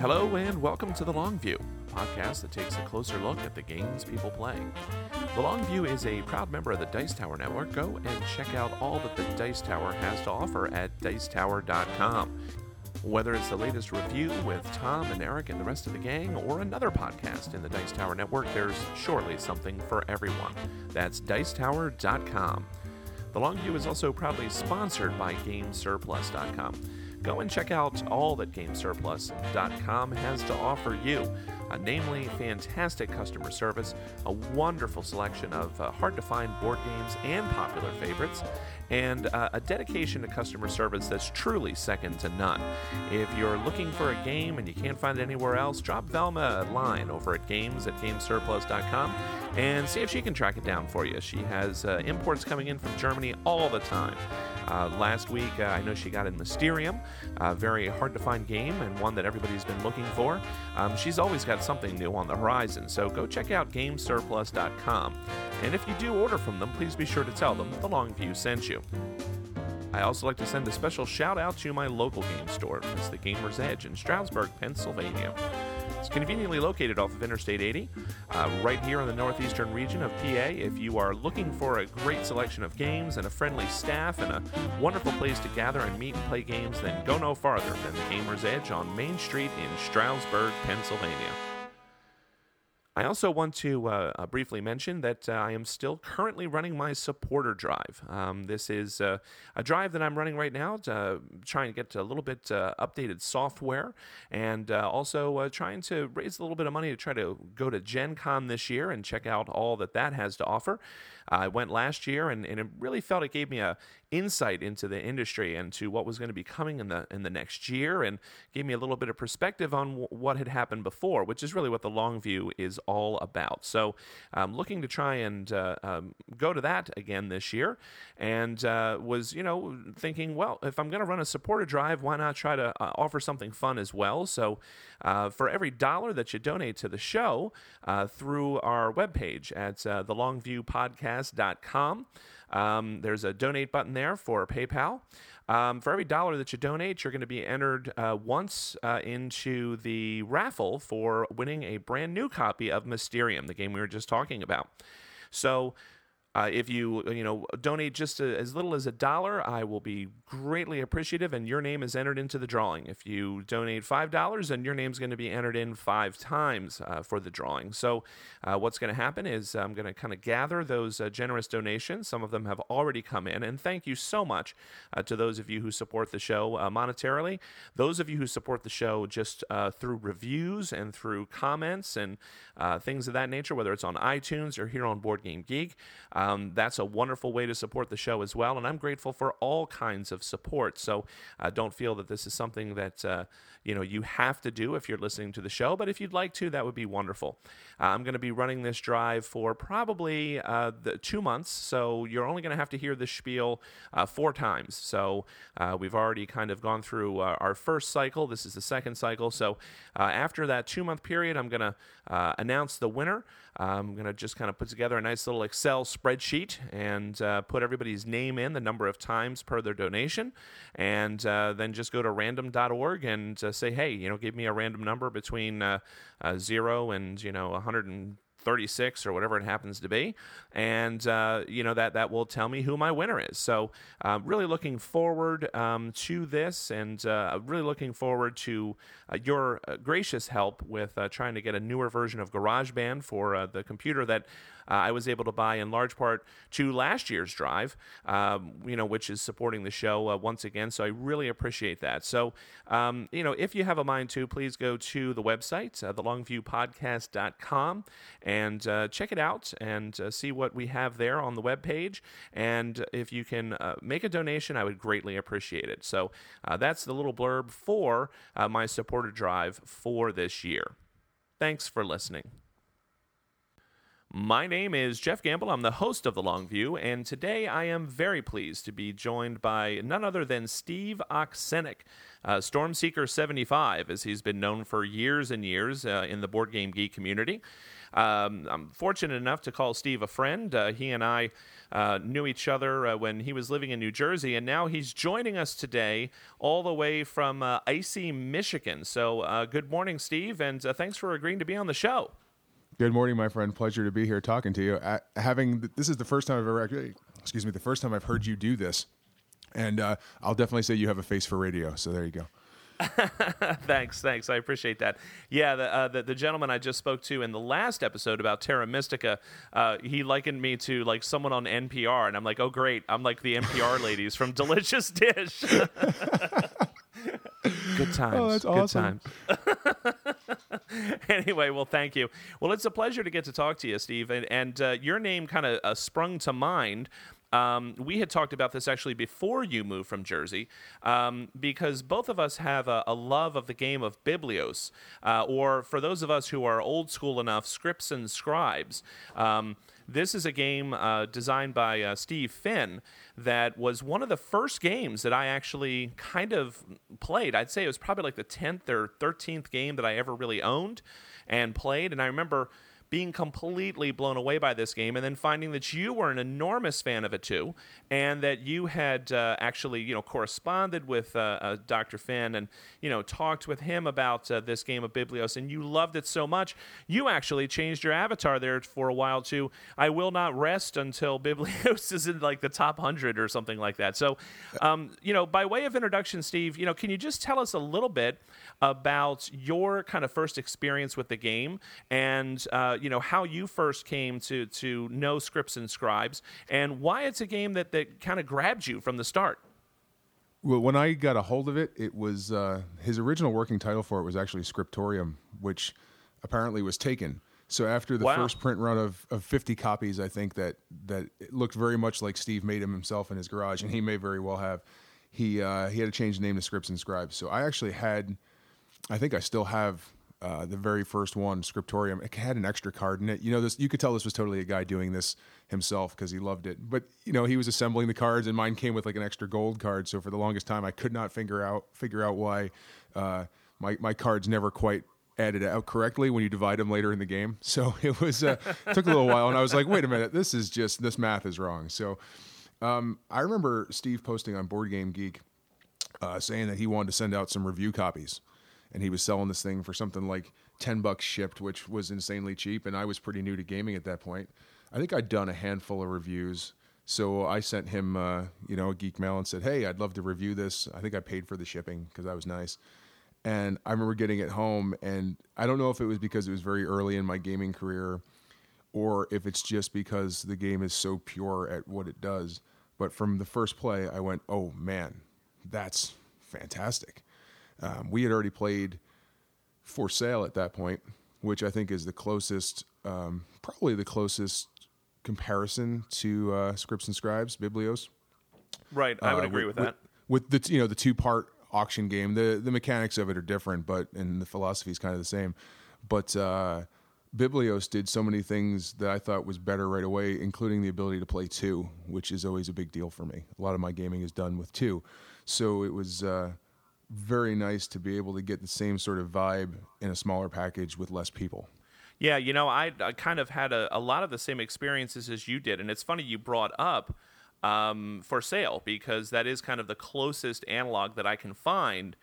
Hello and welcome to The Long View, a podcast that takes a closer look at the games people play. The Long View is a proud member of the Dice Tower Network. Go and check out all that the Dice Tower has to offer at dicetower.com. Whether it's the latest review with Tom and Eric and the rest of the gang, or another podcast in the Dice Tower Network, there's surely something for everyone. That's dicetower.com. The Long View is also proudly sponsored by GameSurplus.com. Go and check out all that GameSurplus.com has to offer you, uh, namely fantastic customer service, a wonderful selection of uh, hard to find board games and popular favorites, and uh, a dedication to customer service that's truly second to none. If you're looking for a game and you can't find it anywhere else, drop Velma a line over at games at GameSurplus.com and see if she can track it down for you. She has uh, imports coming in from Germany all the time. Uh, last week, uh, I know she got in Mysterium, a very hard to find game and one that everybody's been looking for. Um, she's always got something new on the horizon, so go check out GameSurplus.com. And if you do order from them, please be sure to tell them the Longview sent you. I also like to send a special shout out to my local game store. It's the Gamer's Edge in Stroudsburg, Pennsylvania. It's conveniently located off of Interstate 80, uh, right here in the northeastern region of PA. If you are looking for a great selection of games and a friendly staff and a wonderful place to gather and meet and play games, then go no farther than the Gamer's Edge on Main Street in Stroudsburg, Pennsylvania. I also want to uh, uh, briefly mention that uh, I am still currently running my supporter drive. Um, this is uh, a drive that I'm running right now, to, uh, trying to get a little bit uh, updated software and also trying to raise a little bit of money to try to go to Gen Con this year and check out all that that has to offer. I went last year and, and it really felt it gave me a insight into the industry and to what was going to be coming in the in the next year and gave me a little bit of perspective on w- what had happened before, which is really what the long view is all about. So I'm looking to try and uh, um, go to that again this year and uh, was, you know, thinking, well, if I'm going to run a supporter drive, why not try to uh, offer something fun as well? So uh, for every dollar that you donate to the show uh, through our webpage at uh, thelongviewpodcast.com, um, there's a donate button there for PayPal. Um, for every dollar that you donate, you're going to be entered uh, once uh, into the raffle for winning a brand new copy of Mysterium, the game we were just talking about. So uh, if you you know donate just a, as little as a dollar, I will be greatly appreciative, and your name is entered into the drawing. If you donate five dollars, then your name's going to be entered in five times uh, for the drawing. So, uh, what's going to happen is I'm going to kind of gather those uh, generous donations. Some of them have already come in, and thank you so much uh, to those of you who support the show monetarily. Those of you who support the show just through reviews and through comments and things of that nature, whether it's on iTunes or here on Board Game Geek. Um, that's a wonderful way to support the show as well. And I'm grateful for all kinds of support. So uh, don't feel that this is something that uh, you know you have to do if you're listening to the show. But if you'd like to, that would be wonderful. Uh, I'm going to be running this drive for probably uh, two months. So you're only going to have to hear this spiel uh, four times. So uh, we've already kind of gone through our first cycle. This is the second cycle. So after that two month period, I'm going to announce the winner. I'm going to just kind of put together a nice little Excel spreadsheet and uh, put everybody's name in, the number of times per their donation, and uh, then just go to random.org and uh, say, hey, you know, give me a random number between uh, uh, zero and, you know, 136 or whatever it happens to be. And you know that that will tell me who my winner is. So really looking forward um, to this and really looking forward to your gracious help with trying to get a newer version of GarageBand for the computer that uh, I was able to buy in large part to last year's drive, um, you know, which is supporting the show uh, once again. So I really appreciate that. So, um, you know, if you have a mind to, please go to the website, uh, thelongviewpodcast.com, and uh, check it out and uh, see what we have there on the webpage. And if you can uh, make a donation, I would greatly appreciate it. So that's the little blurb for my supporter drive for this year. Thanks for listening. My name is Jeff Gamble. I'm the host of The Long View, and today I am very pleased to be joined by none other than Steve Oksienik, uh, Stormseeker 75, as he's been known for years and years uh, in the board game geek community. Um, I'm fortunate enough to call Steve a friend. Uh, he and I uh, knew each other uh, when he was living in New Jersey, and now he's joining us today all the way from uh, icy Michigan. So, uh, good morning, Steve, and uh, thanks for agreeing to be on the show. Good morning, my friend. Pleasure to be here talking to you. Uh, having this is the first time I've ever actually, excuse me, the first time I've heard you do this, and uh, I'll definitely say you have a face for radio. So there you go. thanks, thanks. I appreciate that. Yeah, the, uh, the, the gentleman I just spoke to in the last episode about Terra Mystica, uh, he likened me to like someone on NPR, and I'm like, oh great, I'm like the NPR ladies from Delicious Dish. Good times. Oh, that's Good awesome. times. anyway, well, thank you. Well, it's a pleasure to get to talk to you, Steve. And, and uh, your name kind of uh, sprung to mind. Um, we had talked about this actually before you moved from Jersey, um, because both of us have a, a love of the game of Biblios, uh, or for those of us who are old school enough, Scripts and Scribes. Um, this is a game uh, designed by uh, Steve Finn that was one of the first games that I actually kind of played. I'd say it was probably like the 10th or 13th game that I ever really owned and played. And I remember being completely blown away by this game and then finding that you were an enormous fan of it too and that you had uh, actually you know corresponded with uh, uh, dr finn and you know talked with him about uh, this game of biblios and you loved it so much you actually changed your avatar there for a while too. i will not rest until biblios is in like the top 100 or something like that so um, you know by way of introduction steve you know can you just tell us a little bit about your kind of first experience with the game and uh, you know how you first came to to know scripts and scribes and why it's a game that that kind of grabbed you from the start. Well, when I got a hold of it, it was uh, his original working title for it was actually Scriptorium, which apparently was taken. So after the Wow. first print run of, of 50 copies, I think that that it looked very much like Steve made him himself in his garage, and he may very well have. He uh, he had to change the name to Scripts and Scribes. So I actually had, I think I still have uh, the very first one, Scriptorium. It had an extra card in it. You know, this you could tell this was totally a guy doing this himself because he loved it. But you know, he was assembling the cards, and mine came with like an extra gold card. So for the longest time, I could not figure out figure out why uh, my my cards never quite added out correctly when you divide them later in the game. So it was uh, took a little while, and I was like, wait a minute, this is just this math is wrong. So um, I remember Steve posting on Board Game Geek uh, saying that he wanted to send out some review copies, and he was selling this thing for something like ten bucks shipped, which was insanely cheap. And I was pretty new to gaming at that point. I think I'd done a handful of reviews, so I sent him, uh, you know, a geek mail and said, "Hey, I'd love to review this." I think I paid for the shipping because I was nice. And I remember getting it home, and I don't know if it was because it was very early in my gaming career, or if it's just because the game is so pure at what it does. But from the first play, I went, "Oh man, that's fantastic." Um, we had already played for sale at that point, which I think is the closest, um, probably the closest comparison to uh, Scripts and Scribes, Biblios. Right, I would Uh, agree with, with that. With the you know the two part auction game, the the mechanics of it are different, but and the philosophy is kind of the same. But uh, Biblios did so many things that I thought was better right away, including the ability to play two, which is always a big deal for me. A lot of my gaming is done with two, so it was uh, very nice to be able to get the same sort of vibe in a smaller package with less people. Yeah, you know, I, I kind of had a, a lot of the same experiences as you did, and it's funny you brought up um, for sale because that is kind of the closest analog that I can find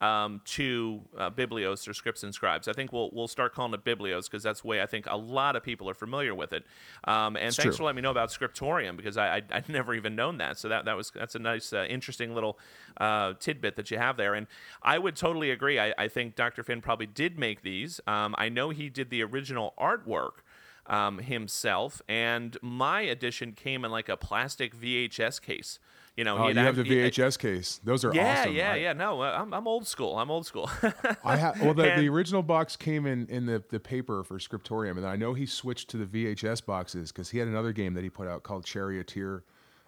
um, to uh, Biblios or Scripts and Scribes. I think we'll we'll start calling it Biblios because that's the way I think a lot of people are familiar with it. Um, and thanks true. for letting me know about Scriptorium because I, I I'd never even known that. So that that was that's a nice, uh, interesting little uh, tidbit that you have there. And I would totally agree. I, I think Dr. Finn probably did make these. Um, I know he did the original artwork um, himself, and my edition came in like a plastic VHS case. You know, Oh, you have the act- he- VHS case; those are yeah, awesome. yeah, I- yeah. No, uh, I'm, I'm old school. I'm old school. I ha- well, the, And- the original box came in in the, the paper for Scriptorium, and I know he switched to the VHS boxes because he had another game that he put out called Charioteer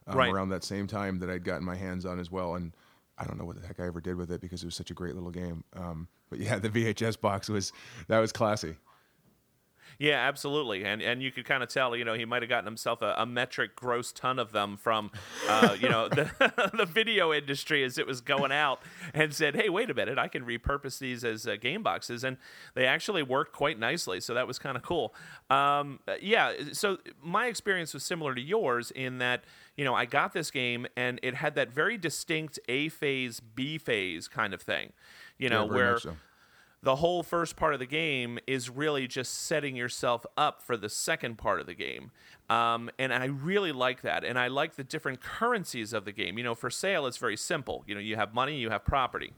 um, Right. around that same time that I'd gotten my hands on as well. And I don't know what the heck I ever did with it because it was such a great little game. Um, but yeah, the VHS box was that was classy. Yeah, absolutely, and and you could kind of tell, you know, he might have gotten himself a, a, metric gross ton of them from, uh, you know, the the video industry as it was going out, and said, hey, wait a minute, I can repurpose these as uh, game boxes, and they actually worked quite nicely. So that was kind of cool. Um, yeah, so my experience was similar to yours in that you know, I got this game and it had that very distinct A phase, B phase kind of thing, you know, Yeah, where so. The whole first part of the game is really just setting yourself up for the second part of the game. Um, and I really like that. And I like the different currencies of the game. You know, for sale, it's very simple. You know, you have money, you have property.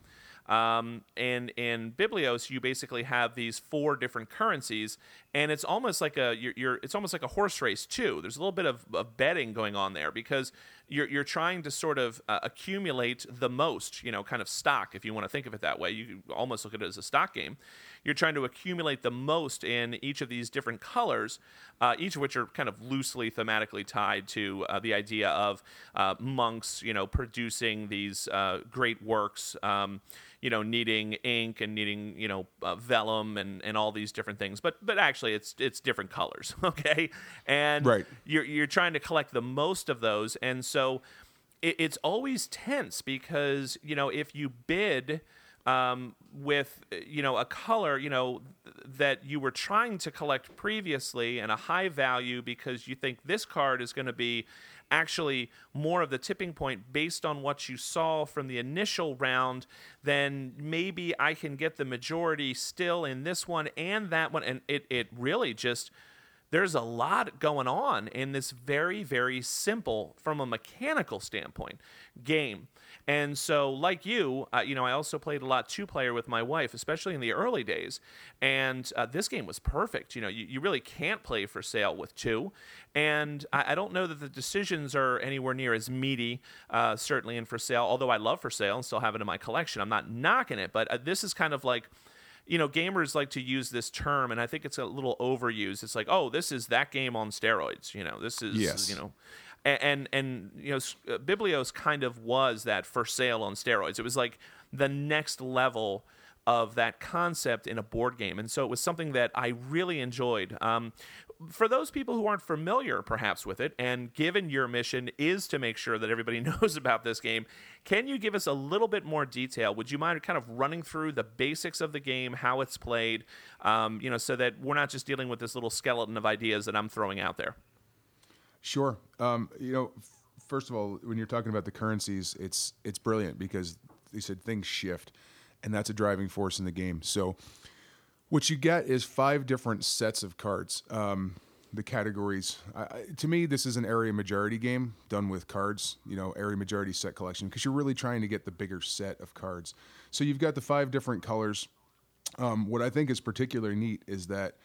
Um, and in Biblios, you basically have these four different currencies, and it's almost like a you're, you're it's almost like a horse race too. There's a little bit of, of betting going on there because you're you're trying to sort of uh, accumulate the most, you know, kind of stock if you want to think of it that way. You almost look at it as a stock game. You're trying to accumulate the most in each of these different colors, uh, each of which are kind of loosely thematically tied to uh, the idea of uh, monks, you know, producing these uh, great works. Um, you know, needing ink and needing you know uh, vellum and, and all these different things. But but actually, it's it's different colors, okay? And Right. you're you're trying to collect the most of those, and so it, it's always tense because you know if you bid um, with you know a color you know th- that you were trying to collect previously and a high value because you think this card is going to be actually more of the tipping point based on what you saw from the initial round then maybe i can get the majority still in this one and that one. And it, it really just there's a lot going on in this very very simple from a mechanical standpoint game and so like you uh, you know i also played a lot two player with my wife especially in the early days and uh, this game was perfect you know you, you really can't play for sale with two and I, I don't know that the decisions are anywhere near as meaty uh, certainly in for sale although i love for sale and still have it in my collection i'm not knocking it but uh, this is kind of like you know, gamers like to use this term, and I think it's a little overused. It's like, oh, this is that game on steroids. You know, this is, Yes. you know, and, and you know, uh, Biblios kind of was that for sale on steroids. It was like the next level of that concept in a board game, and so it was something that I really enjoyed. Um, for those people who aren't familiar, perhaps with it, and given your mission is to make sure that everybody knows about this game, can you give us a little bit more detail? Would you mind kind of running through the basics of the game, how it's played, um, you know, so that we're not just dealing with this little skeleton of ideas that I'm throwing out there? Sure. Um, you know, first of all, when you're talking about the currencies, it's it's brilliant because they said things shift, and that's a driving force in the game. So, what you get is five different sets of cards. Um, the categories. I, to me, this is an area majority game done with cards. You know, area majority set collection because you're really trying to get the bigger set of cards. So you've got the five different colors. Um, what I think is particularly neat is that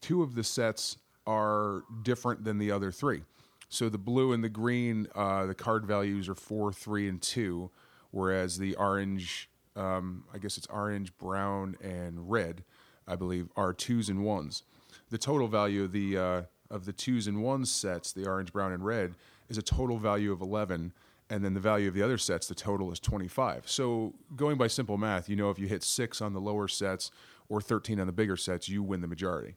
two of the sets are different than the other three. So the blue and the green, uh, the card values are four, three, and two, whereas the orange, um, I guess it's orange, brown, and red, I believe, are twos and ones. The total value of the uh, of the twos and ones sets, the orange, brown, and red, is a total value of eleven, and then the value of the other sets, the total is twenty five. So going by simple math, you know if you hit six on the lower sets or thirteen on the bigger sets, you win the majority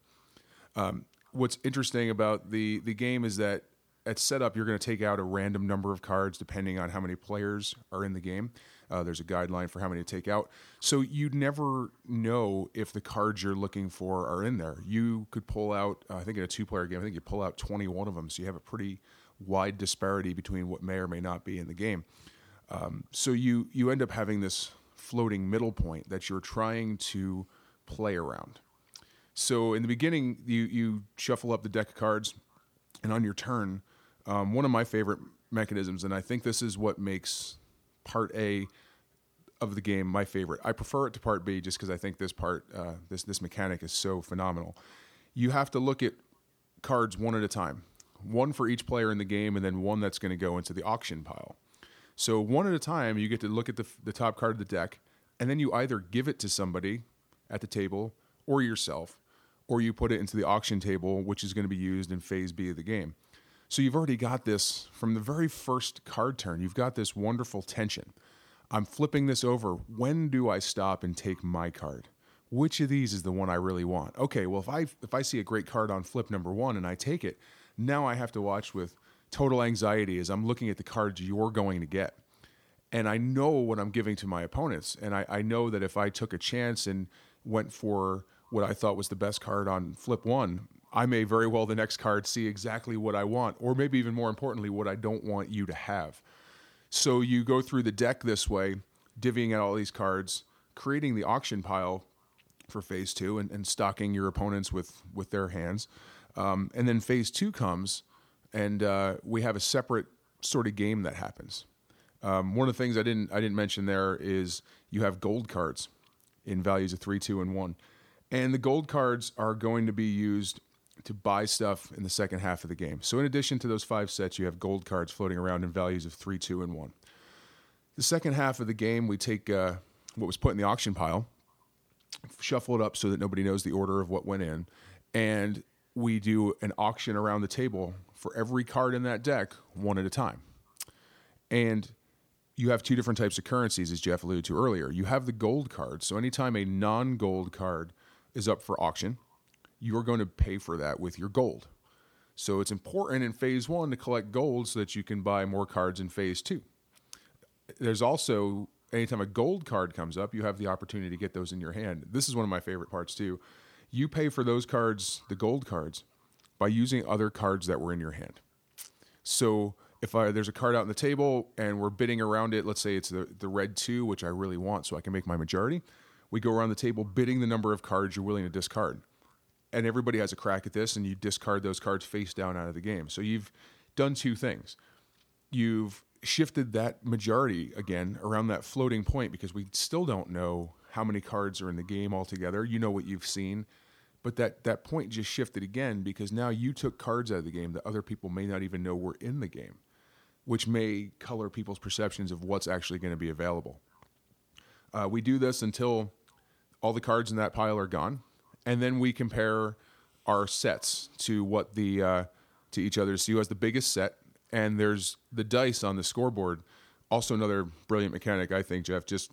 what's interesting about the the game is that at setup you're going to take out a random number of cards depending on how many players are in the game. Uh, there's a guideline for how many to take out, so you'd never know if the cards you're looking for are in there. You could pull out, uh, I think in a two-player game, I think you pull out 21 of them, so you have a pretty wide disparity between what may or may not be in the game. Um, so you you end up having this floating middle point that you're trying to play around. So in the beginning, you you shuffle up the deck of cards, and on your turn, um, one of my favorite mechanisms, and I think this is what makes part A of the game my favorite. I prefer it to part B just because I think this part, uh, this this mechanic is so phenomenal. You have to look at cards one at a time, one for each player in the game, and then one that's going to go into the auction pile. So one at a time, you get to look at the, the top card of the deck, and then you either give it to somebody at the table or yourself, or you put it into the auction table, which is going to be used in phase B of the game. So you've already got this from the very first card turn. You've got this wonderful tension. I'm flipping this over. When do I stop and take my card? which of these is the one I really want? Okay, well if I if I see a great card on flip number one and I take it, now I have to watch with total anxiety as I'm looking at the cards you're going to get. And I know what I'm giving to my opponents. And I, I know that if I took a chance and went for what I thought was the best card on flip one, I may very well the next card see exactly what I want, or maybe even more importantly, what I don't want you to have. So you go through the deck this way, divvying out all these cards, creating the auction pile for phase two, and, and stocking your opponents with with their hands. Um, and then phase two comes, and uh, we have a separate sort of game that happens. Um, one of the things I didn't I didn't mention there is you have gold cards in values of three, two, and one, and the gold cards are going to be used to buy stuff in the second half of the game. So in addition to those five sets, you have gold cards floating around in values of three, two, and one. The second half of the game, we take uh, what was put in the auction pile, shuffle it up so that nobody knows the order of what went in, and we do an auction around the table for every card in that deck, one at a time. And you have two different types of currencies, as Jeff alluded to earlier. You have the gold card. So anytime a non gold card is up for auction, you're going to pay for that with your gold. So it's important in phase one to collect gold so that you can buy more cards in phase two. There's also, anytime a gold card comes up, you have the opportunity to get those in your hand. This is one of my favorite parts too. You pay for those cards, the gold cards, by using other cards that were in your hand. So if I, there's a card out on the table and we're bidding around it, let's say it's the, the red two, which I really want so I can make my majority, we go around the table bidding the number of cards you're willing to discard and everybody has a crack at this, and you discard those cards face down out of the game. So you've done two things. You've shifted that majority again around that floating point because we still don't know how many cards are in the game altogether. You know what you've seen, but that that point just shifted again because now you took cards out of the game that other people may not even know were in the game, which may color people's perceptions of what's actually going to be available. Uh, we do this until all the cards in that pile are gone and then we compare our sets to what the uh, to each other. So who has the biggest set, and there's the dice on the scoreboard. Also, another brilliant mechanic, I think, Jeff. Just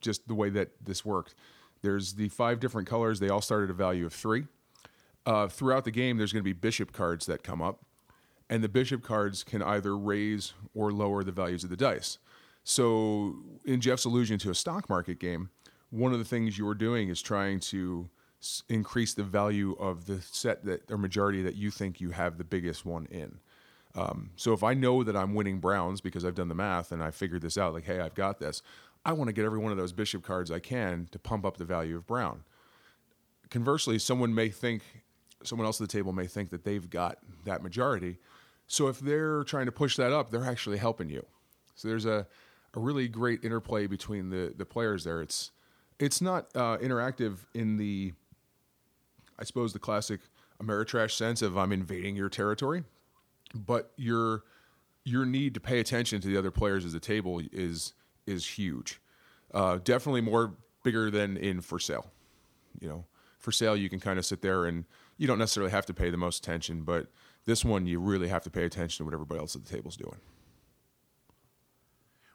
just the way that this worked. There's the five different colors. They all start at a value of three. Uh, throughout the game, there's going to be bishop cards that come up, and the bishop cards can either raise or lower the values of the dice. So, in Jeff's allusion to a stock market game, one of the things you're doing is trying to increase the value of the set that or majority that you think you have the biggest one in. Um, so if I know that I'm winning browns because I've done the math and I figured this out, like, hey, I've got this, I want to get every one of those bishop cards I can to pump up the value of brown. Conversely, someone may think, someone else at the table may think that they've got that majority. So if they're trying to push that up, they're actually helping you. So there's a, a really great interplay between the the players there. It's it's not uh, interactive in the I suppose, the classic Ameritrash sense of I'm invading your territory, but your your need to pay attention to the other players at the table is is huge. Uh, definitely more bigger than in for sale. You know, for sale you can kind of sit there and you don't necessarily have to pay the most attention, but this one you really have to pay attention to what everybody else at the table's doing.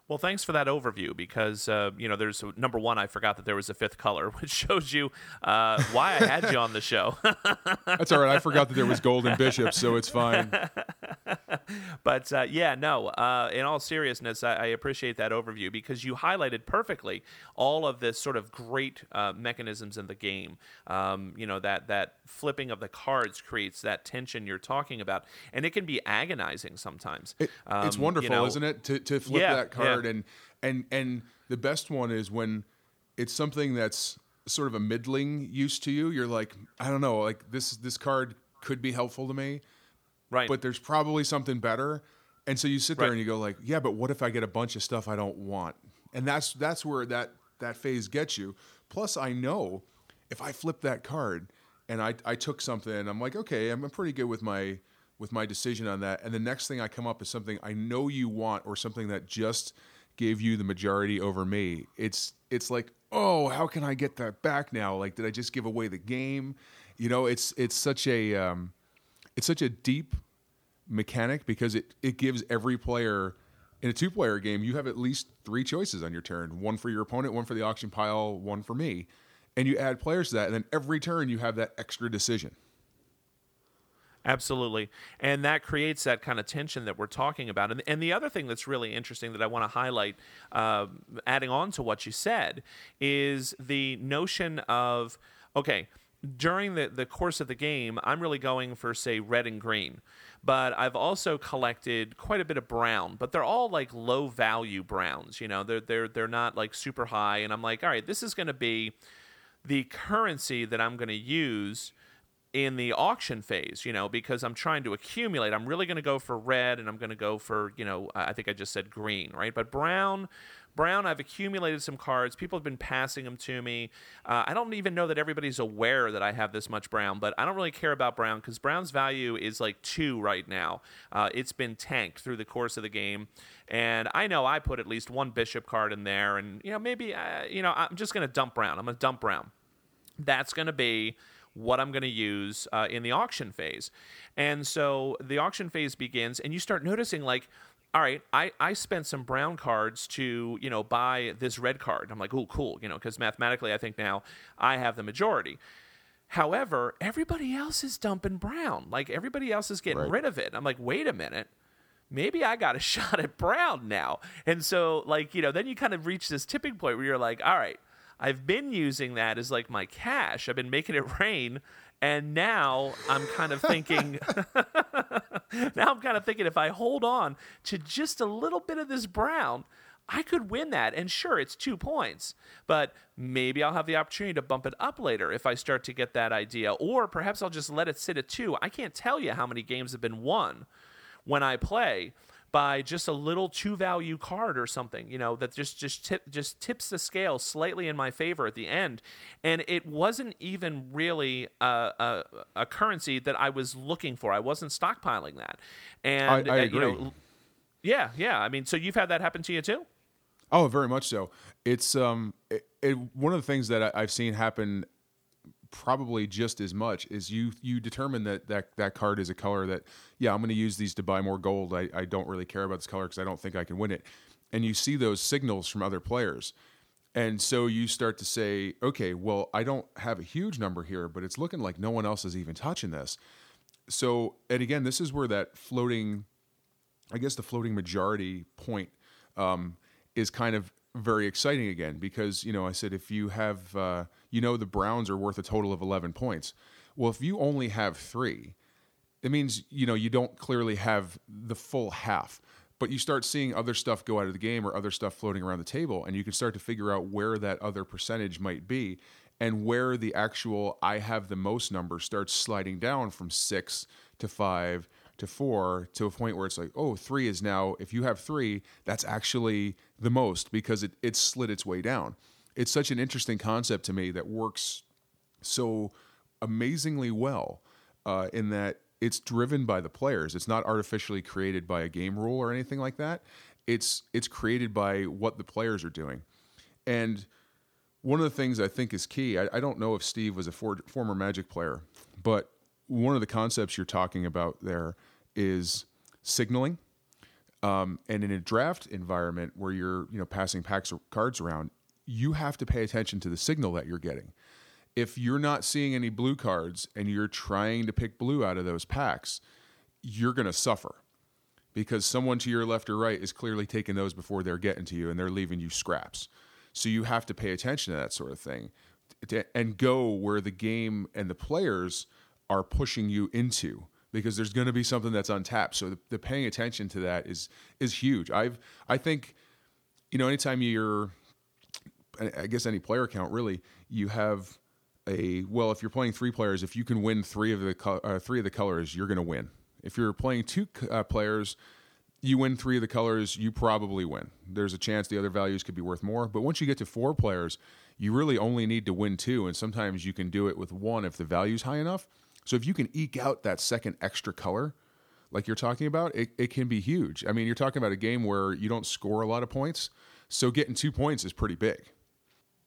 Well, thanks for that overview because uh, you know there's number one. I forgot that there was a fifth color, which shows you uh, why I had you on the show. That's all right. I forgot that there was golden bishops, so it's fine. but uh, yeah, no. Uh, in all seriousness, I, I, appreciate that overview because you highlighted perfectly all of this sort of great uh, mechanisms in the game. Um, you know that that flipping of the cards creates that tension you're talking about, and it can be agonizing sometimes. It, um, it's wonderful, you know, isn't it, to to flip yeah, that card yeah. And and and the best one is when it's something that's sort of a middling use to you. You're like, I don't know, like this this card could be helpful to me Right. But there's probably something better. And so you sit there right. and you go like, yeah, but what if I get a bunch of stuff I don't want? And that's that's where that that phase gets you. Plus I know if I flip that card and I, I took something, I'm like, okay, I'm pretty good with my with my decision on that. And the next thing I come up is something I know you want or something that just gave you the majority over me. It's it's like, oh, how can I get that back now? Like, did I just give away the game? You know, it's it's such a um, it's such a deep mechanic because it it gives every player in a two player game you have at least three choices on your turn one for your opponent one for the auction pile one for me and you add players to that, and then every turn you have that extra decision. Absolutely. And that creates that kind of tension that we're talking about. And, and the other thing that's really interesting that I want to highlight, uh, adding on to what you said, is the notion of okay, during the, the course of the game, I'm really going for, say, red and green. But I've also collected quite a bit of brown, but they're all like low value browns. You know, they're, they're, they're not like super high. And I'm like, all right, this is going to be the currency that I'm going to use in the auction phase, you know, because I'm trying to accumulate. I'm really going to go for red and I'm going to go for, you know, I think I just said green, right? But brown, brown, I've accumulated some cards. People have been passing them to me. Uh, I don't even know that everybody's aware that I have this much brown, but I don't really care about brown because brown's value is like two right now. Uh, it's been tanked through the course of the game. And I know I put at least one bishop card in there. And, you know, maybe, uh, you know, I'm just going to dump brown. I'm going to dump brown. That's going to be what I'm going to use uh, in the auction phase. And so the auction phase begins, and you start noticing, like, all right, I, I spent some brown cards to, you know, buy this red card. I'm like, oh, cool, you know, because mathematically, I think now I have the majority. However, everybody else is dumping brown. Like, everybody else is getting Right. rid of it. I'm like, wait a minute maybe I got a shot at Brown now. And so, like, you know, then you kind of reach this tipping point where you're like, all right, I've been using that as like my cash. I've been making it rain. And now I'm kind of thinking, now I'm kind of thinking if I hold on to just a little bit of this brown, I could win that. And sure, it's two points, but maybe I'll have the opportunity to bump it up later if I start to get that idea. Or perhaps I'll just let it sit at two. I can't tell you how many games have been won when I play by just a little two value card or something, you know, that just just tip, just tips the scale slightly in my favor at the end, and it wasn't even really a, a, a currency that I was looking for. I wasn't stockpiling that, and I uh, you know, agree. yeah, yeah. I mean, so you've had that happen to you too? Oh, very much so. It's um, it, it, one of the things that I, I've seen happen probably just as much is you you determine that that that card is a color that yeah I'm going to use these to buy more gold. I, I don't really care about this color because I don't think I can win it, and you see those signals from other players, and so you start to say, okay, well I don't have a huge number here, but it's looking like no one else is even touching this. So and again, this is where that floating I guess the floating majority point um, is kind of very exciting again because you know I said if you have uh, you know the Browns are worth a total of eleven points. Well, if you only have three, it means you know you don't clearly have the full half. But you start seeing other stuff go out of the game or other stuff floating around the table, and you can start to figure out where that other percentage might be and where the actual I have the most number starts sliding down from six to five to four to a point where it's like, oh, three is now, if you have three, that's actually the most because it, it slid its way down. It's such an interesting concept to me that works so amazingly well uh, in that it's driven by the players. It's not artificially created by a game rule or anything like that. It's it's created by what the players are doing. And one of the things I think is key. I, I don't know if Steve was a for, former Magic player, but one of the concepts you're talking about there is signaling. Um, and in a draft environment where you're you know passing packs of cards around, you have to pay attention to the signal that you're getting. If you're not seeing any blue cards and you're trying to pick blue out of those packs, you're going to suffer because someone to your left or right is clearly taking those before they're getting to you and they're leaving you scraps. So you have to pay attention to that sort of thing and go where the game and the players are pushing you into because there's going to be something that's untapped. So the, the paying attention to that is is huge. I've I think you know anytime you're I guess any player count really you have a well if you're playing three players if you can win three of the co- uh, three of the colors you're going to win. If you're playing two uh, players you win three of the colors, you probably win. There's a chance the other values could be worth more. But once you get to four players, you really only need to win two. And sometimes you can do it with one if the value's high enough. So if you can eke out that second extra color, like you're talking about, it, it can be huge. I mean, you're talking about a game where you don't score a lot of points. So getting two points is pretty big.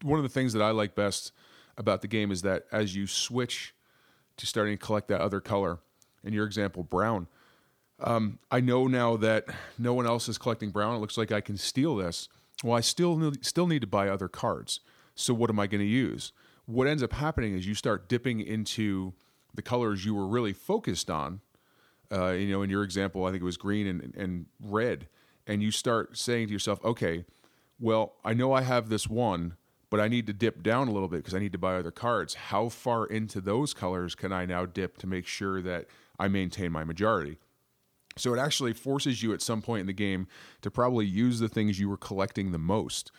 One of the things that I like best about the game is that as you switch to starting to collect that other color, in your example, brown, um, I know now that no one else is collecting brown. It looks like I can steal this. Well, I still still need to buy other cards. So what am I going to use? what ends up happening is you start dipping into the colors you were really focused on. Uh, you know, in your example, I think it was green and, and red, and you start saying to yourself, okay, well, I know I have this one, but I need to dip down a little bit because I need to buy other cards. How far into those colors can I now dip to make sure that I maintain my majority? So it actually forces you at some point in the game to probably use the things you were collecting the most,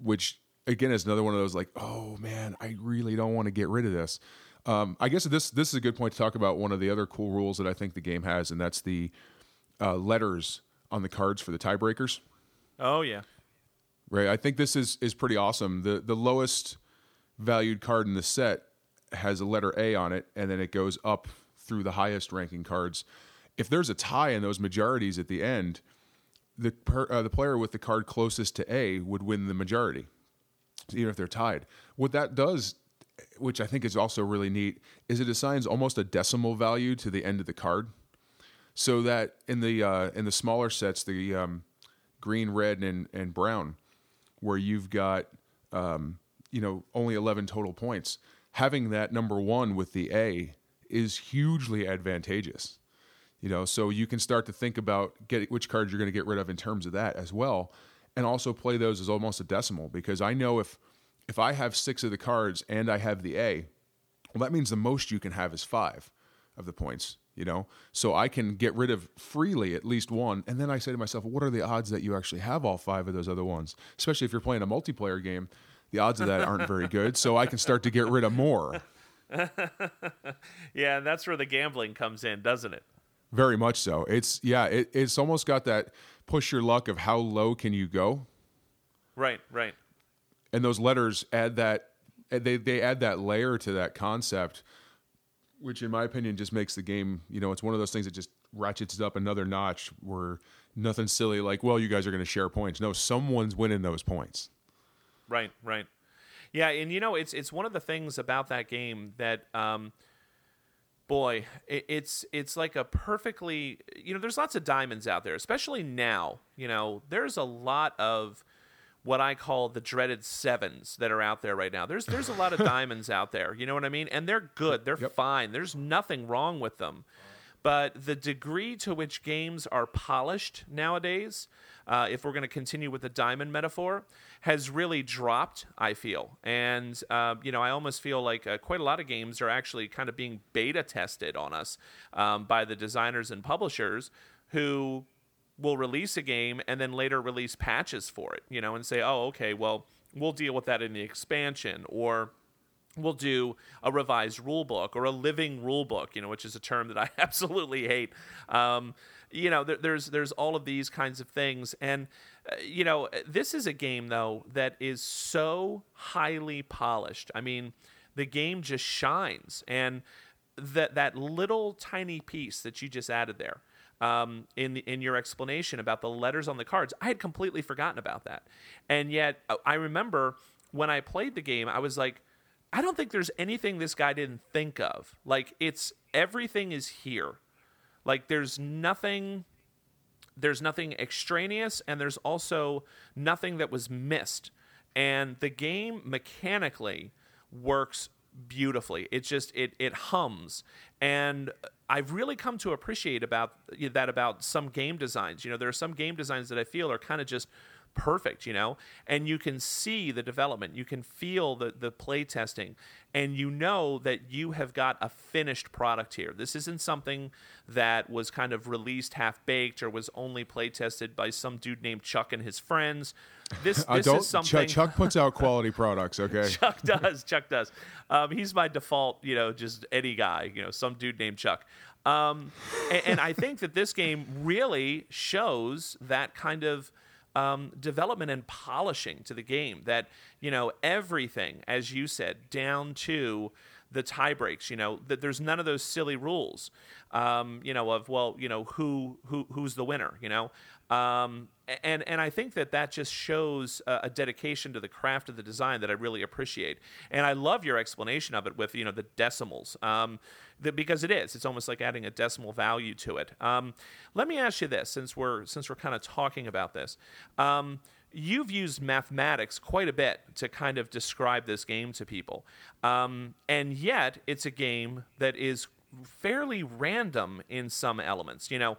which again is another one of those like, oh man, I really don't want to get rid of this. Um, I guess this this is a good point to talk about one of the other cool rules that I think the game has, and that's the uh, letters on the cards for the tiebreakers. Oh yeah, right. I think this is is pretty awesome. the The lowest valued card in the set has a letter A on it, and then it goes up through the highest ranking cards. If there's a tie in those majorities at the end, the per, uh, the player with the card closest to A would win the majority, even if they're tied. What that does which I think is also really neat, is it assigns almost a decimal value to the end of the card, so that in the uh, in the smaller sets, the um, green, red, and and brown, where you've got um, you know only eleven total points, having that number one with the A is hugely advantageous. You know, so you can start to think about get, which cards you're going to get rid of in terms of that as well, and also play those as almost a decimal because I know if if I have six of the cards and I have the A, well, that means the most you can have is five of the points, you know? So I can get rid of freely at least one. And then I say to myself, what are the odds that you actually have all five of those other ones? Especially if you're playing a multiplayer game, the odds of that aren't very good. So I can start to get rid of more. yeah, and that's where the gambling comes in, doesn't it? Very much so. It's, yeah, it, it's almost got that push your luck of how low can you go. Right, right and those letters add that they they add that layer to that concept which in my opinion just makes the game you know it's one of those things that just ratchets it up another notch where nothing silly like well you guys are going to share points. No someone's winning those points. Right right. Yeah and you know it's it's one of the things about that game that um boy it's it's like a perfectly you know there's lots of diamonds out there especially now you know there's a lot of what I call the dreaded sevens that are out there right now. There's there's a lot of diamonds out there, you know what I mean? And they're good, they're yep. fine. There's nothing wrong with them. But the degree to which games are polished nowadays, uh, if we're going to continue with the diamond metaphor, has really dropped. I feel, and uh, you know, I almost feel like uh, quite a lot of games are actually kind of being beta tested on us um, by the designers and publishers who will release a game and then later release patches for it, you know, and say, oh, okay, well, we'll deal with that in the expansion, or we'll do a revised rule book or a living rule book, you know, which is a term that I absolutely hate. Um, you know, there, there's there's all of these kinds of things, and uh, you know, this is a game though that is so highly polished. I mean, the game just shines, and that that little tiny piece that you just added there um, in the, in your explanation about the letters on the cards. I had completely forgotten about that, and yet uh, I remember when I played the game, I was like, I don't think there's anything this guy didn't think of. Like it's everything is here. Like there's nothing there's nothing extraneous and there's also nothing that was missed. And the game mechanically works beautifully. It's just it it hums, and I've really come to appreciate about that about some game designs. You know, there are some game designs that I feel are kind of just perfect, you know, and you can see the development, you can feel the the play testing, and you know that you have got a finished product here. This isn't something that was kind of released half baked or was only play tested by some dude named Chuck and his friends. This, this is something Chuck, Chuck, puts out quality products. Okay, Chuck does. Chuck does. Um, he's my default, you know, just any guy, you know, some dude named Chuck. Um, and, and I think that this game really shows that kind of um, development and polishing to the game. That you know everything, as you said, down to the tie breaks. You know that there's none of those silly rules. Um, you know of well, you know who who who's the winner. You know. Um, and and I think that that just shows a, a, dedication to the craft of the design that I really appreciate. And I love your explanation of it with you know the decimals. Um, the, because it is. It's almost like adding a decimal value to it. Um, let me ask you this, since we're since we're kind of talking about this. Um, you've used mathematics quite a bit to kind of describe this game to people. Um, and yet, it's a game that is fairly random in some elements. You know,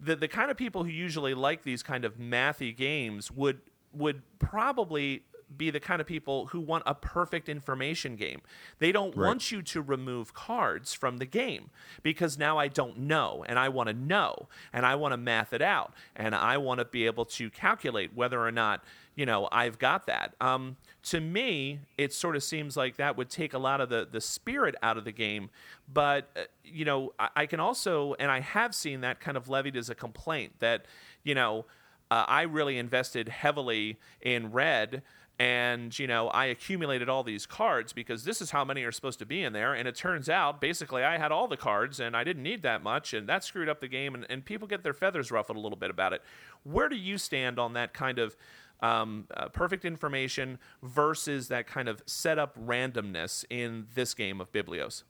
the, the kind of people who usually like these kind of mathy games would would probably be the kind of people who want a perfect information game. They don't Right. want you to remove cards from the game because now I don't know and I want to know and I want to math it out and I want to be able to calculate whether or not, you know, I've got that. Um, to me, it sort of seems like that would take a lot of the, the spirit out of the game. But, uh, you know, I, I can also, and I have seen that kind of levied as a complaint that, you know, uh, I really invested heavily in red and you know i accumulated all these cards because this is how many are supposed to be in there and it turns out basically i had all the cards and i didn't need that much and that screwed up the game and, and people get their feathers ruffled a little bit about it where do you stand on that kind of um, uh, perfect information versus that kind of setup randomness in this game of biblios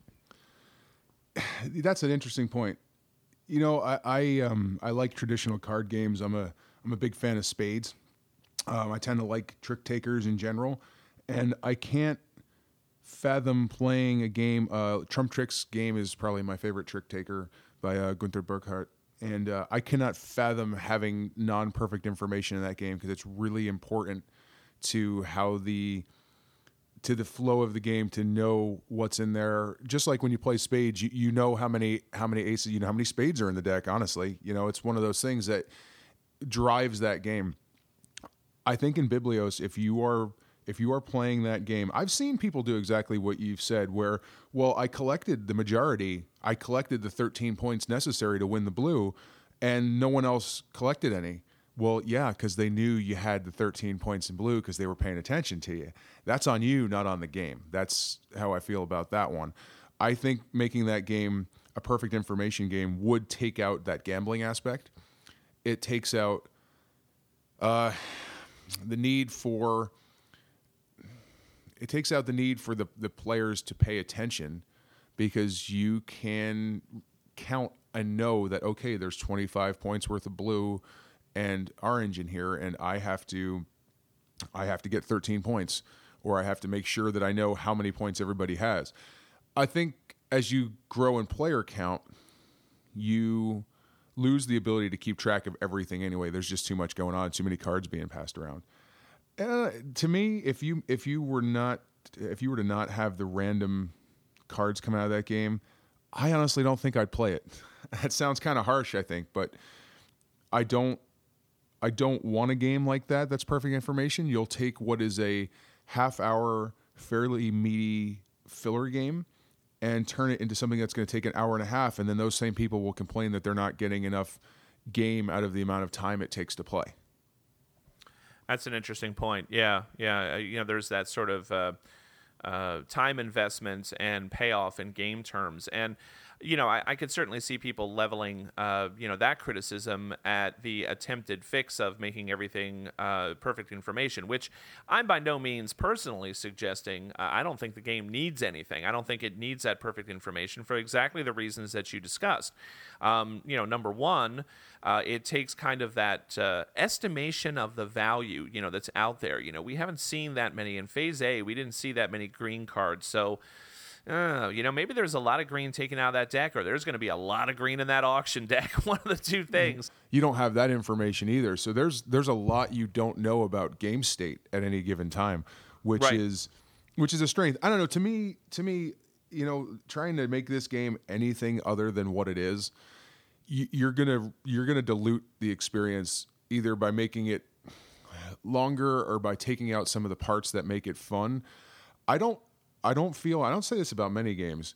That's an interesting point. You know, I I, um, I like traditional card games. I'm a I'm a big fan of spades. Um, I tend to like trick takers in general, and I can't fathom playing a game. Uh, Trump Tricks game is probably my favorite trick taker by uh, Gunther Burkhardt, and uh, I cannot fathom having non-perfect information in that game because it's really important to how the to the flow of the game to know what's in there. Just like when you play spades, you, you know how many how many aces, you know how many spades are in the deck. Honestly, you know it's one of those things that drives that game. I think in Biblios, if you are if you are playing that game, I've seen people do exactly what you've said. Where well, I collected the majority, I collected the 13 points necessary to win the blue, and no one else collected any. Well, yeah, because they knew you had the 13 points in blue because they were paying attention to you. That's on you, not on the game. That's how I feel about that one. I think making that game a perfect information game would take out that gambling aspect. It takes out uh, the need for it takes out the need for the, the players to pay attention because you can count and know that okay there's 25 points worth of blue and orange in here and i have to i have to get 13 points or i have to make sure that i know how many points everybody has. I think as you grow in player count you lose the ability to keep track of everything anyway. There's just too much going on too many cards being passed around uh, to me, if you if you were not if you were to not have the random cards come out of that game, I honestly don't think I'd play it. That sounds kind of harsh, I think, but I don't I don't want a game like that. That's perfect information. You'll take what is a half hour, fairly meaty filler game and turn it into something that's going to take an hour and a half, and then those same people will complain that they're not getting enough game out of the amount of time it takes to play. That's an interesting point. Yeah, yeah. uh, You know, there's that sort of uh, uh, time investment and payoff in game terms, and you know, I, I could certainly see people leveling, uh, you know, that criticism at the attempted fix of making everything uh, perfect information, which I'm by no means personally suggesting. Uh, I don't think the game needs anything. I don't think it needs that perfect information for exactly the reasons that you discussed. Um, you know, number one, uh, it takes kind of that uh, estimation of the value, you know, that's out there. You know, we haven't seen that many in Phase A. We didn't see that many green cards, so. Uh, you know, maybe there's a lot of green taken out of that deck, or there's going to be a lot of green in that auction deck. One of the two things. you don't have that information either. So there's there's a lot you don't know about game state at any given time, which Right. is which is a strength. I don't know. To me, to me, you know, trying to make this game anything other than what it is, you're gonna you're gonna dilute the experience either by making it longer or by taking out some of the parts that make it fun. I don't I don't feel I don't say this about many games.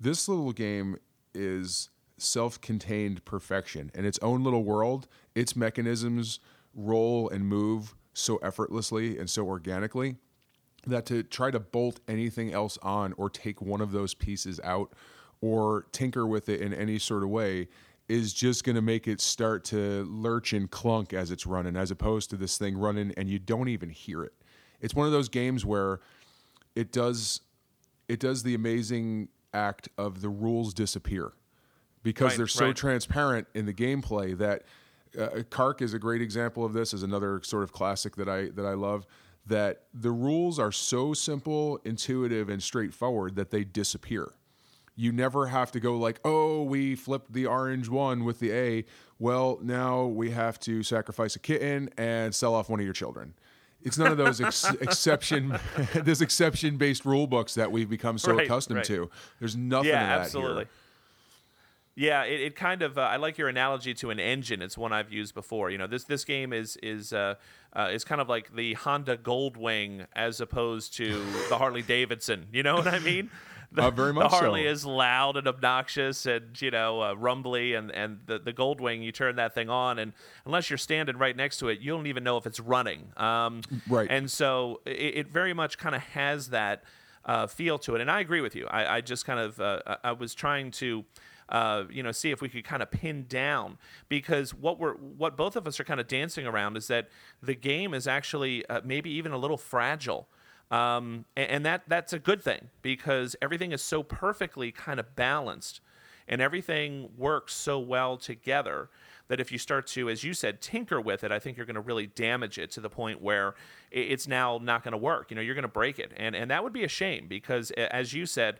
This little game is self-contained perfection in its own little world. Its mechanisms roll and move so effortlessly and so organically that to try to bolt anything else on or take one of those pieces out or tinker with it in any sort of way is just going to make it start to lurch and clunk as it's running as opposed to this thing running and you don't even hear it. It's one of those games where it does it does the amazing act of the rules disappear because Right, they're so right. transparent in the gameplay that uh, Carc is a great example of this. Is another sort of classic that I that I love. That the rules are so simple, intuitive, and straightforward that they disappear. You never have to go like, oh, we flipped the orange one with the A. Well, now we have to sacrifice a kitten and sell off one of your children. It's none of those ex- exception, this exception based rule books that we've become so Right, accustomed right. to. There's nothing yeah, of that absolutely. here. Yeah, it, it kind of. Uh, I like your analogy to an engine. It's one I've used before. You know, this this game is is uh, uh, is kind of like the Honda Goldwing as opposed to the Harley Davidson. You know what I mean? The, Uh, very much the Harley so. is loud and obnoxious and you know uh, rumbly, and and the the Goldwing you turn that thing on, and unless you're standing right next to it, you don't even know if it's running. Um, Right. And so it, it very much kind of has that uh, feel to it. And I agree with you. I, I just kind of uh, I- I was trying to. Uh, you know, see if we could kind of pin down because what we're what both of us are kind of dancing around is that the game is actually uh, maybe even a little fragile, um, and, and that that's a good thing because everything is so perfectly kind of balanced, and everything works so well together that if you start to, as you said, tinker with it, I think you're going to really damage it to the point where it's now not going to work. You know, you're going to break it, and and that would be a shame because, as you said,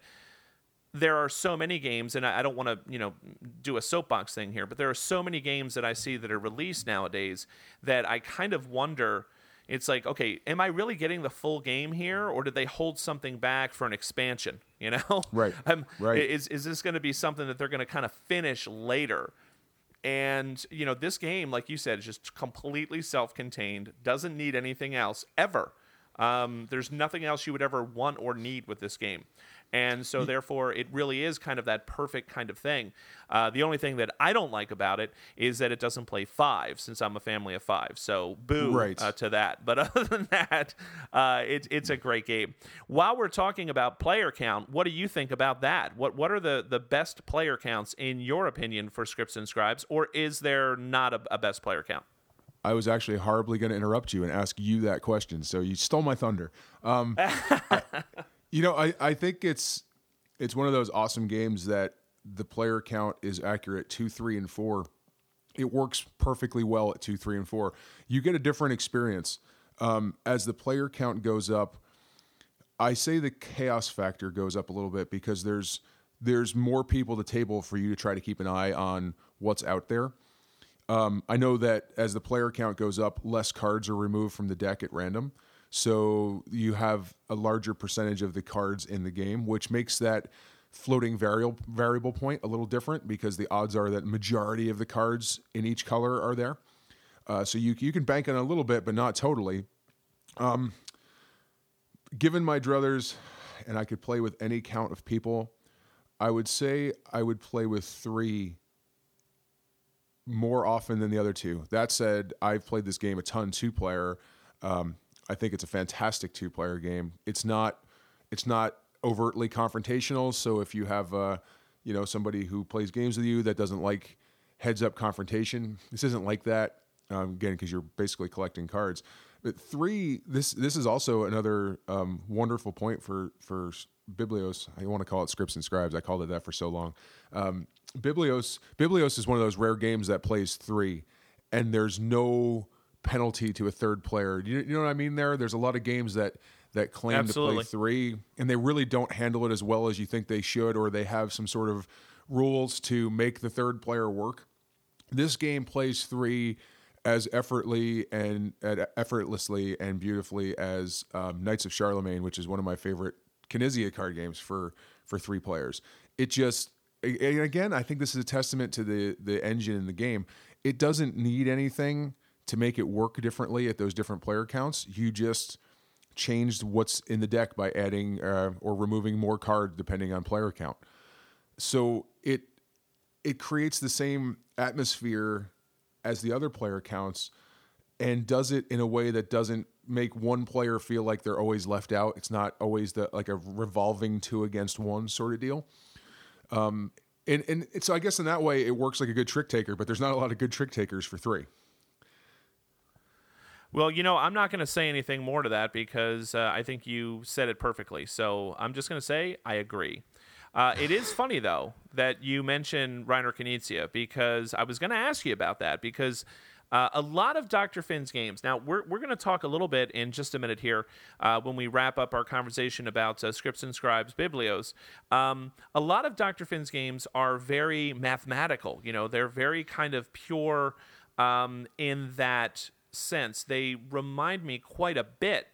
there are so many games, and I don't want to, you know, do a soapbox thing here, but there are so many games that I see that are released nowadays that I kind of wonder. It's like, okay, am I really getting the full game here, or did they hold something back for an expansion? You know, Right, Um, right. Is is this going to be something that they're going to kind of finish later? And you know, this game, like you said, is just completely self-contained. Doesn't need anything else ever. Um, there's nothing else you would ever want or need with this game, and so therefore, it really is kind of that perfect kind of thing. Uh, the only thing that I don't like about it is that it doesn't play five, since I'm a family of five. So boo Right. uh, to that. But other than that, uh, it, it's a great game. While we're talking about player count, what do you think about that? What what are the the best player counts in your opinion for Scripts and Scribes, or is there not a, a best player count? I was actually horribly going to interrupt you and ask you that question, so you stole my thunder. Um, I- you know, I, I think it's it's one of those awesome games that the player count is accurate two, three, and four. It works perfectly well at two, three, and four. You get a different experience um, as the player count goes up. I say the chaos factor goes up a little bit because there's there's more people at the table for you to try to keep an eye on what's out there. Um, I know that as the player count goes up, less cards are removed from the deck at random. So you have a larger percentage of the cards in the game, which makes that floating variable variable point a little different because the odds are that majority of the cards in each color are there. Uh, so you you can bank on a little bit, but not totally. Um, given my druthers, and I could play with any count of people, I would say I would play with three more often than the other two. That said, I've played this game a ton two player. Um, I think it's a fantastic two player game. It's not it's not overtly confrontational. So if you have uh, you know somebody who plays games with you that doesn't like heads up confrontation, this isn't like that. Um, again, because you're basically collecting cards. But three, this this is also another um, wonderful point for for Biblios. I want to call it Scripts and Scribes. I called it that for so long. Um, Biblios Biblios is one of those rare games that plays three, and there's no penalty to a third player. You, you know what I mean? There, there's a lot of games that that claim Absolutely. to play three, and they really don't handle it as well as you think they should, or they have some sort of rules to make the third player work. This game plays three as effortlessly and effortlessly and beautifully as um, Knights of Charlemagne, which is one of my favorite Knizia card games for for three players. It just and again, I think this is a testament to the the engine in the game. It doesn't need anything to make it work differently at those different player counts. You just changed what's in the deck by adding uh, or removing more cards depending on player count. So it it creates the same atmosphere as the other player counts and does it in a way that doesn't make one player feel like they're always left out. It's not always the like a revolving two against one sort of deal. Um, and and so I guess in that way it works like a good trick taker, but there's not a lot of good trick takers for three. Well, you know, I'm not going to say anything more to that because uh, I think you said it perfectly. So I'm just going to say I agree. Uh, it is funny though that you mentioned Reiner Knizia because I was going to ask you about that because uh, a lot of Dr. Finn's games. Now, we're, we're going to talk a little bit in just a minute here uh, when we wrap up our conversation about uh, Scripts and Scribes Biblios. Um, a lot of Dr. Finn's games are very mathematical. You know, they're very kind of pure um, in that sense. They remind me quite a bit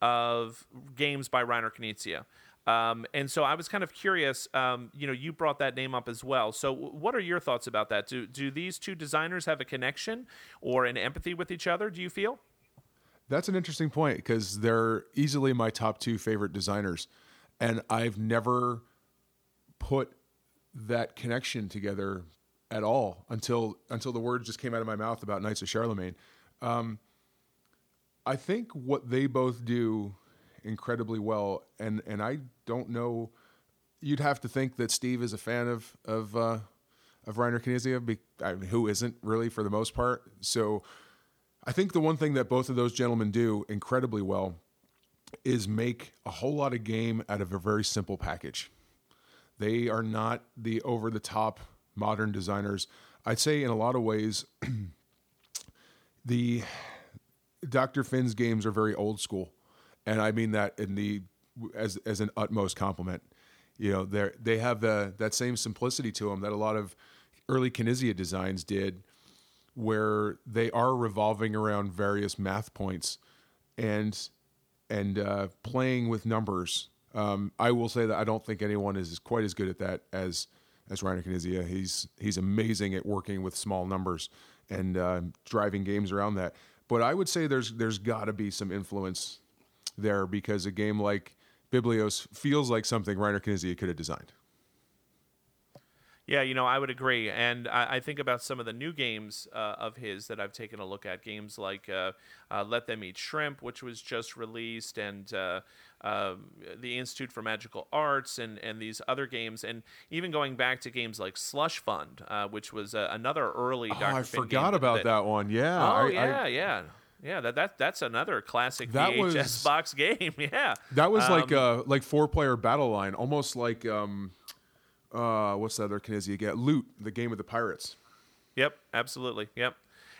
of games by Reiner Knizia. Um, and so I was kind of curious. Um, you know, you brought that name up as well. So, what are your thoughts about that? Do do these two designers have a connection or an empathy with each other? Do you feel? That's an interesting point because they're easily my top two favorite designers, and I've never put that connection together at all until until the words just came out of my mouth about Knights of Charlemagne. Um, I think what they both do incredibly well, and and I don't know. You'd have to think that Steve is a fan of of uh, of Reiner Knizia, be, I mean, who isn't really for the most part. So, I think the one thing that both of those gentlemen do incredibly well is make a whole lot of game out of a very simple package. They are not the over the top modern designers. I'd say in a lot of ways, the Dr. Finn's games are very old school and I mean that in the as as an utmost compliment. You know, they they have the that same simplicity to them that a lot of early Knizia designs did, where they are revolving around various math points, and and uh, playing with numbers. Um, I will say that I don't think anyone is quite as good at that as as Reiner Knizia. He's he's amazing at working with small numbers and uh, driving games around that. But I would say there's there's got to be some influence there because a game like Biblios feels like something Reiner Knizia could have designed. Yeah, you know, I would agree. And I, I think about some of the new games uh, of his that I've taken a look at. Games like uh, uh, Let Them Eat Shrimp, which was just released, and uh, um, the Institute for Magical Arts, and, and these other games. And even going back to games like Slush Fund, uh, which was uh, another early oh, Dr. I Finn forgot about that, that, one. Yeah. Oh, I, yeah, I, yeah. Yeah, that, that that's another classic That VHS was- box game. Yeah, That was like Um, uh like four player battle line, almost like um uh what's the other Knizia get? Loot, the game with the pirates. Yep, absolutely. Yep.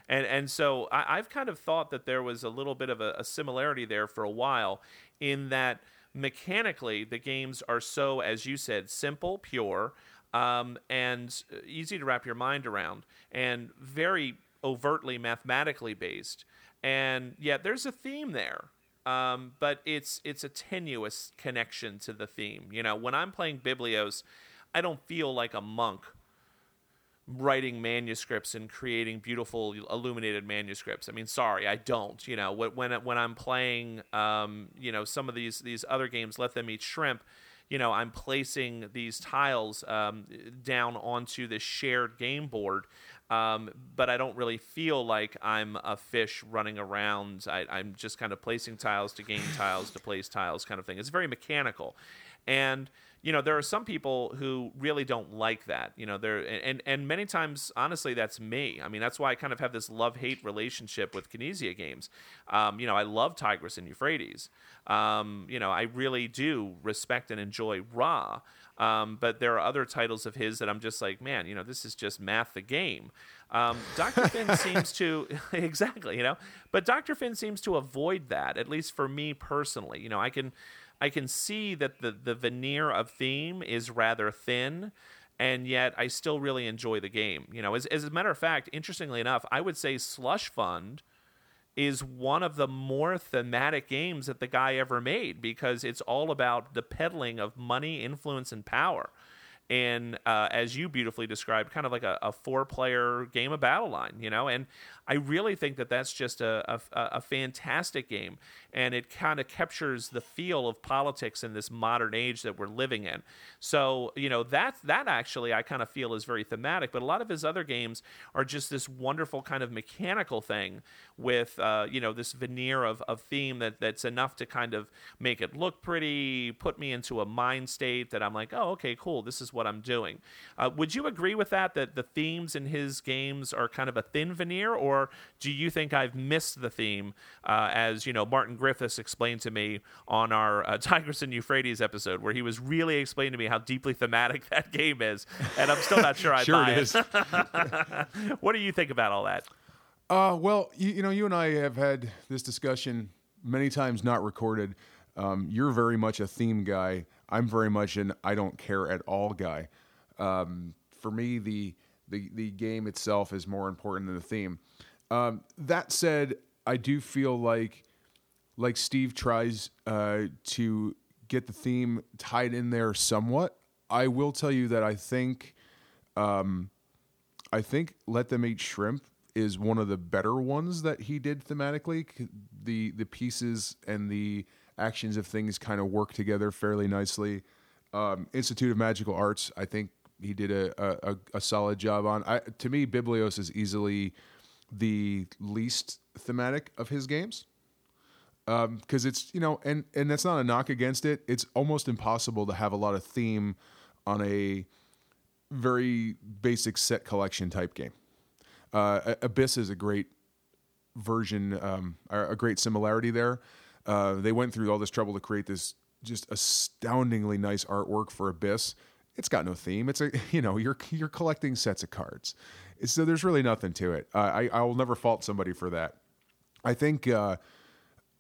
And and so I, I've kind of thought that there was a little bit of a, a similarity there for a while, in that mechanically the games are so, as you said, simple, pure, um, and easy to wrap your mind around, and very overtly mathematically based. And yet there's a theme there. Um, but it's it's a tenuous connection to the theme. You know, when I'm playing Biblios, I don't feel like a monk writing manuscripts and creating beautiful illuminated manuscripts. I mean, sorry, I don't. You know, when when I'm playing, um, you know, some of these these other games, let them eat shrimp. You know, I'm placing these tiles um, down onto this shared game board, um, but I don't really feel like I'm a fish running around. I, I'm just kind of placing tiles to gain tiles to place tiles, kind of thing. It's very mechanical, and you know there are some people who really don't like that you know there and and many times honestly that's me. I mean that's why i kind of have this love hate relationship with Knizia games. Um, you know i love tigris and euphrates. Um, you know i really do respect and enjoy ra. Um, but there are other titles of his that i'm just like man you know this is just math the game. Um, dr finn seems to exactly you know but dr finn seems to avoid that at least for me personally. You know i can I can see that the the veneer of theme is rather thin, and yet I still really enjoy the game. You know, as as a matter of fact, interestingly enough, I would say Slush Fund is one of the more thematic games that the guy ever made because it's all about the peddling of money, influence, and power. And uh, as you beautifully described, kind of like a, a four-player game of Battle Line, you know. And I really think that that's just a, a, a fantastic game, and it kind of captures the feel of politics in this modern age that we're living in. So, you know, that that actually I kind of feel is very thematic. But a lot of his other games are just this wonderful kind of mechanical thing with, uh, you know, this veneer of, of theme that that's enough to kind of make it look pretty, put me into a mind state that I'm like, oh, okay, cool, this is what I'm doing. Uh, would you agree with that? That the themes in his games are kind of a thin veneer, or or do you think I've missed the theme, uh, as you know Martin Griffiths explained to me on our uh, Tigris and Euphrates episode, where he was really explaining to me how deeply thematic that game is, and I'm still not sure I Sure buy it is. what do you think about all that? Uh, well, you, you know, you and I have had this discussion many times, not recorded. Um, you're very much a theme guy. I'm very much an I don't care at all guy. Um, for me, the, the the game itself is more important than the theme. Um, that said, I do feel like like Steve tries uh, to get the theme tied in there somewhat. I will tell you that I think I think Let Them Eat Shrimp is one of the better ones that he did thematically. The the pieces and the actions of things kind of work together fairly nicely. Um, Institute of Magical Arts, I think he did a, a, a- a solid job on. I, to me, Biblios is easily the least thematic of his games. Because it's you know and and that's not a knock against it. It's almost impossible to have a lot of theme on a very basic set collection type game. Uh, abyss is a great version um, a great similarity there. Uh, they went through all this trouble to create this just astoundingly nice artwork for abyss. It's got no theme. It's a you know you're you're collecting sets of cards so there's really nothing to it uh, i i will never fault somebody for that i think uh,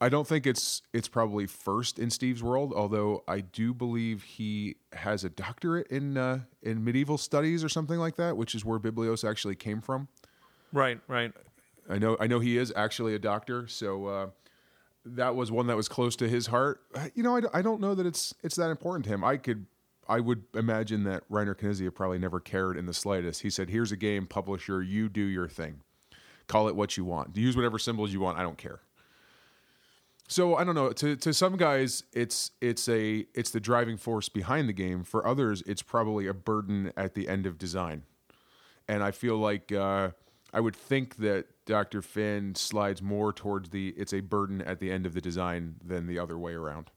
I don't think it's it's probably first in Steve's world, although I do believe he has a doctorate in uh, in medieval studies or something like that, which is where Biblios actually came from. Right, right. I know I know he is actually a doctor, so uh, that was one that was close to his heart. Uh, You know, I don't know that it's it's that important to him. I could I would imagine that Reiner Knizia probably never cared in the slightest. He said, "Here's a game, publisher. You do your thing. Call it what you want. Use whatever symbols you want. I don't care." So I don't know. To to some guys, it's it's a it's the driving force behind the game. For others, it's probably a burden at the end of design. And I feel like uh, I would think that Dr. Finn slides more towards the it's a burden at the end of the design than the other way around.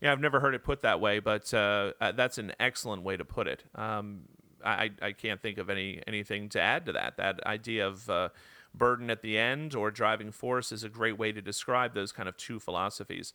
Yeah, I've never heard it put that way, but uh, uh, that's an excellent way to put it. Um, I, I can't think of any anything to add to that. That idea of uh, burden at the end or driving force is a great way to describe those kind of two philosophies.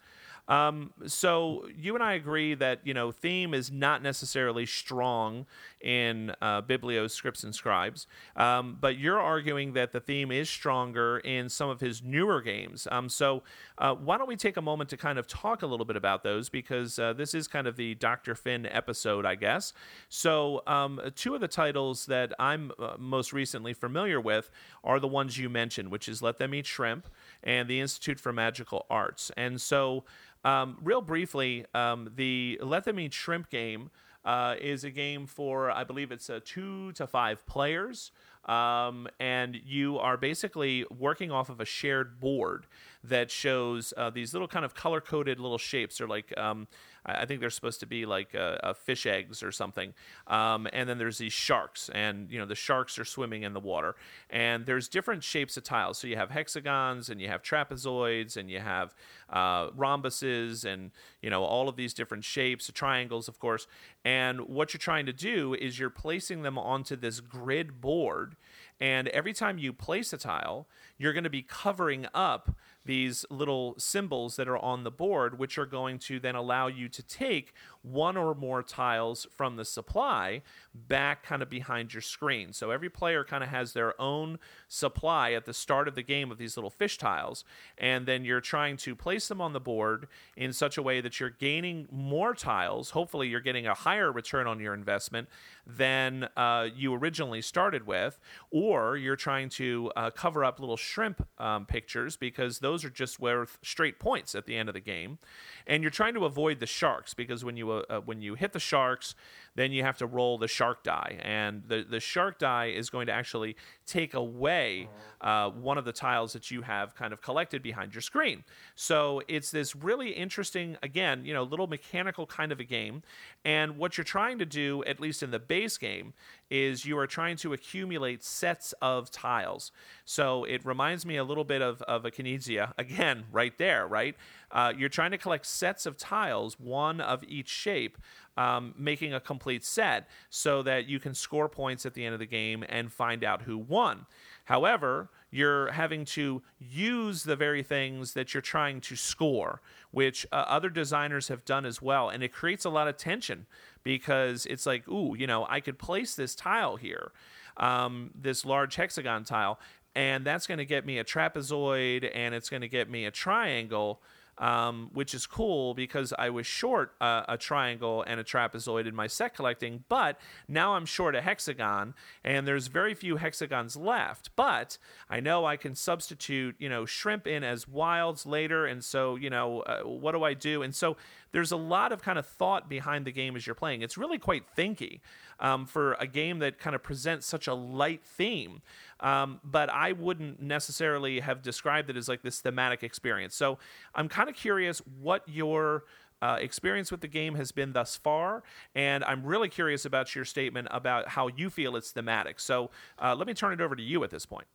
Um, so you and I agree that you know theme is not necessarily strong in uh, scripts and scribes, um, but you're arguing that the theme is stronger in some of his newer games. Um, so uh, why don't we take a moment to kind of talk a little bit about those because uh, this is kind of the Dr. Finn episode, I guess. So um, two of the titles that I'm uh, most recently familiar with are the ones you mentioned, which is Let Them Eat Shrimp and the Institute for Magical Arts. And so, um, real briefly, um, the Let Them Eat Shrimp game uh, is a game for, I believe it's uh, two to five players. Um, and you are basically working off of a shared board that shows uh, these little kind of color coded little shapes. They're like, um, I think they're supposed to be like uh, fish eggs or something. Um, and then there's these sharks, and you know the sharks are swimming in the water. And there's different shapes of tiles. So you have hexagons, and you have trapezoids, and you have uh, rhombuses, and you know all of these different shapes, triangles, of course. And what you're trying to do is you're placing them onto this grid board. And every time you place a tile, you're going to be covering up these little symbols that are on the board, which are going to then allow you to take one or more tiles from the supply back kind of behind your screen. So every player kind of has their own supply at the start of the game of these little fish tiles. And then you're trying to place them on the board in such a way that you're gaining more tiles. Hopefully, you're getting a higher return on your investment than uh, you originally started with, or you're trying to uh, cover up little shrimp um, pictures because those are just worth straight points at the end of the game, and you're trying to avoid the sharks because when you uh, when you hit the sharks, then you have to roll the shark die, and the the shark die is going to actually take away uh, one of the tiles that you have kind of collected behind your screen. So it's this really interesting, again, you know, little mechanical kind of a game. And what you're trying to do, at least in the base game, is you are trying to accumulate sets of tiles. So it reminds me a little bit of, of a Knizia, again, right there, right? Uh, you're trying to collect sets of tiles, one of each shape, um, making a complete set so that you can score points at the end of the game and find out who won. However, you're having to use the very things that you're trying to score, which uh, other designers have done as well. And it creates a lot of tension because it's like, ooh, you know, I could place this tile here, um, this large hexagon tile, and that's going to get me a trapezoid and it's going to get me a triangle um, which is cool because I was short a triangle and a trapezoid in my set collecting, but now I'm short a hexagon, and there's very few hexagons left. But I know I can substitute, you know, shrimp in as wilds later, and so you know, uh, what do I do? And so there's a lot of kind of thought behind the game as you're playing. It's really quite thinky um, for a game that kind of presents such a light theme. Um, but I wouldn't necessarily have described it as like this thematic experience. So I'm kind of curious what your uh, experience with the game has been thus far, and I'm really curious about your statement about how you feel it's thematic. So uh, let me turn it over to you at this point.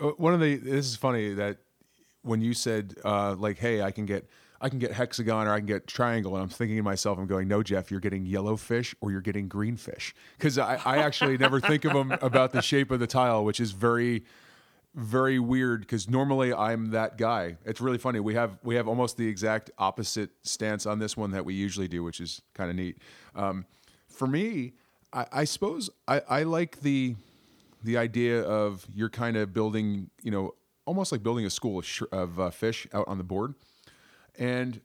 Uh, one of the this is funny that when you said uh, like, "Hey, I can get." I can get hexagon or I can get triangle. And I'm thinking to myself, I'm going, no, Jeff, you're getting yellow fish or you're getting green fish. Because I, I actually never think of them about the shape of the tile, which is very, very weird. Because normally I'm that guy. It's really funny. We have we have almost the exact opposite stance on this one that we usually do, which is kind of neat. Um, for me, I, I suppose I, I like the the idea of you're kind of building, you know, almost like building a school of, sh- of uh, fish out on the board and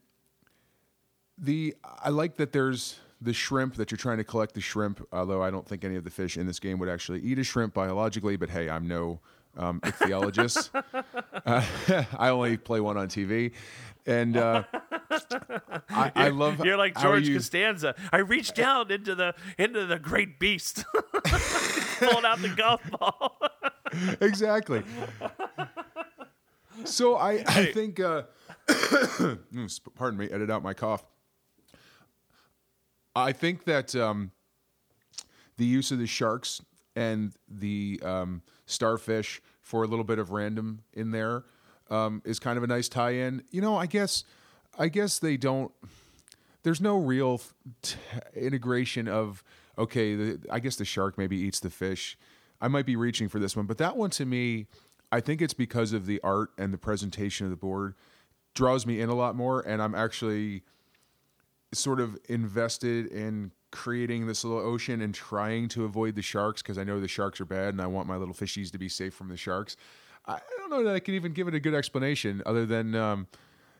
the I like that there's the shrimp that you're trying to collect the shrimp. Although I don't think any of the fish in this game would actually eat a shrimp biologically, but hey, I'm no um, ichthyologist. uh, I only play one on TV, and uh, I, I, love. You're like George you, Costanza. I reached down into the into the great beast, pulled out the golf ball. exactly. So I I think. Uh, pardon me, edit out my cough. I think that um, the use of the sharks and the um, starfish for a little bit of random in there um, is kind of a nice tie-in. You know, I guess, I guess they don't. There's no real t- integration of okay. The, I guess the shark maybe eats the fish. I might be reaching for this one, but that one to me, I think it's because of the art and the presentation of the board draws me in a lot more, and I'm actually sort of invested in creating this little ocean and trying to avoid the sharks because I know the sharks are bad and I want my little fishies to be safe from the sharks. I don't know that I can even give it a good explanation other than um,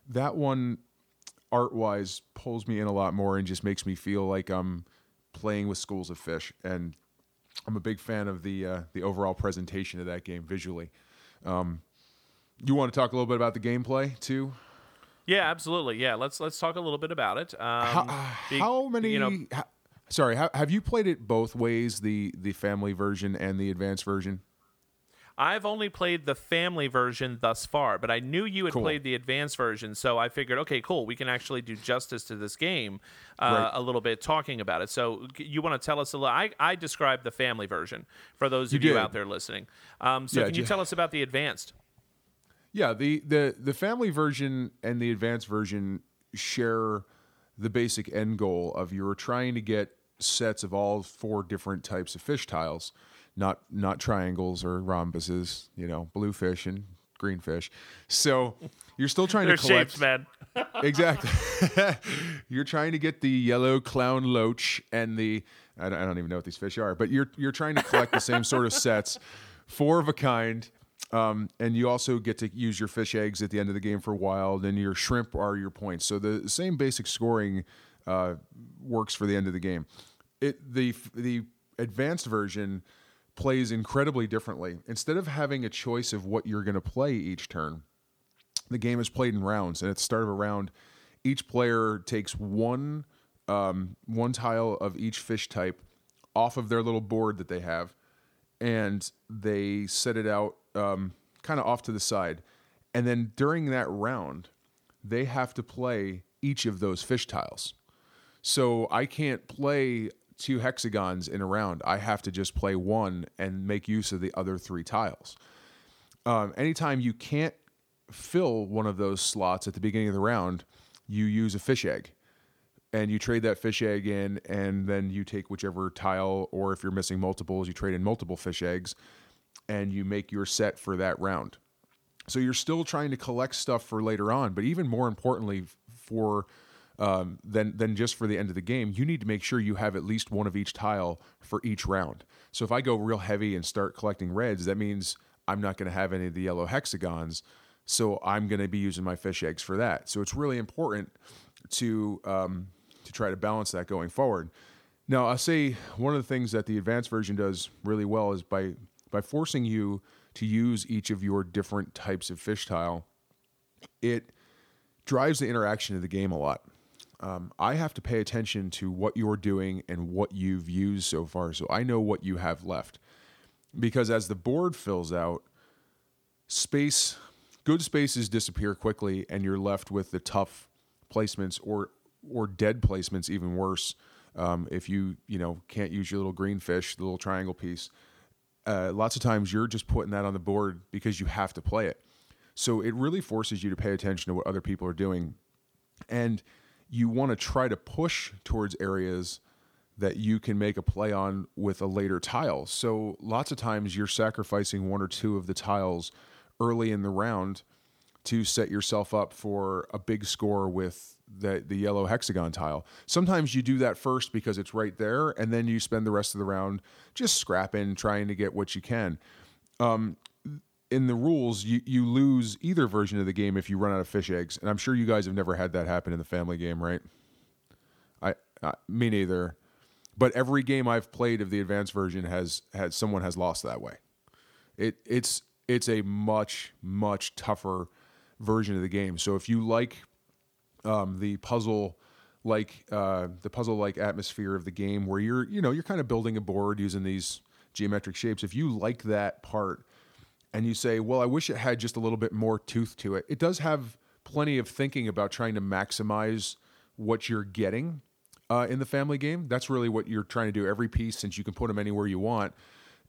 that one art wise pulls me in a lot more and just makes me feel like I'm playing with schools of fish. And I'm a big fan of the uh, the overall presentation of that game visually. Um, you want to talk a little bit about the gameplay too? Yeah, absolutely. Yeah, let's let's talk a little bit about it. Um, how, how, many? You know, how, sorry, how, have you played it both ways the the family version and the advanced version? I've only played the family version thus far, but I knew you had cool. played the advanced version, so I figured, okay, cool, we can actually do justice to this game uh, right. a little bit talking about it. So you want to tell us a little? I, I described the family version for those of you, you out there listening. Um, so yeah, can you tell us about the advanced? Yeah, the the the family version and the advanced version share the basic end goal of you're trying to get sets of all four different types of fish tiles, not not triangles or rhombuses, you know, blue fish and green fish. So you're still trying to collect shapes, man. exactly. you're trying to get the yellow clown loach and the I don't, I don't even know what these fish are, but you're you're trying to collect the same sort of sets, four of a kind um, and you also get to use your fish eggs at the end of the game for wild, and your shrimp are your points. So the same basic scoring uh, works for the end of the game. It the the advanced version plays incredibly differently. Instead of having a choice of what you're going to play each turn, the game is played in rounds, and at the start of a round, each player takes one um, one tile of each fish type off of their little board that they have, and they set it out um, kind of off to the side. And then during that round, they have to play each of those fish tiles. So I can't play two hexagons in a round. I have to just play one and make use of the other three tiles. Um, anytime you can't fill one of those slots at the beginning of the round, you use a fish egg. and you trade that fish egg in, and then you take whichever tile, or if you're missing multiples, you trade in multiple fish eggs, and you make your set for that round. So you're still trying to collect stuff for later on, but even more importantly, for um, than than just for the end of the game, you need to make sure you have at least one of each tile for each round. So if I go real heavy and start collecting reds, that means I'm not going to have any of the yellow hexagons. So I'm going to be using my fish eggs for that. So it's really important to um, to try to balance that going forward. Now, I'll say one of the things that the advanced version does really well is by by forcing you to use each of your different types of fish tile, it drives the interaction of the game a lot. Um, I have to pay attention to what you're doing and what you've used so far, so I know what you have left. Because as the board fills out, space, good spaces disappear quickly, and you're left with the tough placements or or dead placements, even worse. Um, if you you know can't use your little green fish, the little triangle piece, uh, lots of times you're just putting that on the board because you have to play it. So it really forces you to pay attention to what other people are doing, and you want to try to push towards areas that you can make a play on with a later tile. So lots of times you're sacrificing one or two of the tiles early in the round to set yourself up for a big score with the the yellow hexagon tile. Sometimes you do that first because it's right there, and then you spend the rest of the round just scrapping, trying to get what you can. Um, in the rules, you, you lose either version of the game if you run out of fish eggs, and I'm sure you guys have never had that happen in the family game, right? I, uh, me neither. But every game I've played of the advanced version has had someone has lost that way. It it's it's a much much tougher version of the game. So if you like um, the puzzle like uh, the puzzle like atmosphere of the game where you're you know you're kind of building a board using these geometric shapes. If you like that part and you say well i wish it had just a little bit more tooth to it it does have plenty of thinking about trying to maximize what you're getting uh, in the family game. That's really what you're trying to do. Every piece since you can put them anywhere you want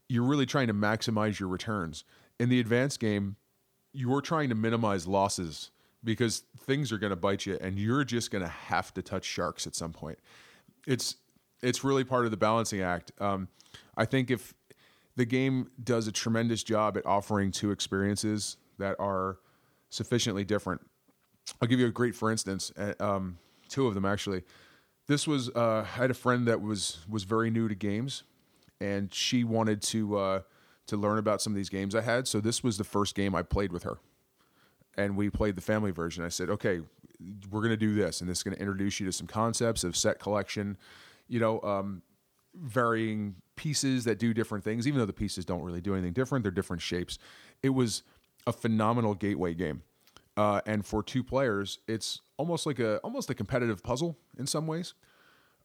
you're really trying to maximize your returns. In the advanced game you're trying to minimize losses because things are going to bite you and you're just going to have to touch sharks at some point. It's it's really part of the balancing act. Um, I think if the game does a tremendous job at offering two experiences that are sufficiently different. I'll give you a great for instance, uh, um, two of them actually. This was uh, I had a friend that was was very new to games, and she wanted to uh, to learn about some of these games I had. So this was the first game I played with her and we played the family version. I said, okay, we're going to do this, and this is going to introduce you to some concepts of set collection, you know, um, varying pieces that do different things, even though the pieces don't really do anything different. They're different shapes. It was a phenomenal gateway game. Uh, and for two players, it's almost like a almost a competitive puzzle in some ways.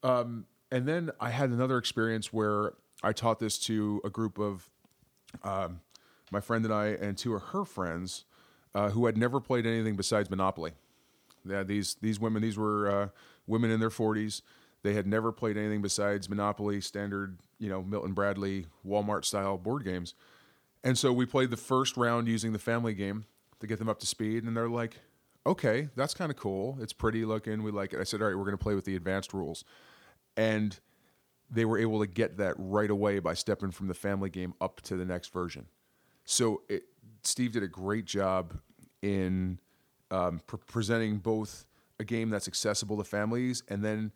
Um, and then I had another experience where I taught this to a group of um, my friend and I and two of her friends uh, who had never played anything besides Monopoly. Yeah, these these women, these were uh, women in their forties. They had never played anything besides Monopoly, standard, you know, Milton Bradley, Walmart style board games. And so we played the first round using the family game to get them up to speed. And they're like, okay, that's kind of cool. It's pretty looking. We like it. I said, all right, we're going to play with the advanced rules. And they were able to get that right away by stepping from the family game up to the next version. So it, Steve did a great job in um, pre- presenting both a game that's accessible to families and then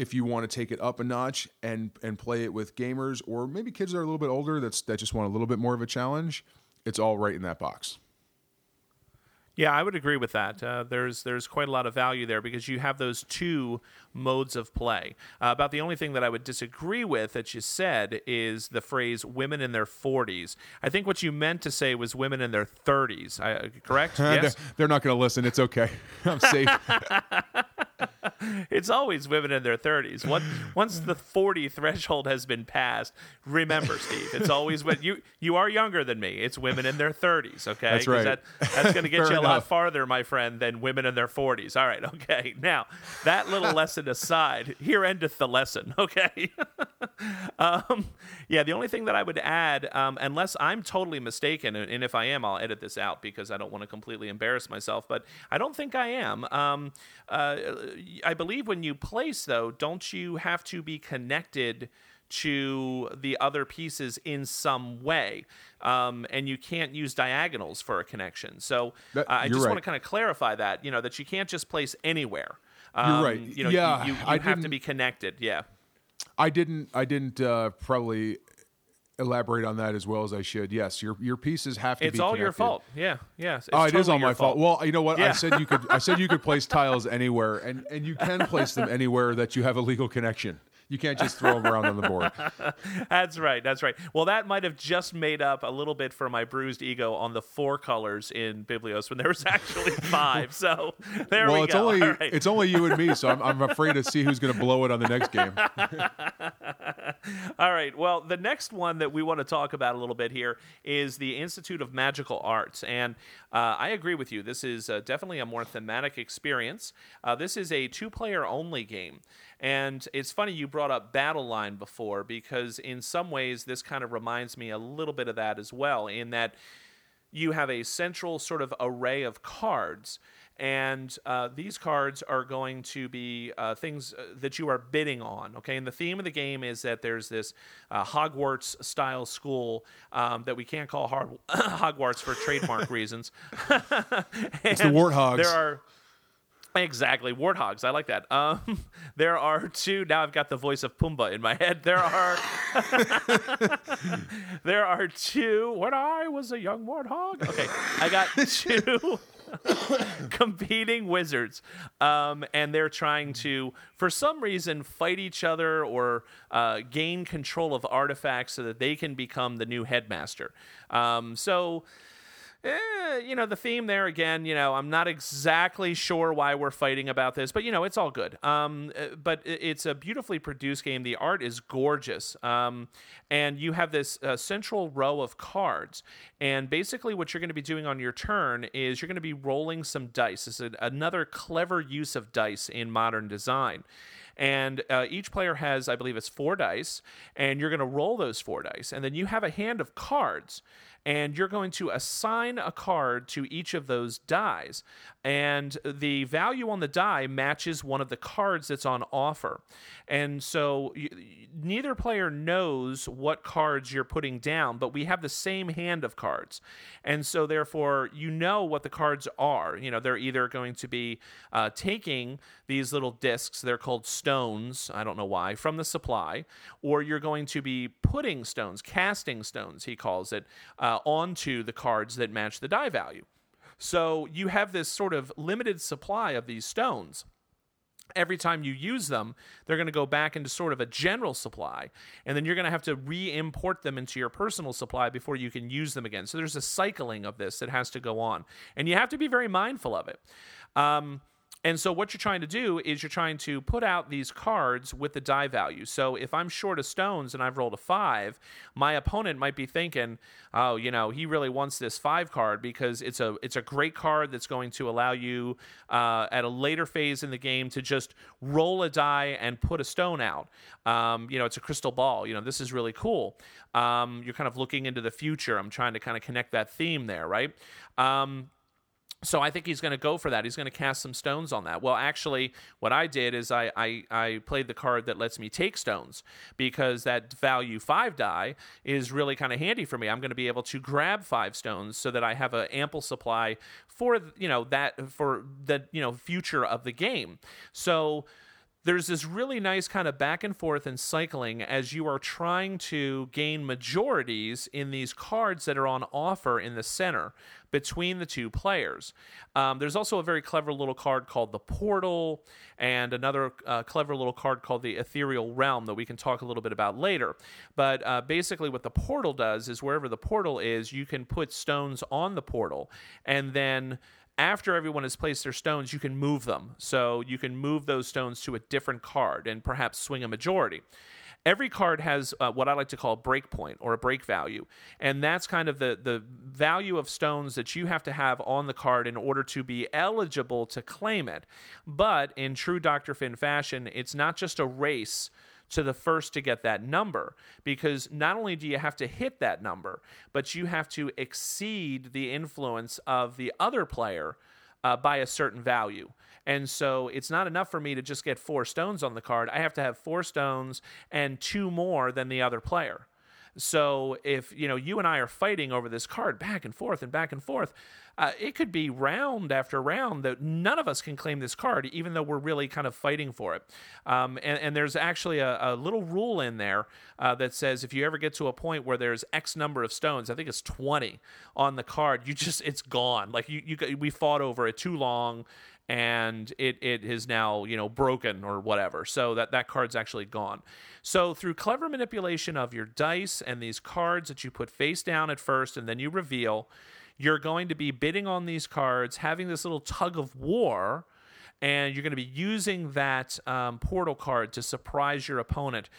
if you want to take it up a notch and and play it with gamers or maybe kids that are a little bit older that's that just want a little bit more of a challenge, it's all right in that box. Yeah, I would agree with that. Uh, there's there's quite a lot of value there because you have those two modes of play. Uh, about the only thing that I would disagree with that you said is the phrase "women in their 40s." I think what you meant to say was "women in their 30s." I, correct? yes. they're, they're not going to listen. It's okay. I'm safe. it's always women in their 30s. Once, once the 40 threshold has been passed, remember, Steve, it's always when you you are younger than me. It's women in their 30s, okay? That's right. That, that's going to get you a lot farther, my friend, than women in their 40s. All right, okay. Now, that little lesson aside, here endeth the lesson, okay? um, yeah, the only thing that I would add, um, unless I'm totally mistaken, and if I am, I'll edit this out because I don't want to completely embarrass myself, but I don't think I am. Um, uh, I believe when you place though, don't you have to be connected to the other pieces in some way, um, and you can't use diagonals for a connection. So That- uh, I you're just want to kind of clarify that you know that you can't just place anywhere. You're Um, right. You know, Yeah, you, you, you I have to be connected. Yeah. I didn't. I didn't uh, probably elaborate on that as well as I should. Yes, your your pieces have to It's be. all your fault. Yeah, yeah. It's Oh, it is totally all my fault. Well, you know what? I said you could. I said you could place tiles anywhere, and and you can place them anywhere that you have a legal connection. You can't just throw them around on the board. That's right. That's right. Well, that might have just made up a little bit for my bruised ego on the four colors in Biblios when there was actually five. So there well, we it's go. only right. it's only you and me, so I'm, I'm afraid to see who's going to blow it on the next game. All right. Well, the next one that we want to talk about a little bit here is the Institute of Magical Arts. And uh, I agree with you. This is uh, definitely a more thematic experience. Uh, this is a two player only game. And it's funny you brought up Battle Line before because, in some ways, this kind of reminds me a little bit of that as well, in that you have a central sort of array of cards. And uh, these cards are going to be uh, things uh, that you are bidding on. Okay. And the theme of the game is that there's this uh, Hogwarts style school um, that we can't call Har- Hogwarts for trademark reasons. it's the Warthogs. There are. Exactly, warthogs. I like that. Um, there are two. Now I've got the voice of Pumbaa in my head. There are, there are two. When I was a young warthog. Okay, I got two competing wizards, um, and they're trying to, for some reason, fight each other or uh, gain control of artifacts so that they can become the new headmaster. Um, so eh, you know, the theme there again, you know, I'm not exactly sure why we're fighting about this, but you know, it's all good. Um, uh, but it's a beautifully produced game. The art is gorgeous. Um, and you have this uh, central row of cards. And basically, what you're going to be doing on your turn is you're going to be rolling some dice. This is another clever use of dice in modern design. And uh, each player has, I believe it's four dice, and you're going to roll those four dice. And then you have a hand of cards, and you're going to assign a card to each of those dies. And the value on the die matches one of the cards that's on offer. And so y neither player knows what cards you're putting down, but we have the same hand of cards. And so therefore, you know what the cards are. You know, they're either going to be uh, taking these little discs, they're called stones, I don't know why, from the supply, or you're going to be putting stones, casting stones, he calls it, uh, onto the cards that match the die value. So you have this sort of limited supply of these stones every time you use them, they're going to go back into sort of a general supply. And then you're going to have to re import them into your personal supply before you can use them again. So there's a cycling of this that has to go on. And you have to be very mindful of it. Um, and so what you're trying to do is you're trying to put out these cards with the die value. So if I'm short of stones and I've rolled a five, my opponent might be thinking, "Oh, you know, he really wants this five card because it's a it's a great card that's going to allow you uh, at a later phase in the game to just roll a die and put a stone out. Um, you know, it's a crystal ball. You know, this is really cool. Um, you're kind of looking into the future. I'm trying to kind of connect that theme there, right? Um, so I think he's going to go for that. He's going to cast some stones on that. Well, actually, what I did is I, I, I played the card that lets me take stones because that value five die is really kind of handy for me. I'm going to be able to grab five stones so that I have an ample supply for you know that for the you know future of the game. So there's this really nice kind of back and forth and cycling as you are trying to gain majorities in these cards that are on offer in the center between the two players. Um, there's also a very clever little card called the Portal, and another uh, clever little card called the Ethereal Realm that we can talk a little bit about later. But uh, basically, what the Portal does is wherever the portal is, you can put stones on the portal, and then after everyone has placed their stones, you can move them. So you can move those stones to a different card and perhaps swing a majority. Every card has uh, what I like to call a break point or a break value, and that's kind of the the value of stones that you have to have on the card in order to be eligible to claim it. But in true Dr. Finn fashion, it's not just a race to the first to get that number because not only do you have to hit that number, but you have to exceed the influence of the other player uh, by a certain value. And so it's not enough for me to just get four stones on the card. I have to have four stones and two more than the other player. So if you know you and I are fighting over this card back and forth and back and forth, uh, it could be round after round that none of us can claim this card, even though we're really kind of fighting for it. Um, and, and, there's actually a, a, little rule in there uh, that says if you ever get to a point where there's X number of stones, I think it's 20 on the card, you just it's gone. Like you, you we fought over it too long and it it is now you know broken or whatever so that that card's actually gone so through clever manipulation of your dice and these cards that you put face down at first and then you reveal you're going to be bidding on these cards having this little tug of war and you're going to be using that um, portal card to surprise your opponent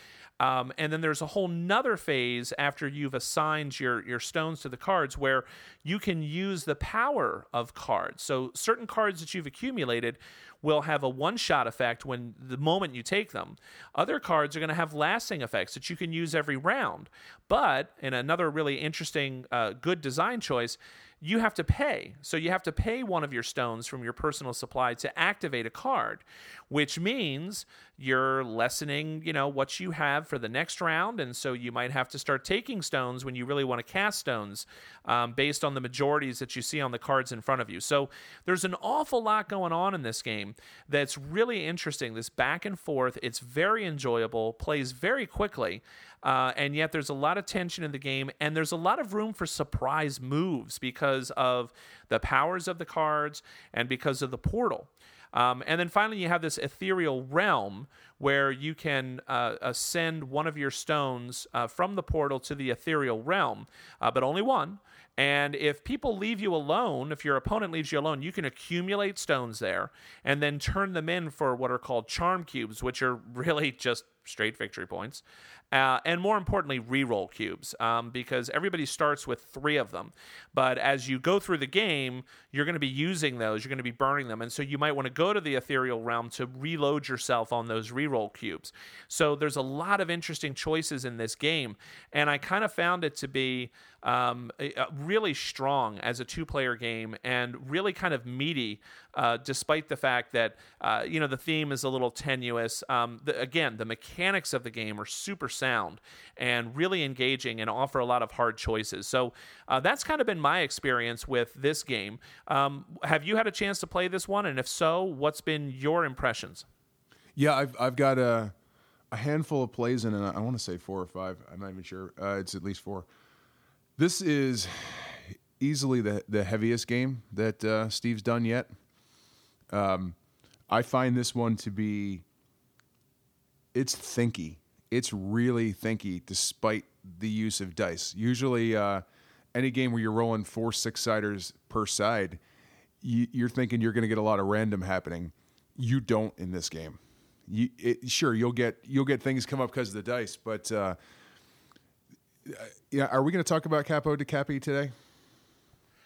um, and then there's a whole nother phase after you've assigned your, your stones to the cards where you can use the power of cards. So certain cards that you've accumulated will have a one shot effect when the moment you take them. Other cards are going to have lasting effects that you can use every round. But, in another really interesting, uh, good design choice, you have to pay. So you have to pay one of your stones from your personal supply to activate a card, which means you're lessening, you know, what you have for the next round, and so you might have to start taking stones when you really want to cast stones, um, based on the majorities that you see on the cards in front of you. So there's an awful lot going on in this game that's really interesting. This back and forth, it's very enjoyable, plays very quickly. Uh, and yet there's a lot of tension in the game, and there's a lot of room for surprise moves because of the powers of the cards and because of the portal. Um, and then finally, you have this ethereal realm where you can uh, send one of your stones uh, from the portal to the ethereal realm, uh, but only one. And if people leave you alone, if your opponent leaves you alone, you can accumulate stones there and then turn them in for what are called charm cubes, which are really just straight victory points. Uh, and more importantly, reroll cubes, um, because everybody starts with three of them. But as you go through the game, you're going to be using those, you're going to be burning them. And so you might want to go to the ethereal realm to reload yourself on those reroll cubes. So there's a lot of interesting choices in this game. And I kind of found it to be um, really strong as a two player game and really kind of meaty, uh, despite the fact that, uh, you know, the theme is a little tenuous. Um, the, again, the mechanics of the game are super sound and really engaging and offer a lot of hard choices. So uh, that's kind of been my experience with this game. Um, have you had a chance to play this one? And if so, what's been your impressions? Yeah, I've, I've got a, a handful of plays in and I want to say four or five. I'm not even sure. Uh, it's at least four. This is easily the the heaviest game that uh, Steve's done yet. Um, I find this one to be it's thinky. It's really thinky, despite the use of dice. Usually, uh, any game where you're rolling four six siders per side, you, are thinking you're going to get a lot of random happening. You don't in this game. You it, sure you'll get you'll get things come up because of the dice, but uh, yeah, are we going to talk about Capo Dei Capi today?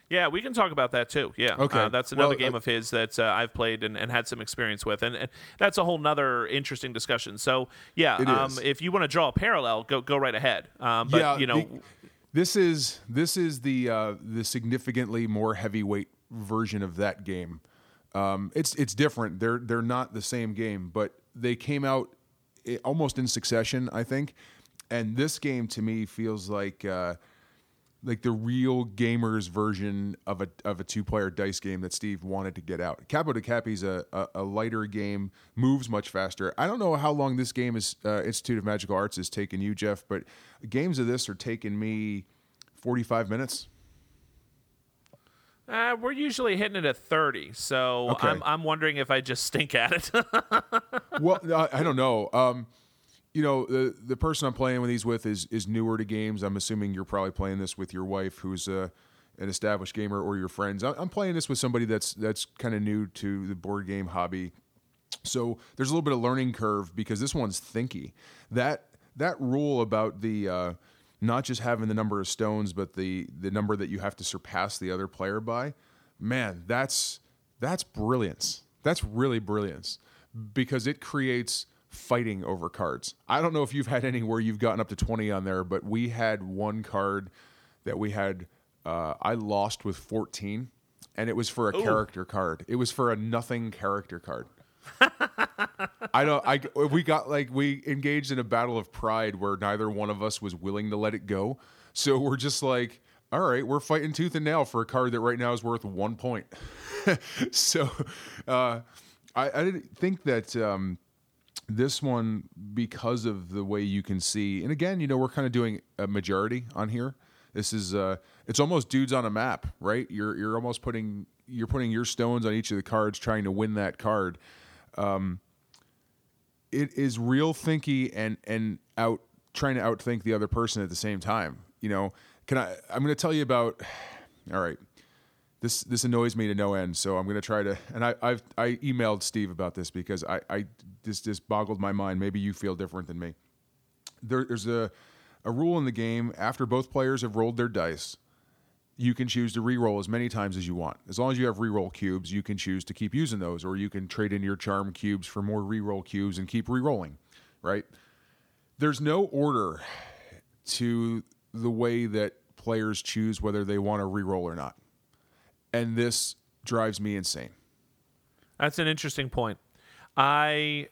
Yeah, we can talk about that too. Yeah, okay. Uh, that's another well, game uh, of his that uh, I've played and, and, had some experience with, and, and, that's a whole nother interesting discussion. So yeah, um, if you want to draw a parallel, go go right ahead. Um, but yeah, you know, the, this is this is the uh, the significantly more heavyweight version of that game. Um, it's it's different. They're they're not the same game, but they came out eh, almost in succession. I think and this game to me feels like uh, like the real gamers version of a of a two player dice game that Steve wanted to get out. Capo Dei Capi's a, a, a lighter game, moves much faster. I don't know how long this game is uh, Institute of Magical Arts has taken you, Jeff, but games of this are taking me forty five minutes. Uh, we're usually hitting it at 30, so okay. I'm, I'm wondering if I just stink at it. well, I, I don't know. Um, you know the the person I'm playing with these with is is newer to games. I'm assuming you're probably playing this with your wife, who's a an established gamer, or your friends. I'm playing this with somebody that's that's kind of new to the board game hobby. So there's a little bit of learning curve because this one's thinky. That that rule about the uh, not just having the number of stones, but the the number that you have to surpass the other player by. Man, that's that's brilliance. That's really brilliance because it creates fighting over cards. I don't know if you've had any where you've gotten up to 20 on there, but we had one card that we had, uh, I lost with 14 and it was for a Ooh. character card. It was for a nothing character card. I don't. I we got like we engaged in a battle of pride where neither one of us was willing to let it go. So we're just like, all right, we're fighting tooth and nail for a card that right now is worth one point. so uh, I, I didn't think that um, this one because of the way you can see, and again, you know, we're kind of doing a majority on here. This is uh, it's almost dudes on a map, right? You're you're almost putting you're putting your stones on each of the cards, trying to win that card Um it is real thinky and and out trying to outthink the other person at the same time. You know, can I? I'm going to tell you about. All right, this this annoys me to no end. So I'm going to try to. And I I've I emailed Steve about this because I I this this boggled my mind. Maybe you feel different than me. There, there's a a rule in the game after both players have rolled their dice. You can choose to re-roll as many times as you want. As long as you have re-roll cubes, you can choose to keep using those, or you can trade in your charm cubes for more re-roll cubes and keep re-rolling. Right? There's no order to the way that players choose whether they want to re-roll or not, and this drives me insane. That's an interesting point. I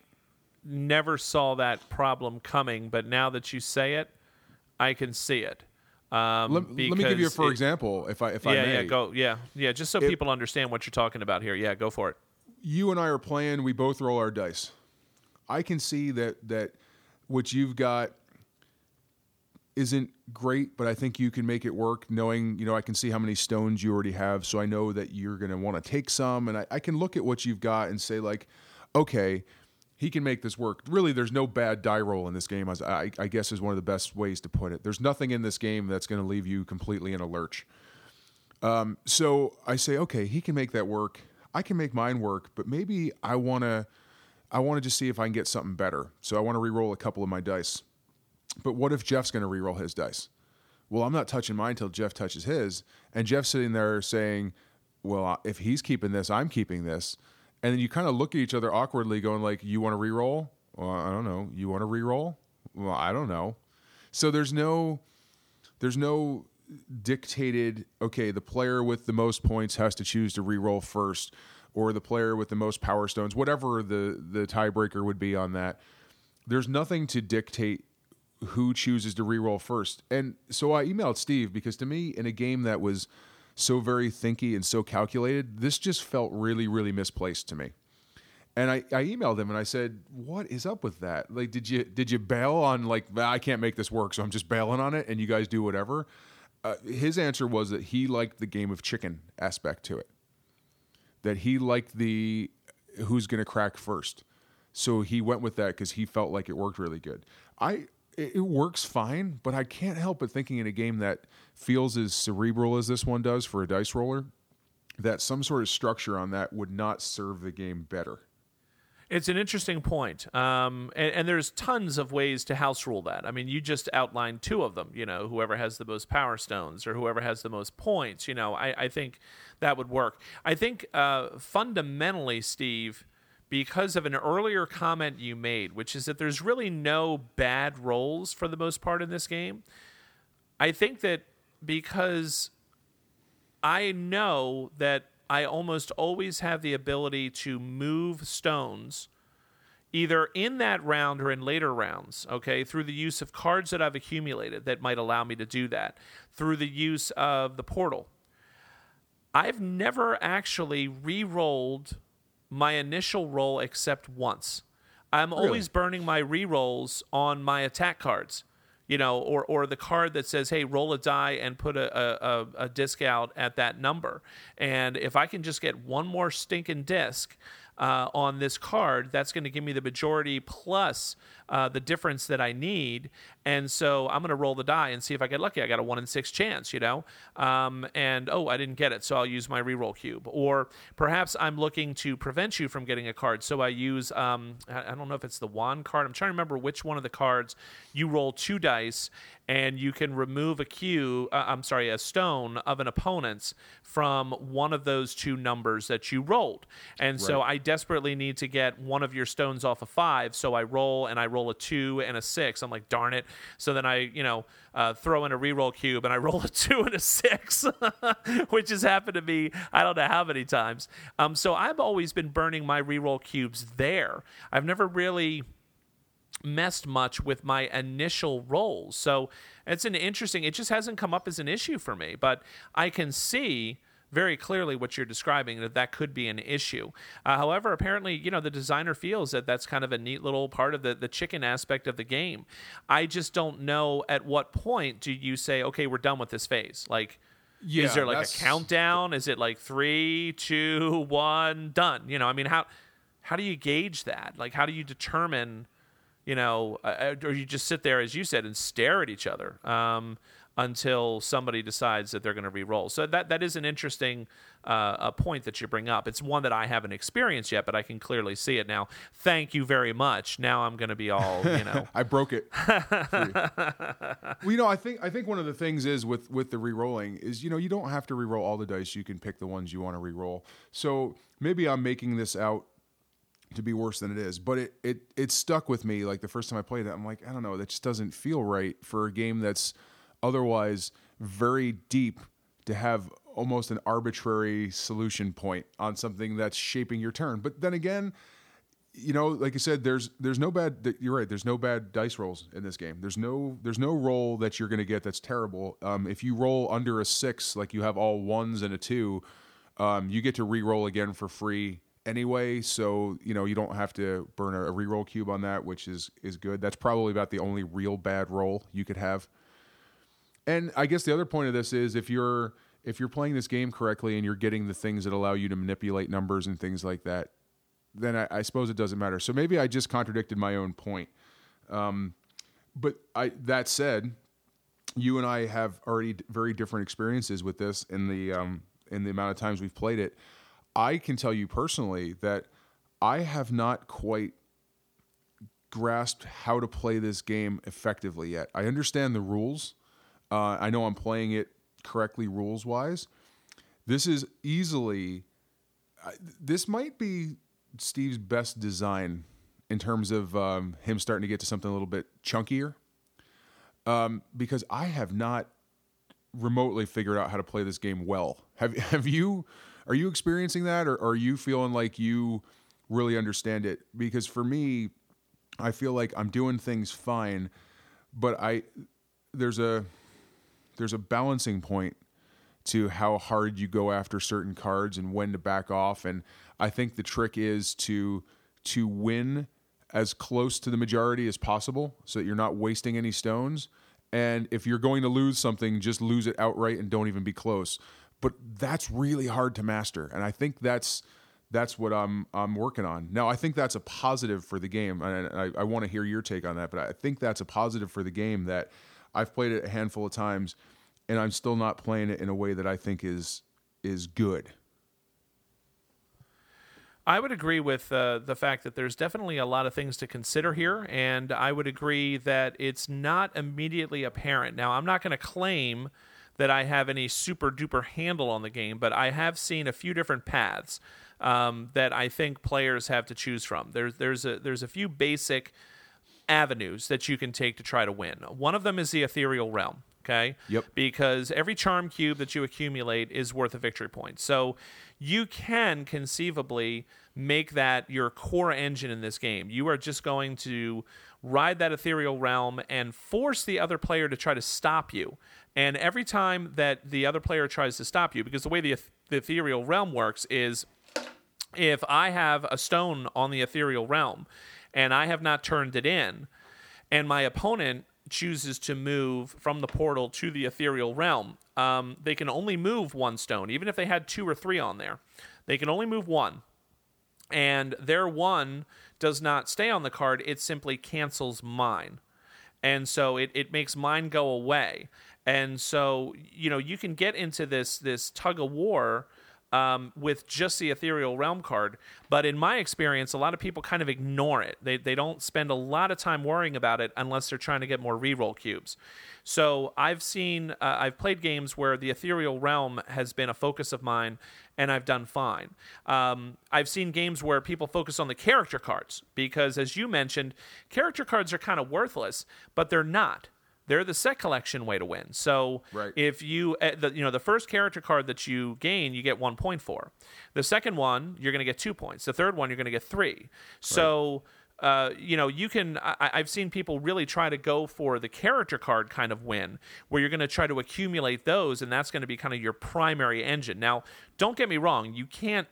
never saw that problem coming, but now that you say it, I can see it. Um, Let, let me give you a for it- example, if I if I Yeah, may. yeah, go. Yeah, yeah. Just so people understand what you're talking about here. Yeah, go for it. you and I are playing, we both roll our dice. I can see that that what you've got isn't great, but I think you can make it work knowing, you know, I can see how many stones you already have. So I know that you're going to want to take some. And I, I can look at what you've got and say, like, okay, he can make this work. Really, there's no bad die roll in this game, as I, I guess is one of the best ways to put it. There's nothing in this game that's going to leave you completely in a lurch. Um, so I say, okay, he can make that work. I can make mine work, but maybe I want to, I want to just see if I can get something better. So I want to re-roll a couple of my dice. But what if Jeff's going to re-roll his dice? Well, I'm not touching mine until Jeff touches his, and Jeff's sitting there saying, "Well, if he's keeping this, I'm keeping this." And then you kind of look at each other awkwardly, going like, "You want to re-roll? Well, I don't know. You want to re-roll? Well, I don't know." So there's no, there's no dictated. Okay, the player with the most points has to choose to re-roll first, or the player with the most power stones, whatever the the tiebreaker would be on that. There's nothing to dictate who chooses to re-roll first. And so I emailed Steve because to me, in a game that was so very thinky and so calculated, this just felt really, really misplaced to me. And I, I emailed him and I said, "What is up with that? Like, did you did you bail on like "Ah, I can't make this work, so I'm just bailing on it, and you guys do whatever?" Uh, his answer was that he liked the game of chicken aspect to it. That he liked the who's going to crack first, so he went with that because he felt like it worked really good. I it, works fine, but I can't help but thinking in a game that feels as cerebral as this one does for a dice roller, that some sort of structure on that would not serve the game better. It's an interesting point. Um, and, and there's tons of ways to house rule that. I mean, you just outlined two of them, you know, whoever has the most power stones or whoever has the most points, you know, I, I think that would work. I think uh, fundamentally, Steve, because of an earlier comment you made, which is that there's really no bad rolls for the most part in this game, I think that because I know that I almost always have the ability to move stones either in that round or in later rounds, okay, through the use of cards that I've accumulated that might allow me to do that, through the use of the portal. I've never actually re rolled my initial roll except once. I'm always burning my re rolls on my attack cards you know, or or the card that says, "Hey, roll a die and put a, a, a, a disc out at that number." And if I can just get one more stinking disc uh, on this card, that's going to give me the majority plus uh, the difference that I need. And so I'm going to roll the die and see if I get lucky. I got a one in six chance, you know. Um, and oh, I didn't get it, so I'll use my reroll cube. Or perhaps I'm looking to prevent you from getting a card, so I use um, I don't know if it's the wand card. I'm trying to remember which one of the cards you roll two dice and you can remove a cue. Uh, I'm sorry, a stone of an opponent's from one of those two numbers that you rolled. And so I desperately need to get one of your stones off of five, so I roll and I roll roll a two and a six. I'm like, darn it. So then I, you know, uh, throw in a reroll cube and I roll a two and a six, which has happened to me I don't know how many times. Um, so I've always been burning my reroll cubes there. I've never really messed much with my initial rolls. So it's an interesting, it just hasn't come up as an issue for me, but I can see very clearly what you're describing that that could be an issue. Uh, however, apparently, you know, the designer feels that that's kind of a neat little part of the, the chicken aspect of the game. I just don't know at what point do you say, okay, we're done with this phase? Like, Yeah, is there like a countdown? Is it like three, two, one, done? You know, I mean, how how do you gauge that? Like, how do you determine, you know, uh, or you just sit there as you said and stare at each other um, until somebody decides that they're going to re-roll? So that that is an interesting uh, a point that you bring up. It's one that I haven't experienced yet, but I can clearly see it now. Thank you very much. Now I'm going to be all you know. I broke it. Well, you know, I think I think one of the things is with with the re-rolling is you know you don't have to re-roll all the dice. You can pick the ones you want to re-roll. So maybe I'm making this out to be worse than it is, but it it it stuck with me. Like the first time I played it, I'm like, I don't know, that just doesn't feel right for a game that's otherwise very deep to have almost an arbitrary solution point on something that's shaping your turn. But then again, you know, like I said, there's there's no bad. You're right. There's no bad dice rolls in this game. There's no there's no roll that you're going to get that's terrible. Um, if you roll under a six, like you have all ones and a two, um, you get to re-roll again for free anyway. So you know you don't have to burn a, a re-roll cube on that, which is is good. That's probably about the only real bad roll you could have. And I guess the other point of this is if you're if you're playing this game correctly and you're getting the things that allow you to manipulate numbers and things like that, then I, I suppose it doesn't matter. So maybe I just contradicted my own point. Um, but I that said, you and I have already very different experiences with this in the um, in the amount of times we've played it. I can tell you personally that I have not quite grasped how to play this game effectively yet. I understand the rules. Uh, I know I'm playing it correctly rules wise. This is easily this might be Steve's best design in terms of um, him starting to get to something a little bit chunkier. Um, because I have not remotely figured out how to play this game well. Have have you? Are you experiencing that, or are you feeling like you really understand it? Because for me, I feel like I'm doing things fine, but I there's a there's a balancing point to how hard you go after certain cards and when to back off and I think the trick is to to win as close to the majority as possible so that you're not wasting any stones and if you're going to lose something just lose it outright and don't even be close but that's really hard to master and I think that's that's what I'm I'm working on. Now I think that's a positive for the game, and I, I want to hear your take on that. But I think that's a positive for the game that I've played it a handful of times, and I'm still not playing it in a way that I think is is good. I would agree with uh, the fact that there's definitely a lot of things to consider here, and I would agree that it's not immediately apparent. Now, I'm not going to claim that I have any super duper handle on the game, but I have seen a few different paths um, that I think players have to choose from. There's there's a there's a few basic avenues that you can take to try to win. One of them is the ethereal realm. Okay. Yep. Because every charm cube that you accumulate is worth a victory point. So you can conceivably make that your core engine in this game. You are just going to ride that ethereal realm and force the other player to try to stop you. And every time that the other player tries to stop you, because the way the, the ethereal realm works is if I have a stone on the ethereal realm and I have not turned it in, and my opponent chooses to move from the portal to the ethereal realm, um, they can only move one stone, even if they had two or three on there. They can only move one. And their one does not stay on the card, it simply cancels mine. And so it, it makes mine go away. And so, you know, you can get into this this tug of war um, with just the Ethereal Realm card. But in my experience, a lot of people kind of ignore it. They, they don't spend a lot of time worrying about it unless they're trying to get more reroll cubes. So I've seen, uh, I've played games where the Ethereal Realm has been a focus of mine, and I've done fine. Um, I've seen games where people focus on the character cards because, as you mentioned, character cards are kind of worthless, but they're not they're the set collection way to win. So Right. if you uh, the, you know the first character card that you gain, you get one point for. The second one, you're going to get two points. The third one, you're going to get three. So. Uh, you know, you can. I, I've seen people really try to go for the character card kind of win, where you're going to try to accumulate those, and that's going to be kind of your primary engine. Now, don't get me wrong, you can't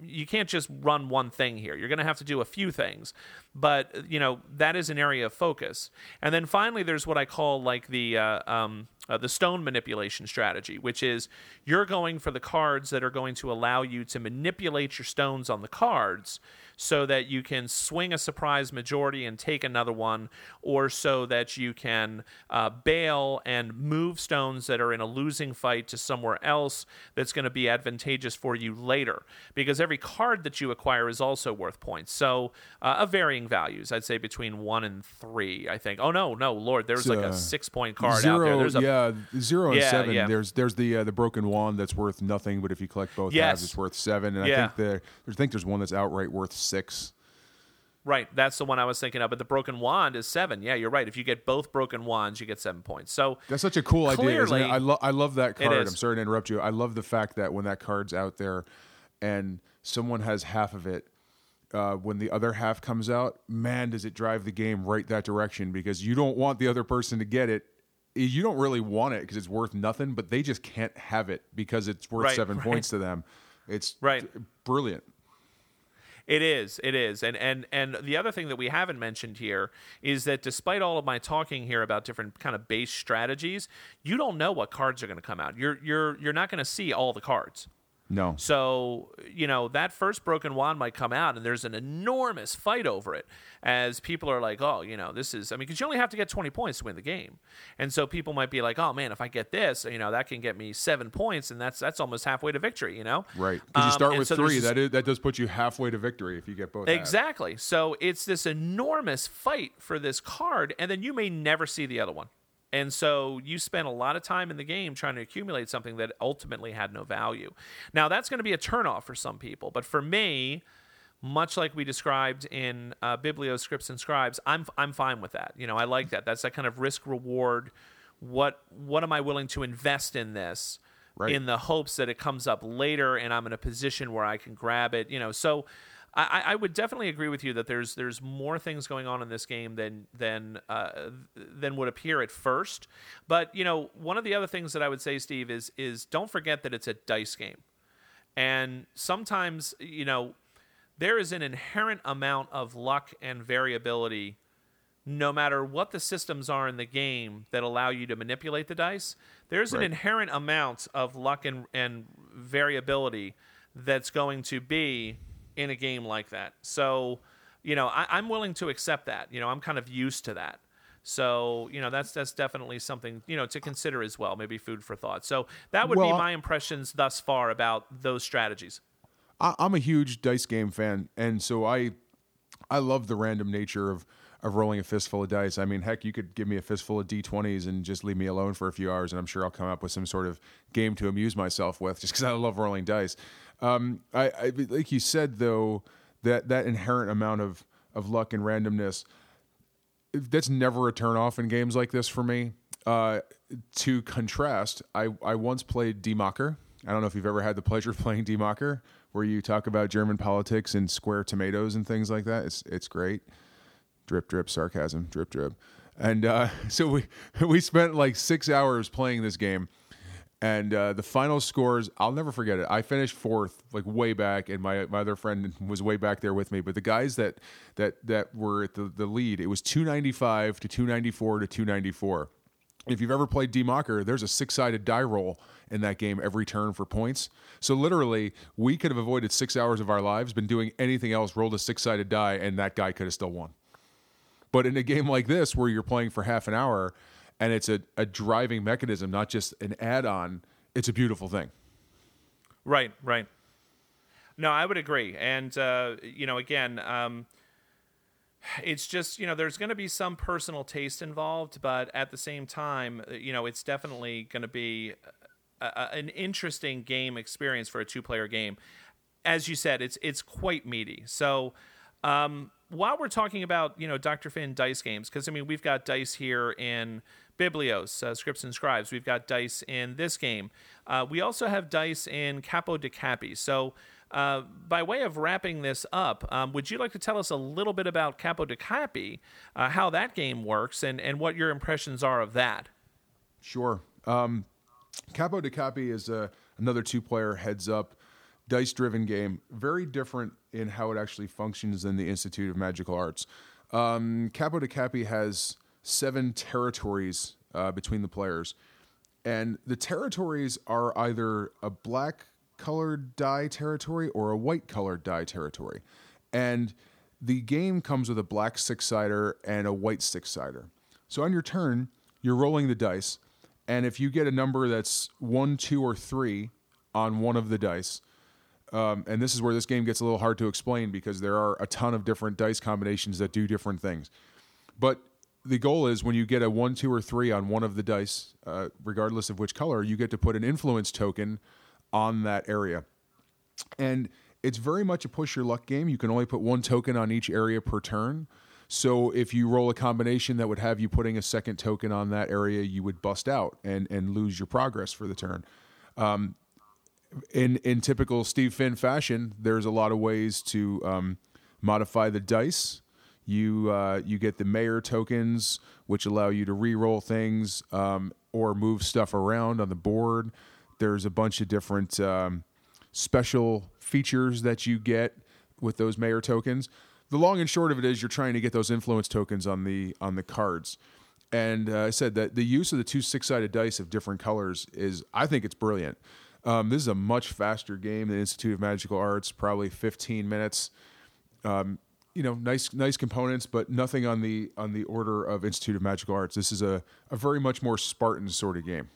you can't just run one thing here. You're going to have to do a few things, but you know that is an area of focus. And then finally, there's what I call like the uh, um, uh, the stone manipulation strategy, which is you're going for the cards that are going to allow you to manipulate your stones on the cards so that you can swing a surprise majority and take another one, or so that you can uh, bail and move stones that are in a losing fight to somewhere else that's going to be advantageous for you later. Because every card that you acquire is also worth points. So, uh, of varying values, I'd say between one and three, I think. Oh, no, no, Lord, there's like uh, a six point card zero, out there. There's a yeah, zero and Yeah, seven. yeah. There's there's the uh, the broken wand that's worth nothing, but if you collect both Yes. halves, it's worth seven. And I think the I think there's one that's outright worth six. Right, that's the one I was thinking of. But the broken wand is seven. Yeah, you're right. If you get both broken wands, you get seven points. So That's such a cool idea. Clearly- I love I love that card. I'm sorry to interrupt you. I love the fact that when that card's out there, and someone has half of it. Uh, when the other half comes out, man, does it drive the game right that direction because you don't want the other person to get it. You don't really want it because it's worth nothing, but they just can't have it because it's worth Right, seven right. points to them. It's Right. brilliant. It is, it is, and and and the other thing that we haven't mentioned here is that despite all of my talking here about different kind of base strategies, you don't know what cards are going to come out. You're you're you're not going to see all the cards. No, So, you know, that first broken wand might come out and there's an enormous fight over it as people are like, oh, you know, this is, I mean, because you only have to get 20 points to win the game. And so people might be like, oh, man, if I get this, you know, that can get me seven points and that's that's almost halfway to victory, you know? right? Because you Um, start with so three. That is, that does put you halfway to victory if you get both. halves. Exactly. So it's this enormous fight for this card, and then you may never see the other one. And so you spent a lot of time in the game trying to accumulate something that ultimately had no value. Now, that's going to be a turnoff for some people. But for me, much like we described in uh, Biblios Scripts and Scribes, I'm, I'm fine with that. You know, I like that. That's that kind of risk reward. What, what am I willing to invest in this? Right. in the hopes that it comes up later and I'm in a position where I can grab it. You know, so I, I would definitely agree with you that there's there's more things going on in this game than than uh, than would appear at first. But you know, one of the other things that I would say, Steve, is is don't forget that it's a dice game, and sometimes you know there is an inherent amount of luck and variability no matter what the systems are in the game that allow you to manipulate the dice, there's an inherent amount of luck and, and variability that's going to be in a game like that. So, you know, I, I'm willing to accept that. You know, I'm kind of used to that. So, you know, that's that's definitely something you know to consider as well. Maybe food for thought. So that would be my impressions thus far about those strategies. I, I'm a huge dice game fan, and so I I love the random nature of of rolling a fistful of dice. I mean, heck, you could give me a fistful of d20s and just leave me alone for a few hours, and I'm sure I'll come up with some sort of game to amuse myself with, just because I love rolling dice. Um, I, I like you said though that that inherent amount of of luck and randomness that's never a turnoff in games like this for me. Uh, to contrast, I, I once played Die Macher. I don't know if you've ever had the pleasure of playing Die Macher, where you talk about German politics and square tomatoes and things like that. It's it's great. Drip drip sarcasm, drip drip. And uh, so we we spent like six hours playing this game, and uh, the final scores I'll never forget it. I finished fourth, like way back, and my my other friend was way back there with me. But the guys that that that were at the, the lead, it was two ninety five to two ninety four to two ninety four. If you've ever played Die Macher, there's a six sided die roll in that game every turn for points. So literally, we could have avoided six hours of our lives, been doing anything else, rolled a six sided die, and that guy could have still won. But in a game like this, where you're playing for half an hour and it's a, a driving mechanism, not just an add on, it's a beautiful thing. Right, right. No, I would agree. And, uh, you know, again, um, it's just, you know, there's going to be some personal taste involved, but at the same time, you know, it's definitely going to be a, a, an interesting game experience for a two player game. As you said, it's it's quite meaty. So, um, while we're talking about you know Dr. Finn dice games, because I mean we've got dice here in Biblios, uh, Scripts and Scribes. We've got dice in this game. Uh, we also have dice in Capo Dei Capi. So uh, by way of wrapping this up, um, would you like to tell us a little bit about Capo Dei Capi, uh, how that game works, and, and what your impressions are of that? Sure. Um, Capo Dei Capi is uh, another two player heads up dice driven game, very different in how it actually functions than the Institute of Magical Arts. Um, Capo Dei Capi has seven territories uh, between the players. And the territories are either a black colored die territory or a white colored die territory. And the game comes with a black six sider and a white six sider. So on your turn, you're rolling the dice. And if you get a number that's one, two, or three on one of the dice, um, and this is where this game gets a little hard to explain because there are a ton of different dice combinations that do different things. But the goal is when you get a one, two, or three on one of the dice, uh, regardless of which color, you get to put an influence token on that area. And it's very much a push your luck game. You can only put one token on each area per turn. So if you roll a combination that would have you putting a second token on that area, you would bust out and and lose your progress for the turn. Um, in in typical Steve Finn fashion, there's a lot of ways to um, modify the dice. You uh, you get the mayor tokens, which allow you to re-roll things um, or move stuff around on the board. There's a bunch of different um, special features that you get with those mayor tokens. The long and short of it is you're trying to get those influence tokens on the on the cards. And uh, I said that the use of the two six-sided dice of different colors is, I think, it's brilliant. Um, this is a much faster game than Institute of Magical Arts, probably 15 minutes. Um, you know, nice nice components, but nothing on the on the order of Institute of Magical Arts. This is a, a very much more Spartan sort of game.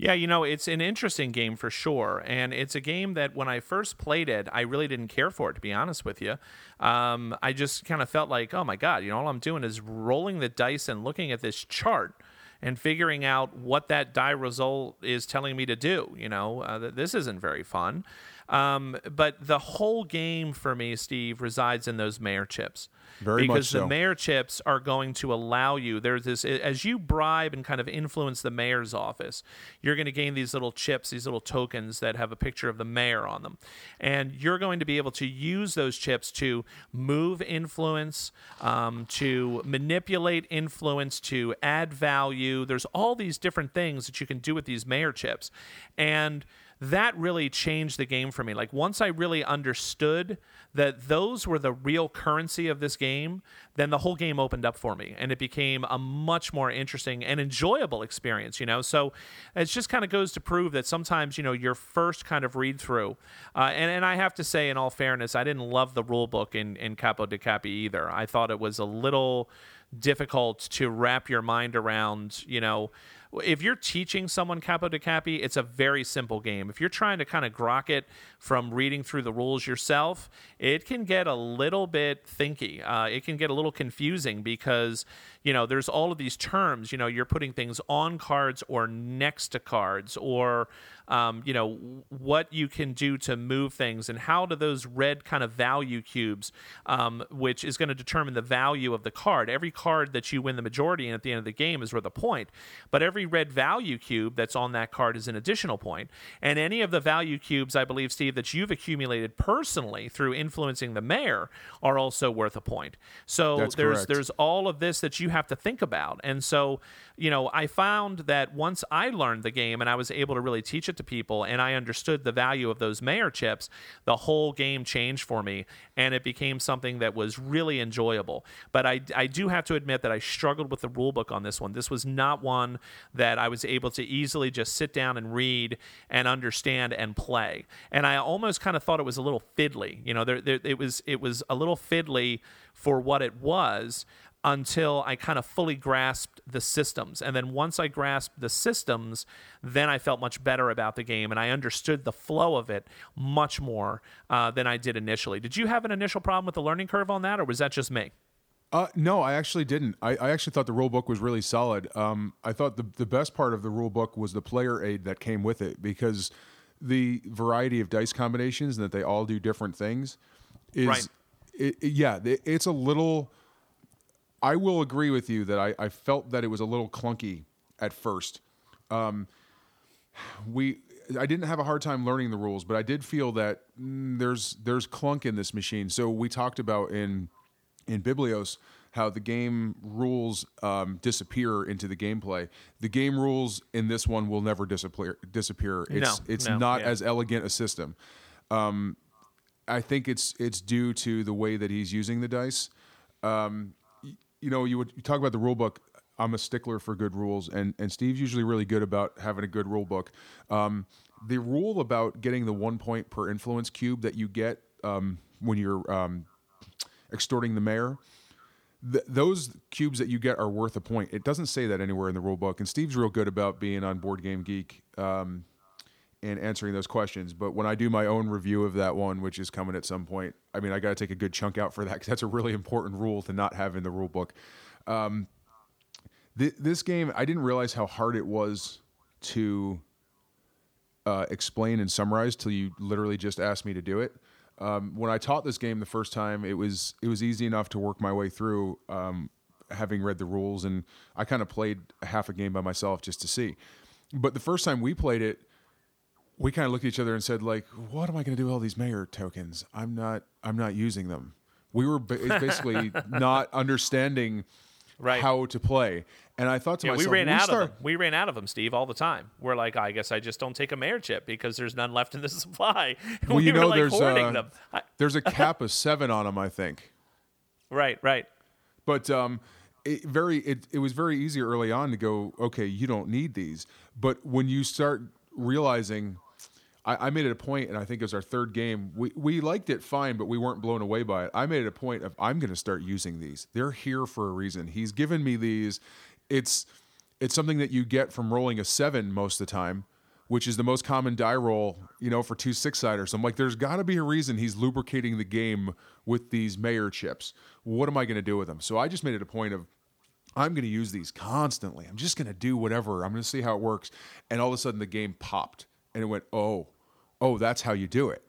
Yeah, you know, it's an interesting game for sure. And it's a game that when I first played it, I really didn't care for it, to be honest with you. Um, I just kind of felt like, oh my God, you know, all I'm doing is rolling the dice and looking at this chart and figuring out what that die result is telling me to do. You know, uh, this isn't very fun. Um, but the whole game for me, Steve, resides in those mayor chips. Very because much so. Because the mayor chips are going to allow you. There's this as you bribe and kind of influence the mayor's office, you're going to gain these little chips, these little tokens that have a picture of the mayor on them, and you're going to be able to use those chips to move influence, um, to manipulate influence, to add value. There's all these different things that you can do with these mayor chips, and that really changed the game for me. Like once I really understood that those were the real currency of this game, then the whole game opened up for me and it became a much more interesting and enjoyable experience, you know? So it just kind of goes to prove that sometimes, you know, your first kind of read through, uh, and, and I have to say, in all fairness, I didn't love the rule book in, in Capo Dei Capi either. I thought it was a little difficult to wrap your mind around, you know, if you're teaching someone Capo Dei Capi, it's a very simple game. If you're trying to kind of grok it from reading through the rules yourself, it can get a little bit thinky. Uh, it can get a little confusing because you know there's all of these terms. You know, you're putting things on cards or next to cards or um, you know what you can do to move things and how do those red kind of value cubes um, which is going to determine the value of the card every card that you win the majority in at the end of the game is worth a point but every red value cube that's on that card is an additional point. and any of the value cubes i believe steve that you've accumulated personally through influencing the mayor are also worth a point so That's there's correct. there's all of this that you have to think about and so you know i found that once i learned the game and i was able to really teach it to people and I understood the value of those mayor chips, the whole game changed for me and it became something that was really enjoyable. But I, I do have to admit that I struggled with the rule book on this one. This was not one that I was able to easily just sit down and read and understand and play. And I almost kind of thought it was a little fiddly. You know, there, there, it was it was a little fiddly for what it was. Until I kind of fully grasped the systems. And then once I grasped the systems, then I felt much better about the game and I understood the flow of it much more uh, than I did initially. Did you have an initial problem with the learning curve on that, or was that just me? Uh, no, I actually didn't. I, I, actually thought the rule book was really solid. Um, I thought the, the best part of the rule book was the player aid that came with it because the variety of dice combinations and that they all do different things is, Right. it, it- yeah, it- it's a little. I will agree with you that I, I felt that it was a little clunky at first. Um, we I didn't have a hard time learning the rules, but I did feel that mm, there's there's clunk in this machine. So we talked about in in Biblios how the game rules um, disappear into the gameplay. The game rules in this one will never disappear. Disappear. It's No, it's no, not yeah. as elegant a system. Um, I think it's it's due to the way that he's using the dice. Um, you know, you would you talk about the rule book. I'm a stickler for good rules, and and Steve's usually really good about having a good rule book. Um, the rule about getting the one point per influence cube that you get um, when you're um, extorting the mayor. Th- those cubes that you get are worth a point. It doesn't say that anywhere in the rule book, and Steve's real good about being on Board Game Geek um, and answering those questions. But when I do my own review of that one, which is coming at some point, I mean, I got to take a good chunk out for that because that's a really important rule to not have in the rule book. Um, th- this game, I didn't realize how hard it was to uh, explain and summarize till you literally just asked me to do it. Um, when I taught this game the first time, it was it was easy enough to work my way through, um, having read the rules, and I kind of played half a game by myself just to see. But the first time we played it, we kind of looked at each other and said, like, "What am I going to do with all these mayor tokens? I'm not I'm not using them." We were ba- basically not understanding Right. how to play, and I thought to Yeah, we ran when out start, of them. We ran out of them, Steve, all the time. We're like, I guess I just don't take a mayor chip because there's none left in the supply. Well, we you know, like there's uh, them. There's a cap of seven on them, I think. right, right. But um, it very it, it was very easy early on to go, okay, you don't need these. But when you start realizing, I, I made it a point, and I think it was our third game. We we liked it fine, but we weren't blown away by it. I made it a point of I'm going to start using these. They're here for a reason. He's given me these. It's it's something that you get from rolling a seven most of the time. Which is the most common die roll, you know, for two six siders. I'm like, there's got to be a reason he's lubricating the game with these mayor chips. What am I going to do with them? So I just made it a point of I'm going to use these constantly. I'm just going to do whatever. I'm going to see how it works. And all of a sudden, the game popped and it went, oh, oh, that's how you do it.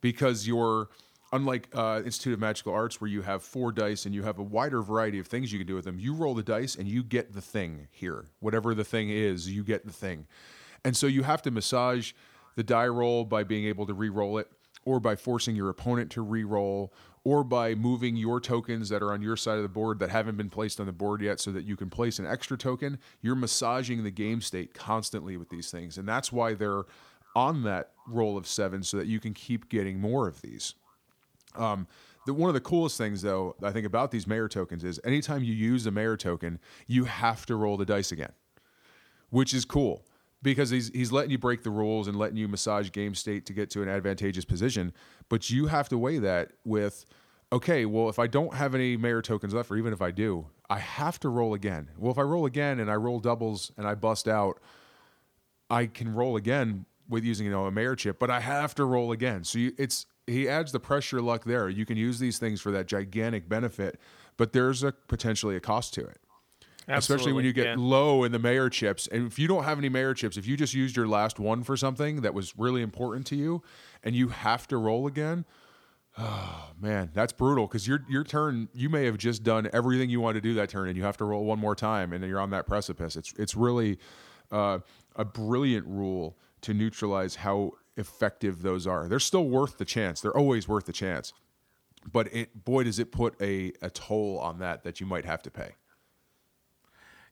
Because you're, unlike uh, Institute of Magical Arts, where you have four dice and you have a wider variety of things you can do with them, you roll the dice and you get the thing here. Whatever the thing is, you get the thing. And so you have to massage the die roll by being able to re roll it or by forcing your opponent to re-roll, or by moving your tokens that are on your side of the board that haven't been placed on the board yet so that you can place an extra token. You're massaging the game state constantly with these things. And that's why they're on that roll of seven so that you can keep getting more of these. Um, the, one of the coolest things, though, I think about these mayor tokens is anytime you use a mayor token, you have to roll the dice again, which is cool because he's he's letting you break the rules and letting you massage game state to get to an advantageous position. But you have to weigh that with, okay, well, if I don't have any mayor tokens left, or even if I do, I have to roll again. Well, if I roll again and I roll doubles and I bust out, I can roll again with using you know a mayor chip, but I have to roll again. So you, it's he adds the pressure luck there. You can use these things for that gigantic benefit, but there's a potentially a cost to it. Especially when you get yeah. low in the mayor chips. And if you don't have any mayor chips, if you just used your last one for something that was really important to you and you have to roll again, oh man, that's brutal because your your turn you may have just done everything you wanted to do that turn and you have to roll one more time and then you're on that precipice. It's it's really uh, a brilliant rule to neutralize how effective those are. They're still worth the chance. They're always worth the chance. But it boy does it put a, a toll on that that you might have to pay.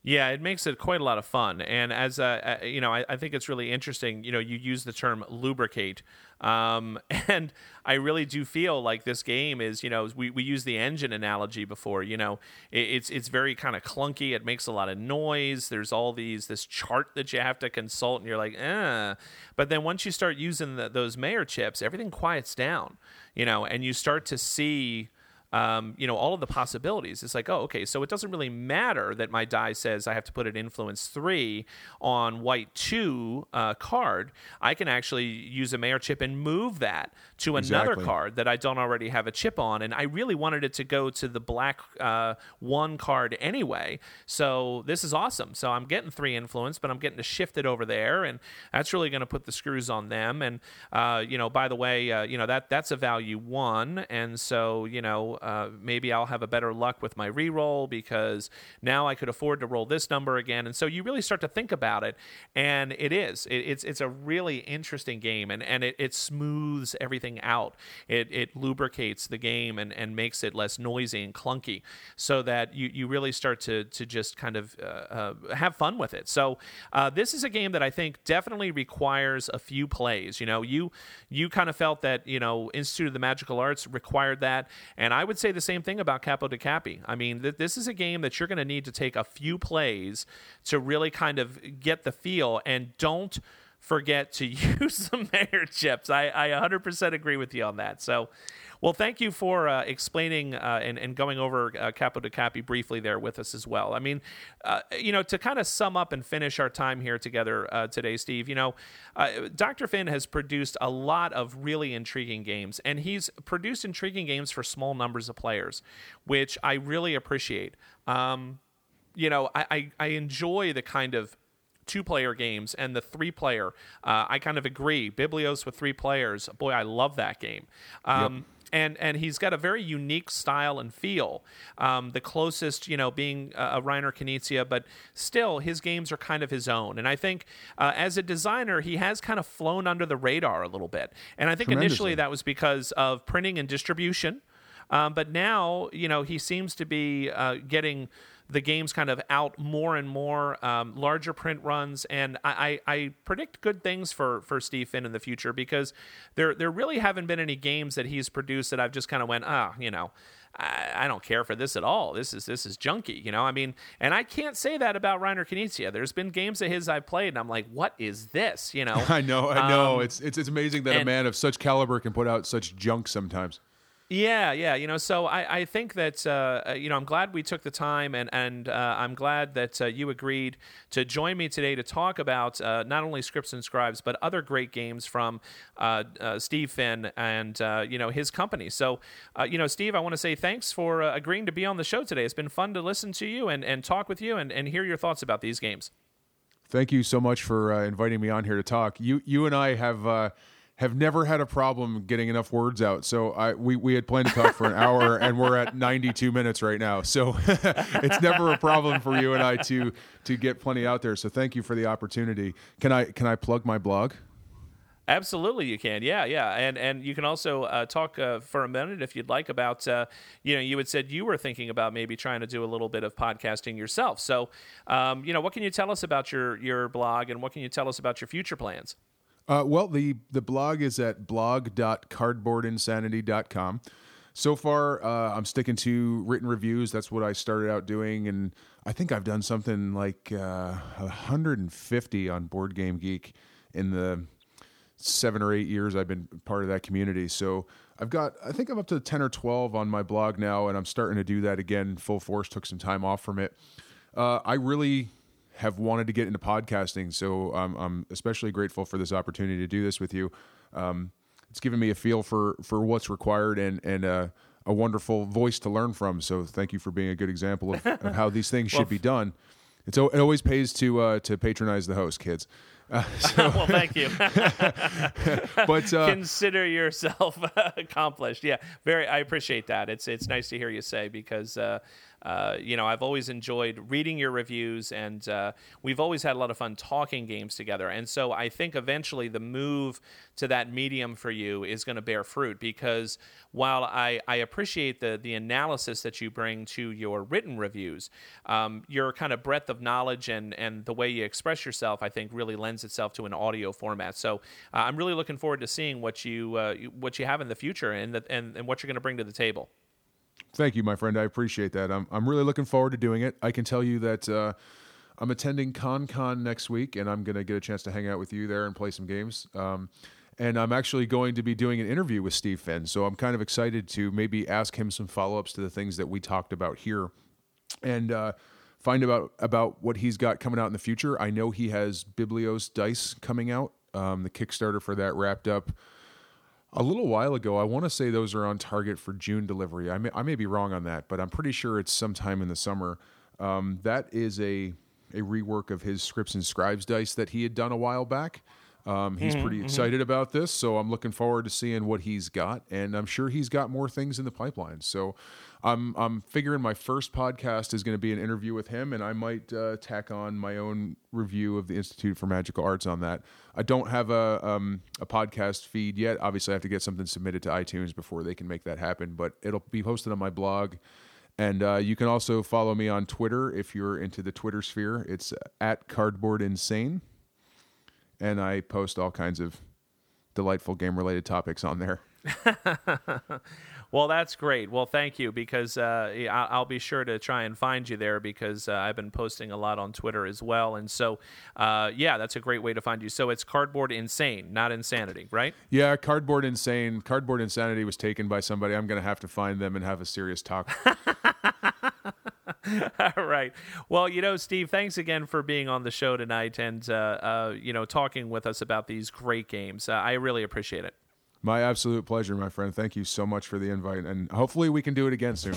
Yeah, it makes it quite a lot of fun. And as uh, uh, you know, I, I think it's really interesting. You know, you use the term lubricate, um, and I really do feel like this game is. You know, we, we used the engine analogy before. You know, it, it's it's very kind of clunky. It makes a lot of noise. There's all these this chart that you have to consult, and you're like, eh. But then once you start using the, those mayor chips, everything quiets down. You know, and you start to see um, you know all of the possibilities. It's like, oh, okay, so it doesn't really matter that my die says I have to put an influence three on white two uh, card. I can actually use a mayor chip and move that to another card that I don't already have a chip on, and I really wanted it to go to the black uh, one card anyway. So this is awesome. So I'm getting three influence, but I'm getting to shift it over there, and that's really going to put the screws on them. And uh, you know, by the way, uh, you know that that's a value one, and so you know uh, maybe I'll have a better luck with my reroll because now I could afford to roll this number again. And so you really start to think about it, and it is it, it's it's a really interesting game, and and it, it smooths everything out. It it lubricates the game and and makes it less noisy and clunky, so that you you really start to to just kind of uh, uh, have fun with it. So uh, this is a game that I think definitely requires a few plays. You know, you you kind of felt that you know Institute of the Magical Arts required that, and I would say the same thing about Capo Dei Capi. I mean, th- this is a game that you're going to need to take a few plays to really kind of get the feel, and don't forget to use the mayor chips. I, I 100% agree with you on that. So, well, thank you for uh, explaining uh, and, and going over uh, Capo Dei Capi briefly there with us as well. I mean, uh, you know, to kind of sum up and finish our time here together uh, today, Steve, you know, uh, Dr. Finn has produced a lot of really intriguing games, and he's produced intriguing games for small numbers of players, which I really appreciate. Um, you know, I, I, I enjoy the kind of two player games and the three player. Uh, I kind of agree. Biblios with three players, boy, I love that game. Um, And, and he's got a very unique style and feel. Um, the closest, you know, being uh, a Reiner Knizia, but still, his games are kind of his own. And I think uh, as a designer, he has kind of flown under the radar a little bit. And I think initially that was because of printing and distribution. Um, but now, you know, he seems to be uh, getting the games kind of out more and more, um, larger print runs, and I, I, I predict good things for for Steve Finn in the future because there there really haven't been any games that he's produced that I've just kind of went, ah, you know. I, I don't care for this at all. This is this is junky, you know. I mean, and I can't say that about Reiner Knizia. There's been games of his I've played, and I'm like, what is this? You know. I know, I know. Um, it's, it's it's amazing that a man of such caliber can put out such junk sometimes. Yeah, yeah, you know, so I, I think that uh, you know I'm glad we took the time, and and uh, I'm glad that uh, you agreed to join me today to talk about uh, not only Scripts and Scribes but other great games from uh, uh, Steve Finn and you know his company. So you know, Steve, I want to say thanks for agreeing to be on the show today. It's been fun to listen to you and, and talk with you and, and hear your thoughts about these games. Thank you so much for inviting me on here to talk. You you and I have have never had a problem getting enough words out. So I we, we had planned to talk for an hour and we're at 92 minutes right now. So it's never a problem for you and I to to get plenty out there. So thank you for the opportunity. Can I can I plug my blog? Absolutely, you can. Yeah, yeah, and and you can also uh, talk uh, for a minute if you'd like about. Uh, you know, you had said you were thinking about maybe trying to do a little bit of podcasting yourself. So, um, you know, what can you tell us about your your blog, and what can you tell us about your future plans? Uh, well, the the blog is at blog.cardboardinsanity.com. So far, uh, I'm sticking to written reviews. That's what I started out doing, and I think I've done something like uh, 150 on Board Game Geek in the seven or eight years I've been part of that community. So I've got, I think I'm up to 10 or 12 on my blog now, and I'm starting to do that again full force. Took some time off from it. Uh, I really have wanted to get into podcasting, so um, I'm especially grateful for this opportunity to do this with you. Um, it's given me a feel for for what's required and and uh, a wonderful voice to learn from. So thank you for being a good example of, of how these things should be done. It's it always pays to uh, to patronize the host, kids. Uh, so, well, thank you. but uh, Consider yourself accomplished. Yeah, very. I appreciate that. It's it's nice to hear you say because. Uh, uh, you know, I've always enjoyed reading your reviews, and uh, we've always had a lot of fun talking games together. And so I think eventually the move to that medium for you is going to bear fruit because while I, I appreciate the the analysis that you bring to your written reviews, um, your kind of breadth of knowledge and and the way you express yourself, I think, really lends itself to an audio format. So uh, I'm really looking forward to seeing what you uh, what you have in the future and the, and, and what you're going to bring to the table. Thank you, my friend. I appreciate that. I'm I'm really looking forward to doing it. I can tell you that uh, I'm attending ConCon next week, and I'm going to get a chance to hang out with you there and play some games. Um, and I'm actually going to be doing an interview with Steve Finn. So I'm kind of excited to maybe ask him some follow ups to the things that we talked about here, and uh, find about about what he's got coming out in the future. I know he has Biblios Dice coming out. Um, the Kickstarter for that wrapped up a little while ago. I want to say those are on target for June delivery. I may, I may be wrong on that, but I'm pretty sure it's sometime in the summer. Um, that is a a rework of his scripts and scribes dice that he had done a while back. Um, he's pretty excited about this, so I'm looking forward to seeing what he's got, and I'm sure he's got more things in the pipeline. So I'm I'm figuring my first podcast is going to be an interview with him, and I might uh, tack on my own review of the Institute for Magical Arts on that. I don't have a um, a podcast feed yet. Obviously, I have to get something submitted to iTunes before they can make that happen, but it'll be posted on my blog. And uh, you can also follow me on Twitter if you're into the Twitter sphere. It's at Cardboard Insane and I post all kinds of delightful game related topics on there. Well, that's great. Well, thank you because uh, I'll be sure to try and find you there because uh, I've been posting a lot on Twitter as well. And so, uh, yeah, that's a great way to find you. So it's Cardboard Insane, not Insanity, right? Yeah, Cardboard Insane. Cardboard Insanity was taken by somebody. I'm going to have to find them and have a serious talk. All right. Well, you know, Steve, thanks again for being on the show tonight and, uh, uh, you know, talking with us about these great games. Uh, I really appreciate it. My absolute pleasure, my friend. Thank you so much for the invite. And hopefully we can do it again soon.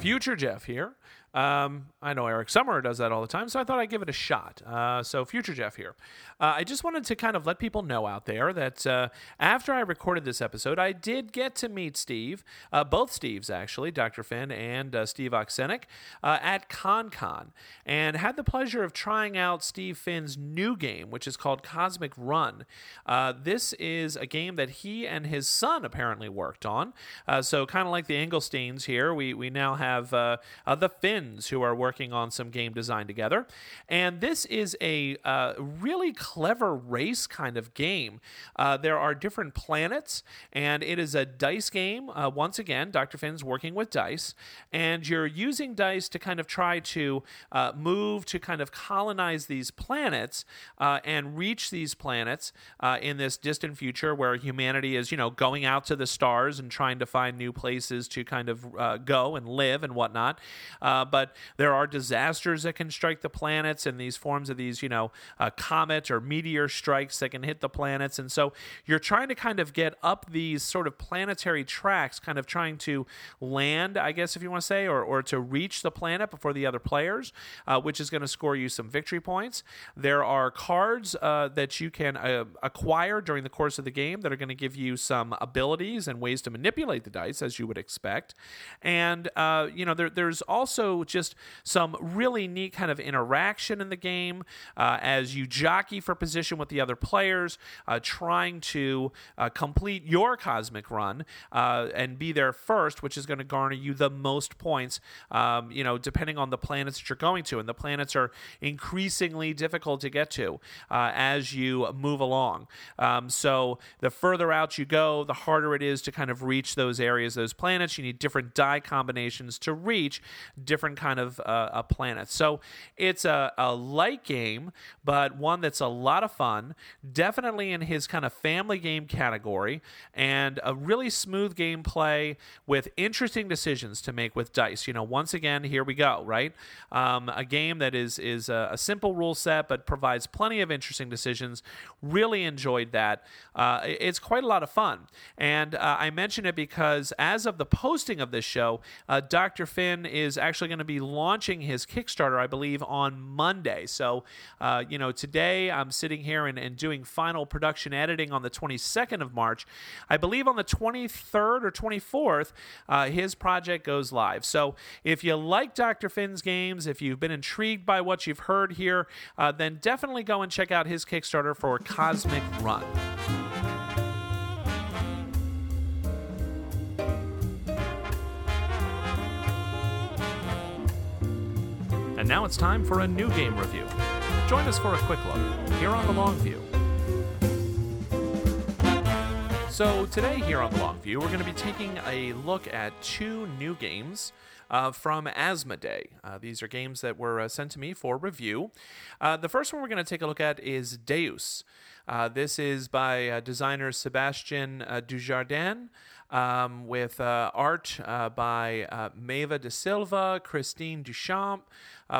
Future Jeff here. Um, I know Eric Summerer does that all the time, so I thought I'd give it a shot. Uh, so, Future Jeff here. Uh, I just wanted to kind of let people know out there that uh, after I recorded this episode, I did get to meet Steve, uh, both Steves actually, Dr. Finn and uh, Steve Oksienik, uh, at ConCon, and had the pleasure of trying out Steve Finn's new game, which is called Cosmic Run. Uh, this is a game that he and his son apparently worked on. Uh, so, kind of like the Engelsteins here, we, we now have uh, uh, the Finns who are working on some game design together. And this is a uh, really clever race kind of game. Uh, there are different planets, and it is a dice game. Uh, once again, Dr. Finn's working with dice, and you're using dice to kind of try to uh, move to kind of colonize these planets uh, and reach these planets uh, in this distant future where humanity is, you know, going out to the stars and trying to find new places to kind of go and live and whatnot. Uh, but there are disasters that can strike the planets and these forms of these, you know, uh, comet or meteor strikes that can hit the planets. And so you're trying to kind of get up these sort of planetary tracks, kind of trying to land, I guess, if you want to say, or, or to reach the planet before the other players, uh, which is going to score you some victory points. There are cards uh, that you can uh, acquire during the course of the game that are going to give you some abilities and ways to manipulate the dice, as you would expect. And, uh, you know, there, there's also just some really neat kind of interaction in the game uh, as you jockey for position with the other players, uh, trying to uh, complete your cosmic run uh, and be there first, which is going to garner you the most points, um, you know, depending on the planets that you're going to. And the planets are increasingly difficult to get to uh, as you move along. Um, so the further out you go, the harder it is to kind of reach those areas, those planets. You need different die combinations to reach different kind of uh, uh, planets. So it's a, a light game, but one that's a lot of fun. Definitely in his kind of family game category, and a really smooth gameplay with interesting decisions to make with dice. You know, once again, here we go. Right, um, a game that is is a, a simple rule set, but provides plenty of interesting decisions. Really enjoyed that. Uh, it's quite a lot of fun, and uh, I mention it because as of the posting of this show, uh, Dr. Finn is actually going to be launching his Kickstarter, I believe, on Monday. So, uh, you know, today I'm sitting here and, and doing final production editing on the 22nd of March. I believe on the 23rd or 24th, uh, his project goes live. So, if you like Dr. Finn's games, if you've been intrigued by what you've heard here, uh, then definitely go and check out his Kickstarter for Cosmic Run. And now it's time for a new game review. Join us for a quick look here on the Long View. So, today here on The Long View, we're going to be taking a look at two new games uh, from Asmodee. Uh, these are games that were uh, sent to me for review. Uh, the first one we're going to take a look at is Deus. Uh, this is by uh, designer Sebastien Dujardin. Um, with uh, art uh, by uh, Meva de Silva, Christine Duchamp,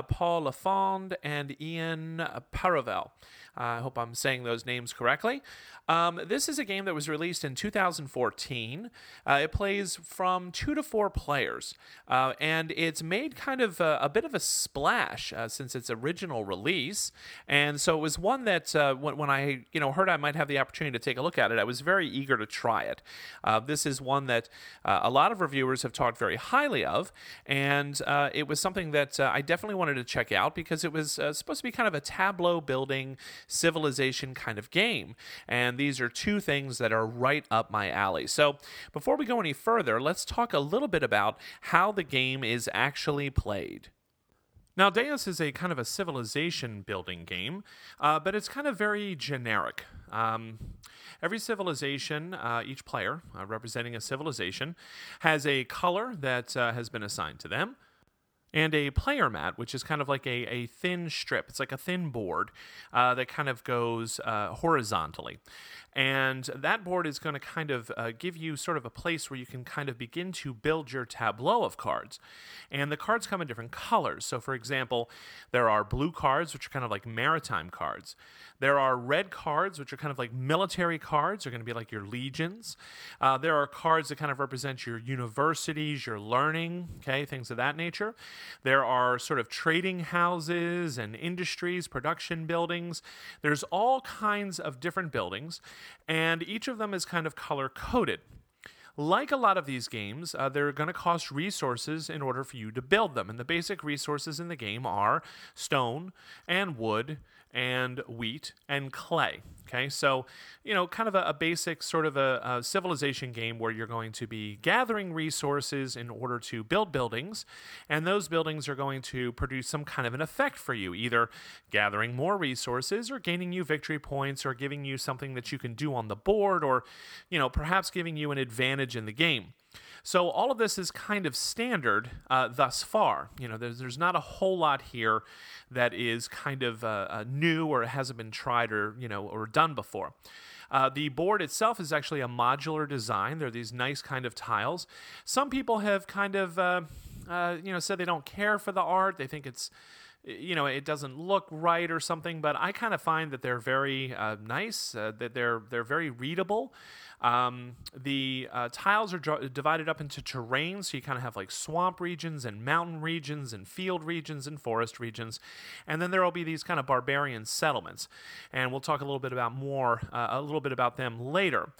Paul Lafond, and Ian Paravel. I hope I'm saying those names correctly. Um, this is a game that was released in 2014. Uh, it plays from two to four players, uh, and it's made kind of a, a bit of a splash uh, since its original release. And so it was one that uh, when, when, I you know heard I might have the opportunity to take a look at it, I was very eager to try it. Uh, this is one that uh, a lot of reviewers have talked very highly of, and it was something that I definitely wanted to check out because it was supposed to be kind of a tableau building civilization kind of game. And these are two things that are right up my alley. So before we go any further, let's talk a little bit about how the game is actually played. Now, Deus is a kind of a civilization building game, uh, but it's kind of very generic. Um, every civilization, uh, each player uh, representing a civilization, has a color that uh, has been assigned to them and a player mat, which is kind of like a, a thin strip. It's like a thin board uh, that kind of goes uh, horizontally. And that board is going to kind of uh, give you sort of a place where you can kind of begin to build your tableau of cards. And the cards come in different colors. So, for example, there are blue cards, which are kind of like maritime cards. There are red cards, which are kind of like military cards, are going to be like your legions. Uh, there are cards that kind of represent your universities, your learning, okay, things of that nature. There are sort of trading houses and industries, production buildings. There's all kinds of different buildings, and each of them is kind of color coded. Like a lot of these games, uh, they're going to cost resources in order for you to build them. And the basic resources in the game are stone and wood and wheat and clay. Okay, so you know, kind of a, a basic sort of a, a, civilization game where you're going to be gathering resources in order to build buildings, and those buildings are going to produce some kind of an effect for you, either gathering more resources or gaining you victory points or giving you something that you can do on the board or, you know, perhaps giving you an advantage in the game. So all of this is kind of standard uh, thus far. You know, there's, there's not a whole lot here that is kind of uh, uh, new or hasn't been tried or you know or done before. Uh, the board itself is actually a modular design. They're these nice kind of tiles. Some people have kind of uh, uh, you know said they don't care for the art. They think it's you know it doesn't look right or something but i kind of find that they're very uh, nice uh, that they're they're very readable um, the uh, tiles are dr- divided up into terrains, so you kind of have like swamp regions and mountain regions and field regions and forest regions, and then there will be these kind of barbarian settlements, and we'll talk a little bit about more, uh, a little bit about them later.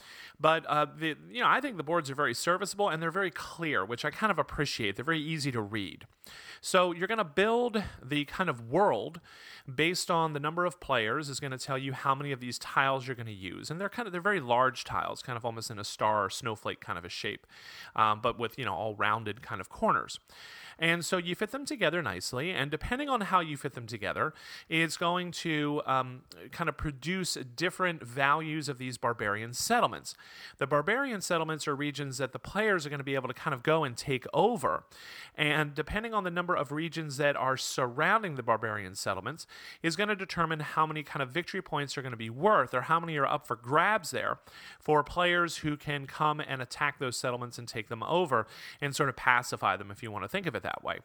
But uh, the, you know, I think the boards are very serviceable and they're very clear, which I kind of appreciate. They're very easy to read. So you're going to build the kind of world based on the number of players is going to tell you how many of these tiles you're going to use, and they're kind of they're very large tiles, kind of almost in a star or snowflake kind of a shape, um, but with you know all rounded kind of corners. And so you fit them together nicely, and depending on how you fit them together, it's going to um, kind of produce different values of these barbarian settlements. The barbarian settlements are regions that the players are going to be able to kind of go and take over. And depending on the number of regions that are surrounding the barbarian settlements, is going to determine how many kind of victory points are going to be worth or how many are up for grabs there for players who can come and attack those settlements and take them over and sort of pacify them, if you want to think of it that way.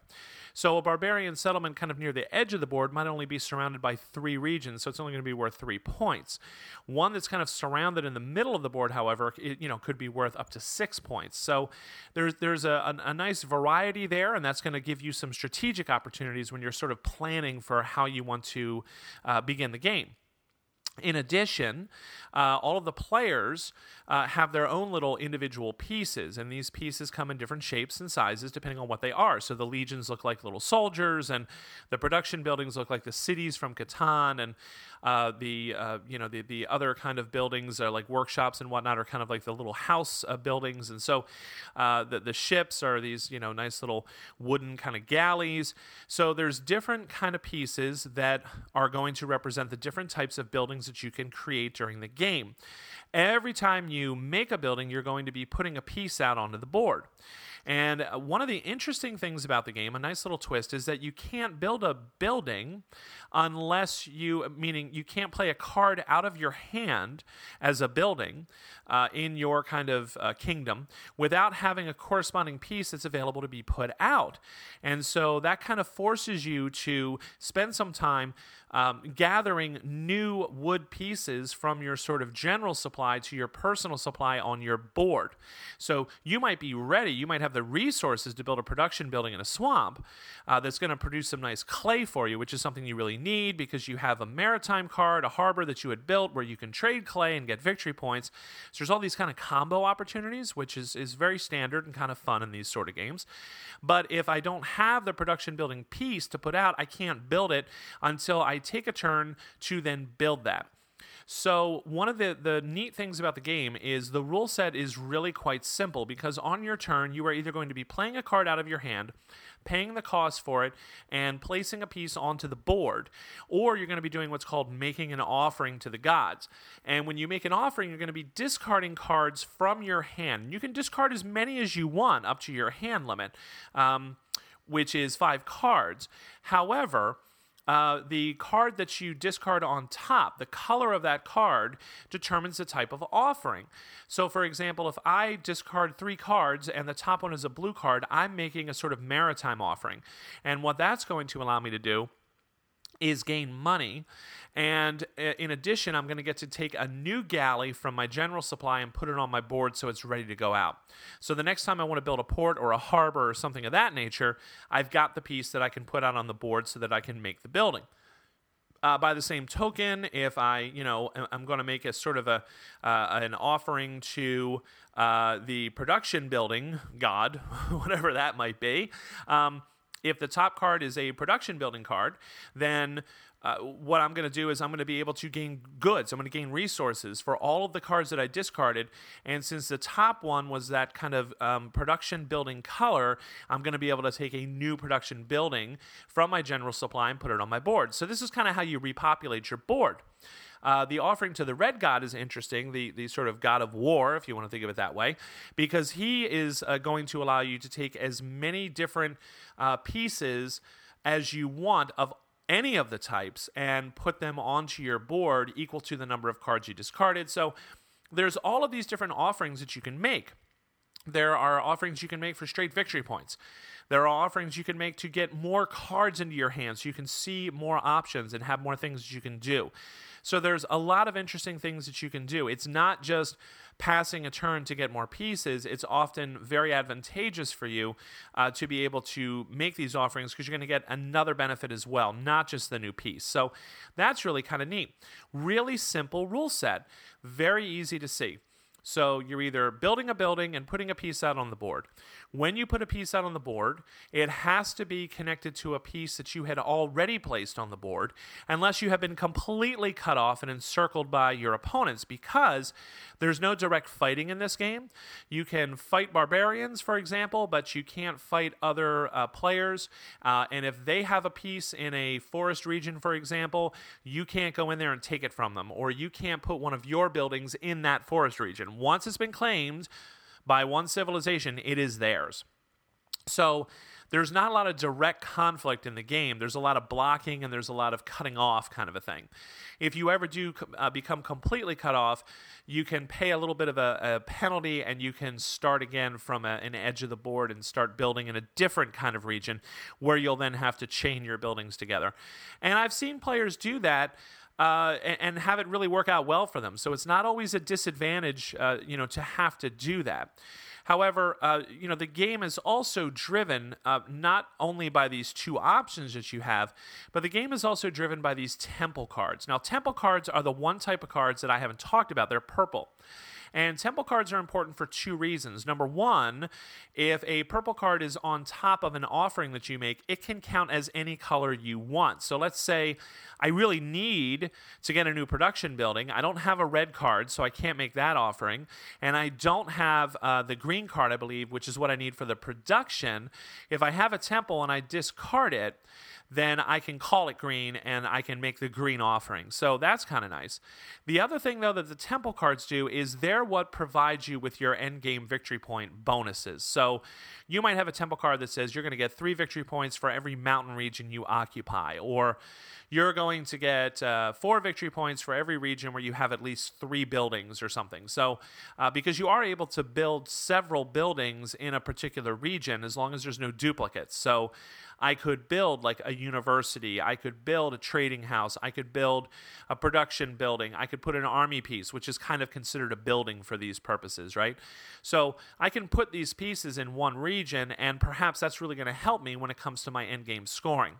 So a barbarian settlement kind of near the edge of the board might only be surrounded by three regions, so it's only going to be worth three points. One that's kind of surrounded in the middle of the board, however, it, you know, could be worth up to six points. So there's there's a, a, a nice variety there, and that's going to give you some strategic opportunities when you're sort of planning for how you want to uh, begin the game. In addition, uh, all of the players uh, have their own little individual pieces, and these pieces come in different shapes and sizes depending on what they are. So the legions look like little soldiers, and the production buildings look like the cities from Catan, and uh, the uh, you know the the other kind of buildings are like workshops and whatnot are kind of like the little house uh, buildings, and so uh, the the ships are these you know nice little wooden kind of galleys. So there's different kind of pieces that are going to represent the different types of buildings buildings that you can create during the game. Every time you make a building, you're going to be putting a piece out onto the board. And uh, one of the interesting things about the game, a nice little twist, is that you can't build a building unless you, meaning you can't play a card out of your hand as a building uh, in your kind of uh, kingdom without having a corresponding piece that's available to be put out. And so that kind of forces you to spend some time um, gathering new wood pieces from your sort of general supply to your personal supply on your board. So you might be ready, you might have the resources to build a production building in a swamp uh, that's going to produce some nice clay for you, which is something you really need because you have a maritime card, a harbor that you had built where you can trade clay and get victory points. So there's all these kind of combo opportunities, which is, is very standard and kind of fun in these sort of games. But if I don't have the production building piece to put out, I can't build it until I take a turn to then build that. So, one of the, the neat things about the game is the rule set is really quite simple because on your turn, you are either going to be playing a card out of your hand, paying the cost for it, and placing a piece onto the board, or you're going to be doing what's called making an offering to the gods. And when you make an offering, you're going to be discarding cards from your hand. You can discard as many as you want up to your hand limit, um, which is five cards. However, uh, the card that you discard on top, the color of that card determines the type of offering. So, for example, if I discard three cards and the top one is a blue card, I'm making a sort of maritime offering. And what that's going to allow me to do is gain money. And uh, in addition, I'm going to get to take a new galley from my general supply and put it on my board so it's ready to go out. So the next time I want to build a port or a harbor or something of that nature, I've got the piece that I can put out on the board so that I can make the building. Uh, by the same token, if I, you know, I'm going to make a sort of a uh, an offering to uh, the production building god, whatever that might be. Um, if the top card is a production building card, then uh, what I'm going to do is I'm going to be able to gain goods. I'm going to gain resources for all of the cards that I discarded. And since the top one was that kind of um, production building color, I'm going to be able to take a new production building from my general supply and put it on my board. So this is kind of how you repopulate your board. Uh, the offering to the red god is interesting, the, the sort of god of war, if you want to think of it that way, because he is uh, going to allow you to take as many different uh, pieces as you want of any of the types and put them onto your board equal to the number of cards you discarded. So there's all of these different offerings that you can make. There are offerings you can make for straight victory points. There are offerings you can make to get more cards into your hands so you can see more options and have more things you can do. So there's a lot of interesting things that you can do. It's not just passing a turn to get more pieces, it's often very advantageous for you uh, to be able to make these offerings because you're going to get another benefit as well, not just the new piece. So that's really kind of neat. Really simple rule set, very easy to see. So you're either building a building and putting a piece out on the board. When you put a piece out on the board, it has to be connected to a piece that you had already placed on the board, unless you have been completely cut off and encircled by your opponents, because there's no direct fighting in this game. You can fight barbarians, for example, but you can't fight other uh, players. Uh, and if they have a piece in a forest region, for example, you can't go in there and take it from them, or you can't put one of your buildings in that forest region once it's been claimed by one civilization, it is theirs. So there's not a lot of direct conflict in the game. There's a lot of blocking and there's a lot of cutting off kind of a thing. If you ever do uh, become completely cut off, you can pay a little bit of a, a penalty and you can start again from a, an edge of the board and start building in a different kind of region where you'll then have to chain your buildings together. And I've seen players do that uh, and, and, have it really work out well for them. So it's not always a disadvantage, uh, you know, to have to do that. However, uh, you know, the game is also driven uh, not only by these two options that you have, but the game is also driven by these temple cards. Now, temple cards are the one type of cards that I haven't talked about. They're purple. And temple cards are important for two reasons. Number one, if a purple card is on top of an offering that you make, it can count as any color you want. So let's say I really need to get a new production building. I don't have a red card, so I can't make that offering. And I don't have uh, the green card, I believe, which is what I need for the production. If I have a temple and I discard it, then I can call it green and I can make the green offering. So that's kind of nice. The other thing, though, that the temple cards do is they're what provides you with your end game victory point bonuses. So you might have a temple card that says you're going to get three victory points for every mountain region you occupy, or you're going to get uh, four victory points for every region where you have at least three buildings or something. So, uh, because you are able to build several buildings in a particular region as long as there's no duplicates. So, I could build like a university, I could build a trading house, I could build a production building, I could put an army piece, which is kind of considered a building for these purposes, right? So I can put these pieces in one region, and perhaps that's really going to help me when it comes to my end game scoring.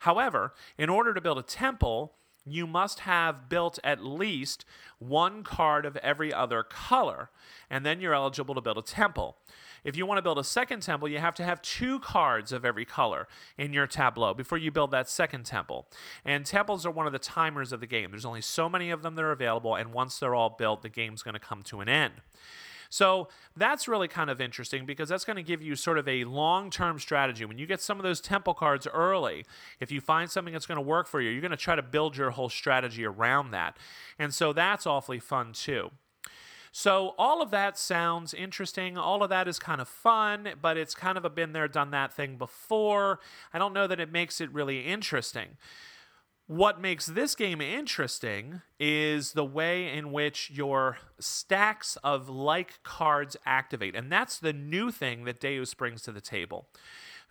However, in order to build a temple, you must have built at least one card of every other color, and then you're eligible to build a temple. If you want to build a second temple, you have to have two cards of every color in your tableau before you build that second temple. And temples are one of the timers of the game. There's only so many of them that are available, and once they're all built, the game's going to come to an end. So that's really kind of interesting because that's going to give you sort of a long term strategy. When you get some of those temple cards early, if you find something that's going to work for you, you're going to try to build your whole strategy around that. And so that's awfully fun too. So all of that sounds interesting. All of that is kind of fun, but it's kind of a been there, done that thing before. I don't know that it makes it really interesting. What makes this game interesting is the way in which your stacks of like cards activate. And that's the new thing that Deus brings to the table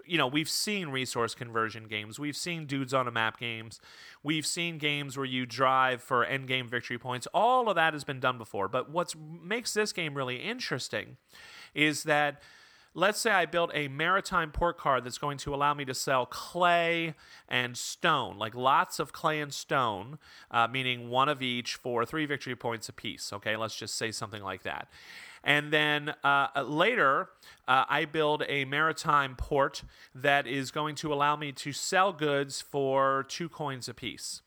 you know, we've seen resource conversion games. We've seen dudes on a map games. We've seen games where you drive for end game victory points. All of that has been done before. But what makes this game really interesting is that let's say I built a maritime port card that's going to allow me to sell clay and stone, like lots of clay and stone, uh, meaning one of each for three victory points apiece. Okay, let's just say something like that. And then uh, later, uh, I build a maritime port that is going to allow me to sell goods for two coins apiece.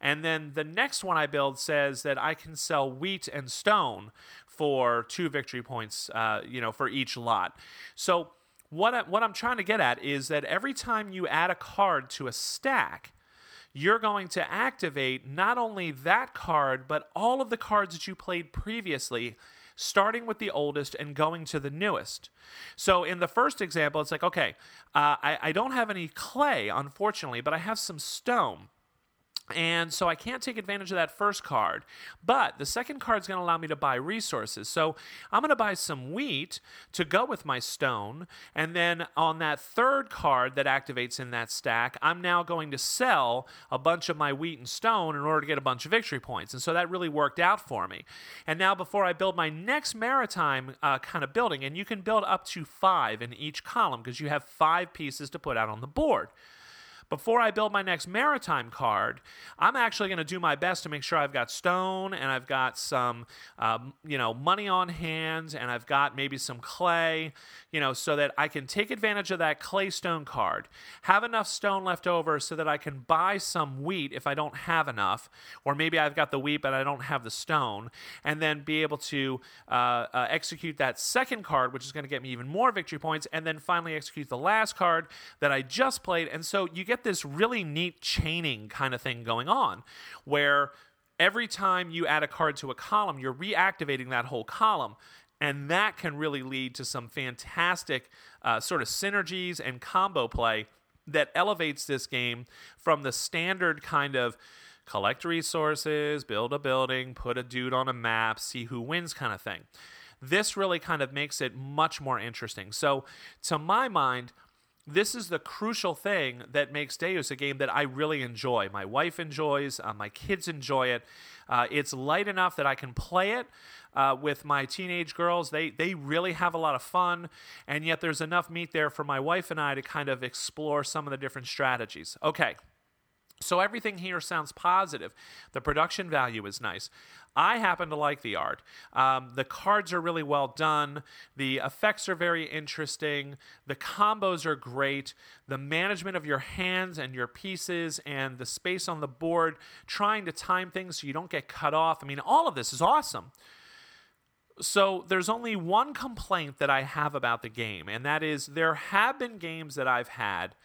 And then the next one I build says that I can sell wheat and stone for two victory points, uh, you know, for each lot. So what I, what I'm trying to get at is that every time you add a card to a stack, you're going to activate not only that card but all of the cards that you played previously starting with the oldest and going to the newest. So in the first example, it's like, okay, uh, I, I don't have any clay, unfortunately, but I have some stone. And so I can't take advantage of that first card. But the second card is going to allow me to buy resources. So I'm going to buy some wheat to go with my stone. And then on that third card that activates in that stack, I'm now going to sell a bunch of my wheat and stone in order to get a bunch of victory points. And so that really worked out for me. And now before I build my next maritime uh, kind of building, and you can build up to five in each column because you have five pieces to put out on the board before I build my next maritime card, I'm actually going to do my best to make sure I've got stone and I've got some, um, you know, money on hand and I've got maybe some clay, you know, so that I can take advantage of that clay stone card, have enough stone left over so that I can buy some wheat if I don't have enough, or maybe I've got the wheat but I don't have the stone, and then be able to uh, uh, execute that second card, which is going to get me even more victory points, and then finally execute the last card that I just played. And so you get get this really neat chaining kind of thing going on where every time you add a card to a column, you're reactivating that whole column. And that can really lead to some fantastic uh, sort of synergies and combo play that elevates this game from the standard kind of collect resources, build a building, put a dude on a map, see who wins kind of thing. This really kind of makes it much more interesting. So, to my mind, this is the crucial thing that makes Deus a game that I really enjoy. My wife enjoys, uh, my kids enjoy it. Uh, it's light enough that I can play it uh, with my teenage girls. They they really have a lot of fun, and yet there's enough meat there for my wife and I to kind of explore some of the different strategies. Okay. So everything here sounds positive. The production value is nice. I happen to like the art. Um, the cards are really well done. The effects are very interesting. The combos are great. The management of your hands and your pieces and the space on the board, trying to time things so you don't get cut off. I mean, all of this is awesome. So there's only one complaint that I have about the game, and that is there have been games that I've had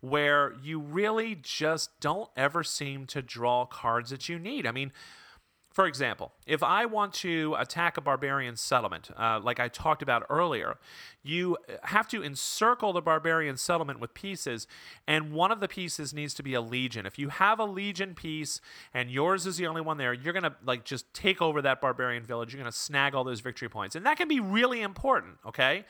where you really just don't ever seem to draw cards that you need. I mean, for example, if I want to attack a barbarian settlement, uh, like I talked about earlier, you have to encircle the barbarian settlement with pieces, and one of the pieces needs to be a legion. If you have a legion piece and yours is the only one there, you're gonna like just take over that barbarian village. You're gonna snag all those victory points, and that can be really important. Okay.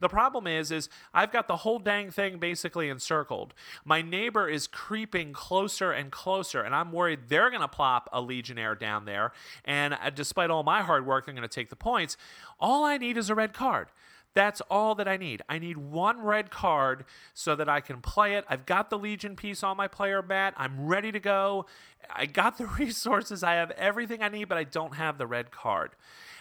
The problem is, is I've got the whole dang thing basically encircled. My neighbor is creeping closer and closer, and I'm worried they're going to plop a legionnaire down there. And uh, despite all my hard work, they're going to take the points. All I need is a red card. That's all that I need. I need one red card so that I can play it. I've got the Legion piece on my player mat. I'm ready to go. I got the resources. I have everything I need, but I don't have the red card.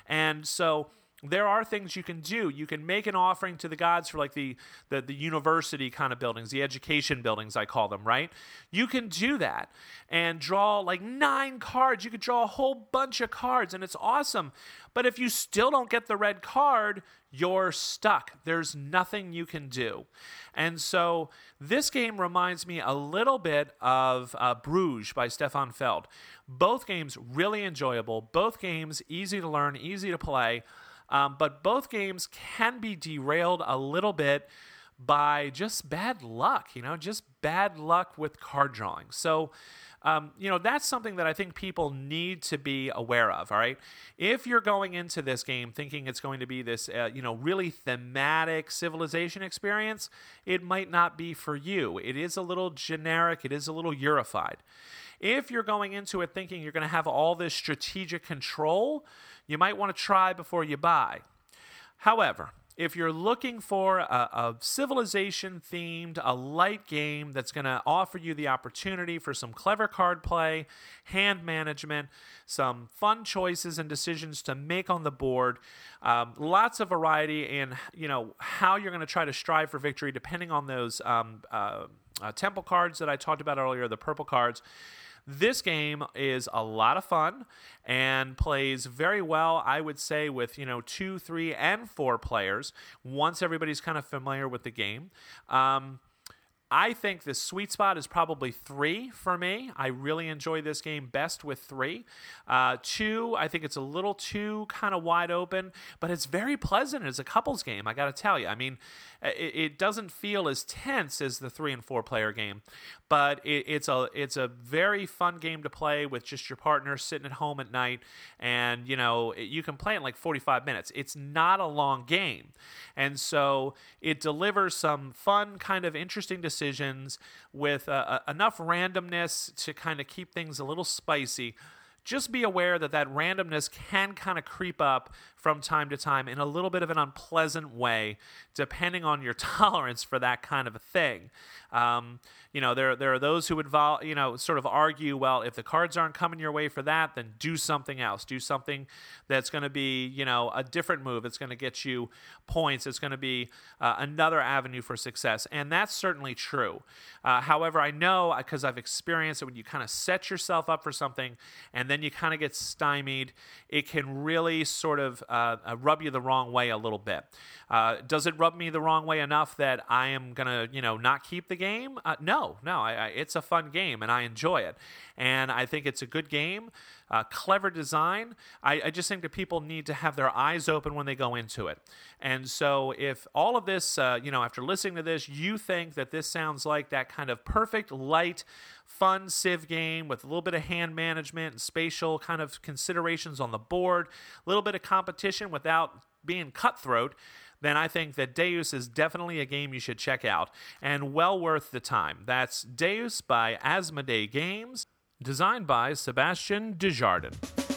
And so there are things you can do. You can make an offering to the gods for like the, the the university kind of buildings, the education buildings I call them, right? You can do that and draw like nine cards. You could draw a whole bunch of cards and it's awesome. But if you still don't get the red card, you're stuck. There's nothing you can do. And so this game reminds me a little bit of uh, Bruges by Stefan Feld. Both games really enjoyable, both games easy to learn, easy to play. Um, but both games can be derailed a little bit by just bad luck, you know, just bad luck with card drawing. So, um, you know, that's something that I think people need to be aware of. All right. If you're going into this game thinking it's going to be this, uh, you know, really thematic civilization experience, it might not be for you. It is a little generic, it is a little Eurified. If you're going into it thinking you're going to have all this strategic control, you might want to try before you buy. However, if you're looking for a, a civilization themed, a light game that's going to offer you the opportunity for some clever card play, hand management, some fun choices and decisions to make on the board, um, lots of variety in you know how you're going to try to strive for victory, depending on those um, uh, uh, temple cards that I talked about earlier, the purple cards. This game is a lot of fun and plays very well, I would say, with you know two, three, and four players once everybody's kind of familiar with the game. Um, I think the sweet spot is probably three for me. I really enjoy this game best with three. Uh, two, I think it's a little too kind of wide open, but it's very pleasant as a couples game. I got to tell you. I mean, it, it, doesn't feel as tense as the three and four player game, but it, it's a it's a very fun game to play with just your partner sitting at home at night, and you know you can play it in like 45 minutes. It's not a long game, and so it delivers some fun, kind of interesting decisions with uh, uh enough randomness to kind of keep things a little spicy just be aware that that randomness can kind of creep up from time to time in a little bit of an unpleasant way, depending on your tolerance for that kind of a thing. Um, you know, there there are those who would vol- you know sort of argue, well, if the cards aren't coming your way for that, then do something else. Do something that's going to be you know a different move. It's going to get you points. It's going to be uh, another avenue for success, and that's certainly true. Uh, however, I know because I've experienced it when you kind of set yourself up for something and then you kind of get stymied, it can really sort of uh, uh, rub you the wrong way a little bit. Uh, does it rub me the wrong way enough that I am gonna, you know, not keep the game? Uh, no, no. I, I, it's a fun game and I enjoy it, and I think it's a good game. Uh, clever design. I, I, just think that people need to have their eyes open when they go into it. And so, if all of this, uh, you know, after listening to this, you think that this sounds like that kind of perfect, light, fun Civ game with a little bit of hand management and spatial kind of considerations on the board, a little bit of competition without being cutthroat, then I think that Deus is definitely a game you should check out and well worth the time. That's Deus by Asmodee Games, designed by Sebastian Dujardin.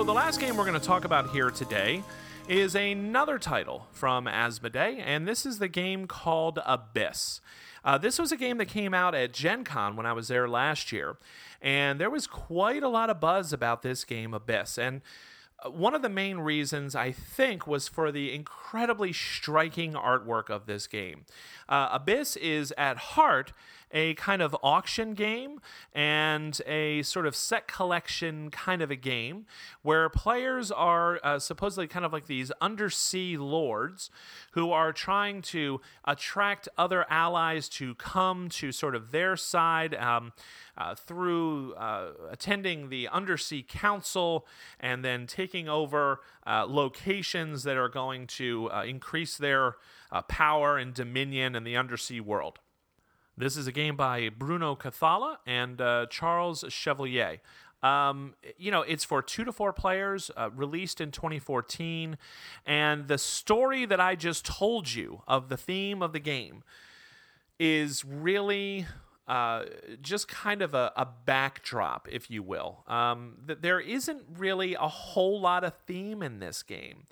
So, the last game we're going to talk about here today is another title from Asmodee, and this is the game called Abyss. Uh, this was a game that came out at Gen Con when I was there last year, and there was quite a lot of buzz about this game, Abyss. And one of the main reasons I think was for the incredibly striking artwork of this game. Uh, Abyss is at heart a kind of auction game and a sort of set collection kind of a game where players are uh, supposedly kind of like these undersea lords who are trying to attract other allies to come to sort of their side. Um, uh, through uh, attending the Undersea Council and then taking over uh, locations that are going to uh, increase their uh, power and dominion in the undersea world. This is a game by Bruno Cathala and uh, Charles Chevalier. Um, you know, it's for two to four players, uh, released in 2014. And the story that I just told you of the theme of the game is really uh, just kind of a, a, backdrop, if you will. Um, there isn't really a whole lot of theme in this game,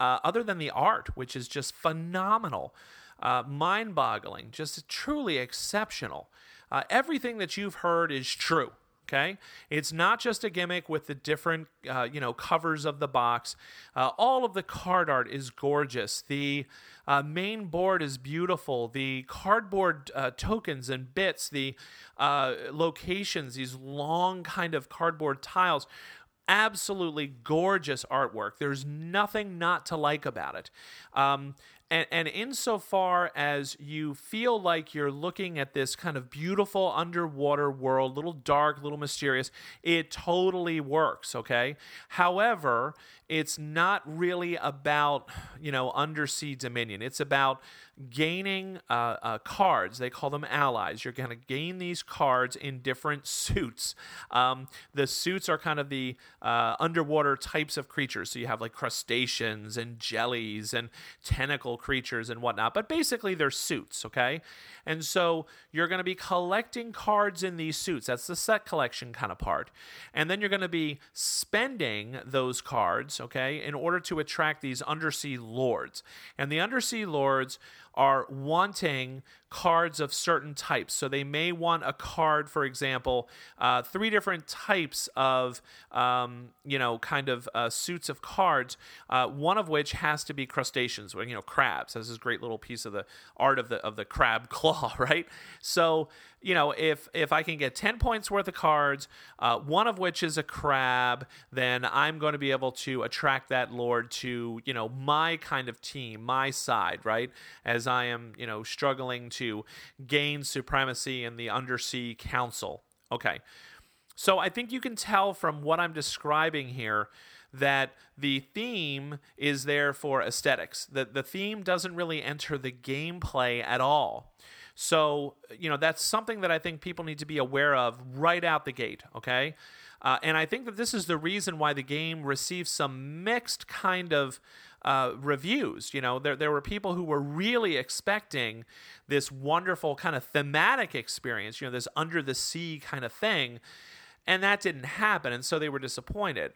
uh, other than the art, which is just phenomenal uh, mind boggling, just truly exceptional. Uh, everything that you've heard is true. Okay, it's not just a gimmick with the different, uh, you know, covers of the box. Uh, all of the card art is gorgeous. The uh, main board is beautiful. The cardboard uh, tokens and bits, the locations, these long kind of cardboard tiles, absolutely gorgeous artwork. There's nothing not to like about it. Um, and, and insofar as you feel like you're looking at this kind of beautiful underwater world, little dark, little mysterious, it totally works, okay? However, it's not really about, you know, undersea dominion. It's about gaining uh, uh, cards. They call them allies. You're going to gain these cards in different suits. Um, the suits are kind of the uh, underwater types of creatures. So you have like crustaceans and jellies and tentacle creatures and whatnot. But basically, they're suits, okay? And so you're going to be collecting cards in these suits. That's the set collection kind of part. And then you're going to be spending those cards, okay, in order to attract these undersea lords. And the undersea lords are wanting cards of certain types. So they may want a card, for example, uh, three different types of, um, you know, kind of uh, suits of cards. Uh, one of which has to be crustaceans, you know, crabs. This is a great little piece of the art of the of the crab claw, right? So you know, if if I can get ten points worth of cards, uh, one of which is a crab, then I'm going to be able to attract that lord to you know my kind of team, my side, right? As I am you know struggling to gain supremacy in the undersea council. Okay, so I think you can tell from what I'm describing here that the theme is there for aesthetics. That the theme doesn't really enter the gameplay at all. So, you know, that's something that I think people need to be aware of right out the gate, okay? Uh, and I think that this is the reason why the game received some mixed kind of uh, reviews. You know, there, there were people who were really expecting this wonderful kind of thematic experience, you know, this under the sea kind of thing and that didn't happen and so they were disappointed.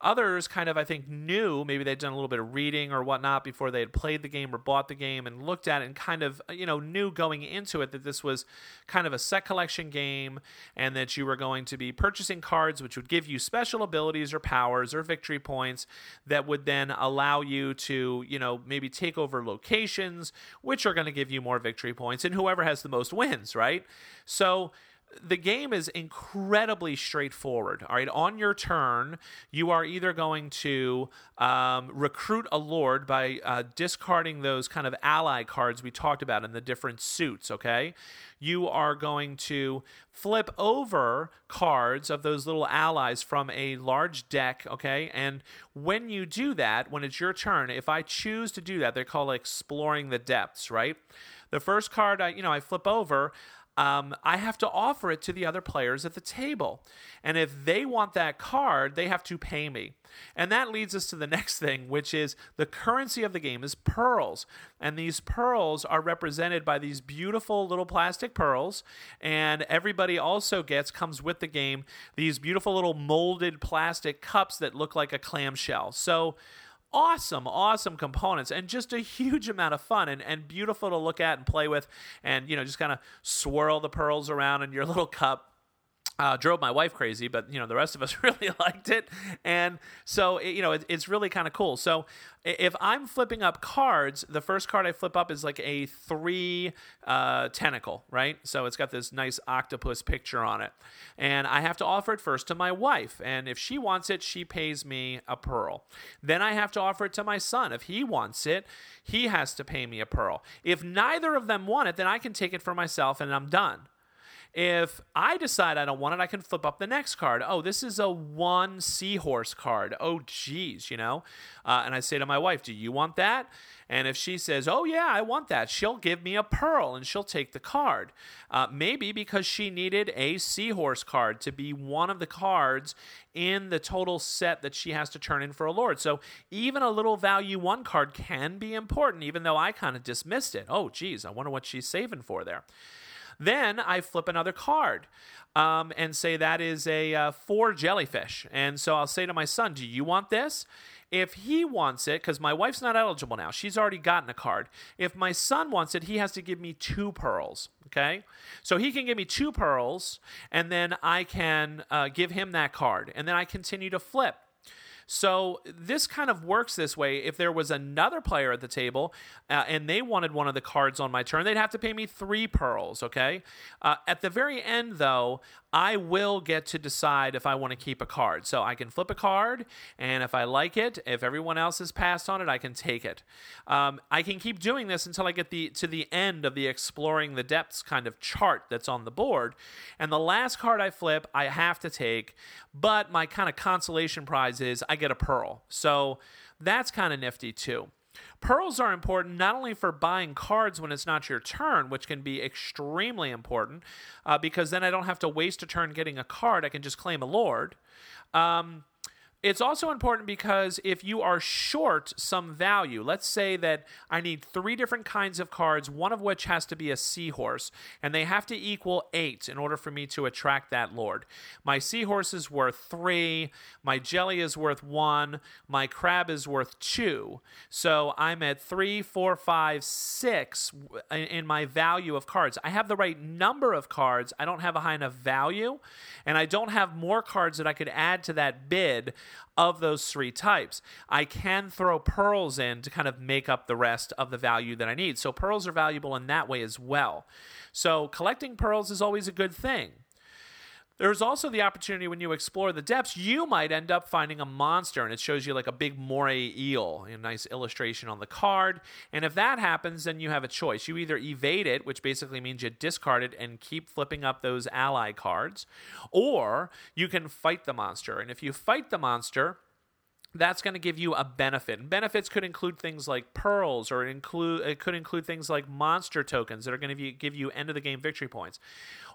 Others kind of i think knew maybe they'd done a little bit of reading or whatnot before they had played the game or bought the game and looked at it and kind of uh, you know knew going into it that this was kind of a set collection game and that you were going to be purchasing cards which would give you special abilities or powers or victory points that would then allow you to you know maybe take over locations which are going to give you more victory points and whoever has the most wins right? So the game is incredibly straightforward. All right, on your turn, you are either going to um, recruit a lord by uh, discarding those kind of ally cards we talked about in the different suits. Okay, you are going to flip over cards of those little allies from a large deck. Okay, and when you do that, when it's your turn, if I choose to do that, they call it exploring the depths. Right. The first card I, you know, I flip over, um, I have to offer it to the other players at the table. And if they want that card, they have to pay me. And that leads us to the next thing, which is the currency of the game is pearls. And these pearls are represented by these beautiful little plastic pearls. And everybody also gets, comes with the game, these beautiful little molded plastic cups that look like a clamshell. So, awesome, awesome components and just a huge amount of fun and, and beautiful to look at and play with and, you know, just kind of swirl the pearls around in your little cup. Uh, drove my wife crazy, but you know the rest of us really liked it, and so it, you know it, it's really kind of cool. So if I'm flipping up cards, the first card I flip up is like a three uh, tentacle, right? So it's got this nice octopus picture on it, and I have to offer it first to my wife, and if she wants it, she pays me a pearl. Then I have to offer it to my son. If he wants it, he has to pay me a pearl. If neither of them want it, then I can take it for myself, and I'm done. If I decide I don't want it, I can flip up the next card. Oh, this is a one seahorse card. Oh, geez, you know? Uh, and I say to my wife, Do you want that? And if she says, Oh, yeah, I want that, she'll give me a pearl and she'll take the card. Uh, maybe because she needed a seahorse card to be one of the cards in the total set that she has to turn in for a lord. So even a little value one card can be important, even though I kind of dismissed it. Oh, geez, I wonder what she's saving for there. Then I flip another card um, and say that is a uh, four jellyfish. And so I'll say to my son, Do you want this? If he wants it, because my wife's not eligible now, she's already gotten a card. If my son wants it, he has to give me two pearls. Okay? So he can give me two pearls, and then I can uh, give him that card. And then I continue to flip. So this kind of works this way. If there was another player at the table uh, and they wanted one of the cards on my turn, they'd have to pay me three pearls. Okay. Uh, at the very end, though, I will get to decide if I want to keep a card. So I can flip a card, and if I like it, if everyone else has passed on it, I can take it. Um, I can keep doing this until I get the to the end of the exploring the depths kind of chart that's on the board. And the last card I flip, I have to take, but my kind of consolation prize is I get a pearl. So that's kind of nifty too. Pearls are important not only for buying cards when it's not your turn, which can be extremely important uh, because then I don't have to waste a turn getting a card. I can just claim a lord. Um, it's also important because if you are short some value, let's say that I need three different kinds of cards, one of which has to be a seahorse, and they have to equal eight in order for me to attract that lord. My seahorse is worth three, my jelly is worth one, my crab is worth two. So I'm at three, four, five, six in my value of cards. I have the right number of cards, I don't have a high enough value, and I don't have more cards that I could add to that bid of those three types. I can throw pearls in to kind of make up the rest of the value that I need. So pearls are valuable in that way as well. So collecting pearls is always a good thing. There's also the opportunity when you explore the depths, you might end up finding a monster, and it shows you like a big moray eel, a nice illustration on the card. And if that happens, then you have a choice. You either evade it, which basically means you discard it and keep flipping up those ally cards, or you can fight the monster. And if you fight the monster, that's going to give you a benefit. And benefits could include things like pearls, or include it could include things like monster tokens that are going to give you end of the game victory points.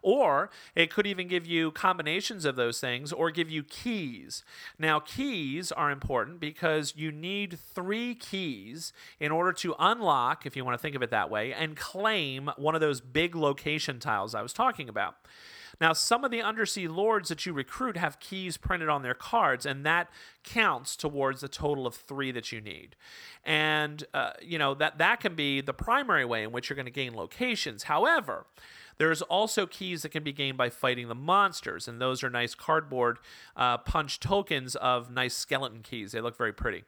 Or it could even give you combinations of those things or give you keys. Now, keys are important because you need three keys in order to unlock, if you want to think of it that way, and claim one of those big location tiles I was talking about. Now, some of the undersea lords that you recruit have keys printed on their cards, and that counts towards the total of three that you need. And uh, you know that that can be the primary way in which you're going to gain locations. However, there's also keys that can be gained by fighting the monsters, and those are nice cardboard uh, punch tokens of nice skeleton keys. They look very pretty.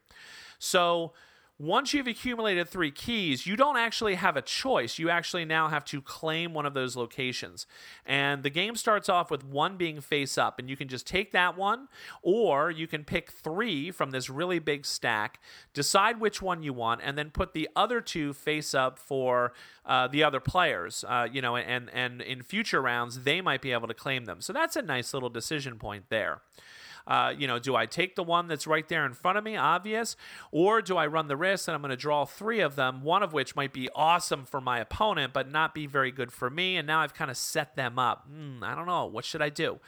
So once you've accumulated three keys, you don't actually have a choice. You actually now have to claim one of those locations. And the game starts off with one being face up, and you can just take that one, or you can pick three from this really big stack, decide which one you want, and then put the other two face up for uh, the other players. Uh, you know, and and in future rounds, they might be able to claim them. So that's a nice little decision point there. Uh, you know, do I take the one that's right there in front of me, obvious, or do I run the risk and I'm going to draw three of them, one of which might be awesome for my opponent, but not be very good for me, and now I've kind of set them up. Mm, I don't know. What should I do?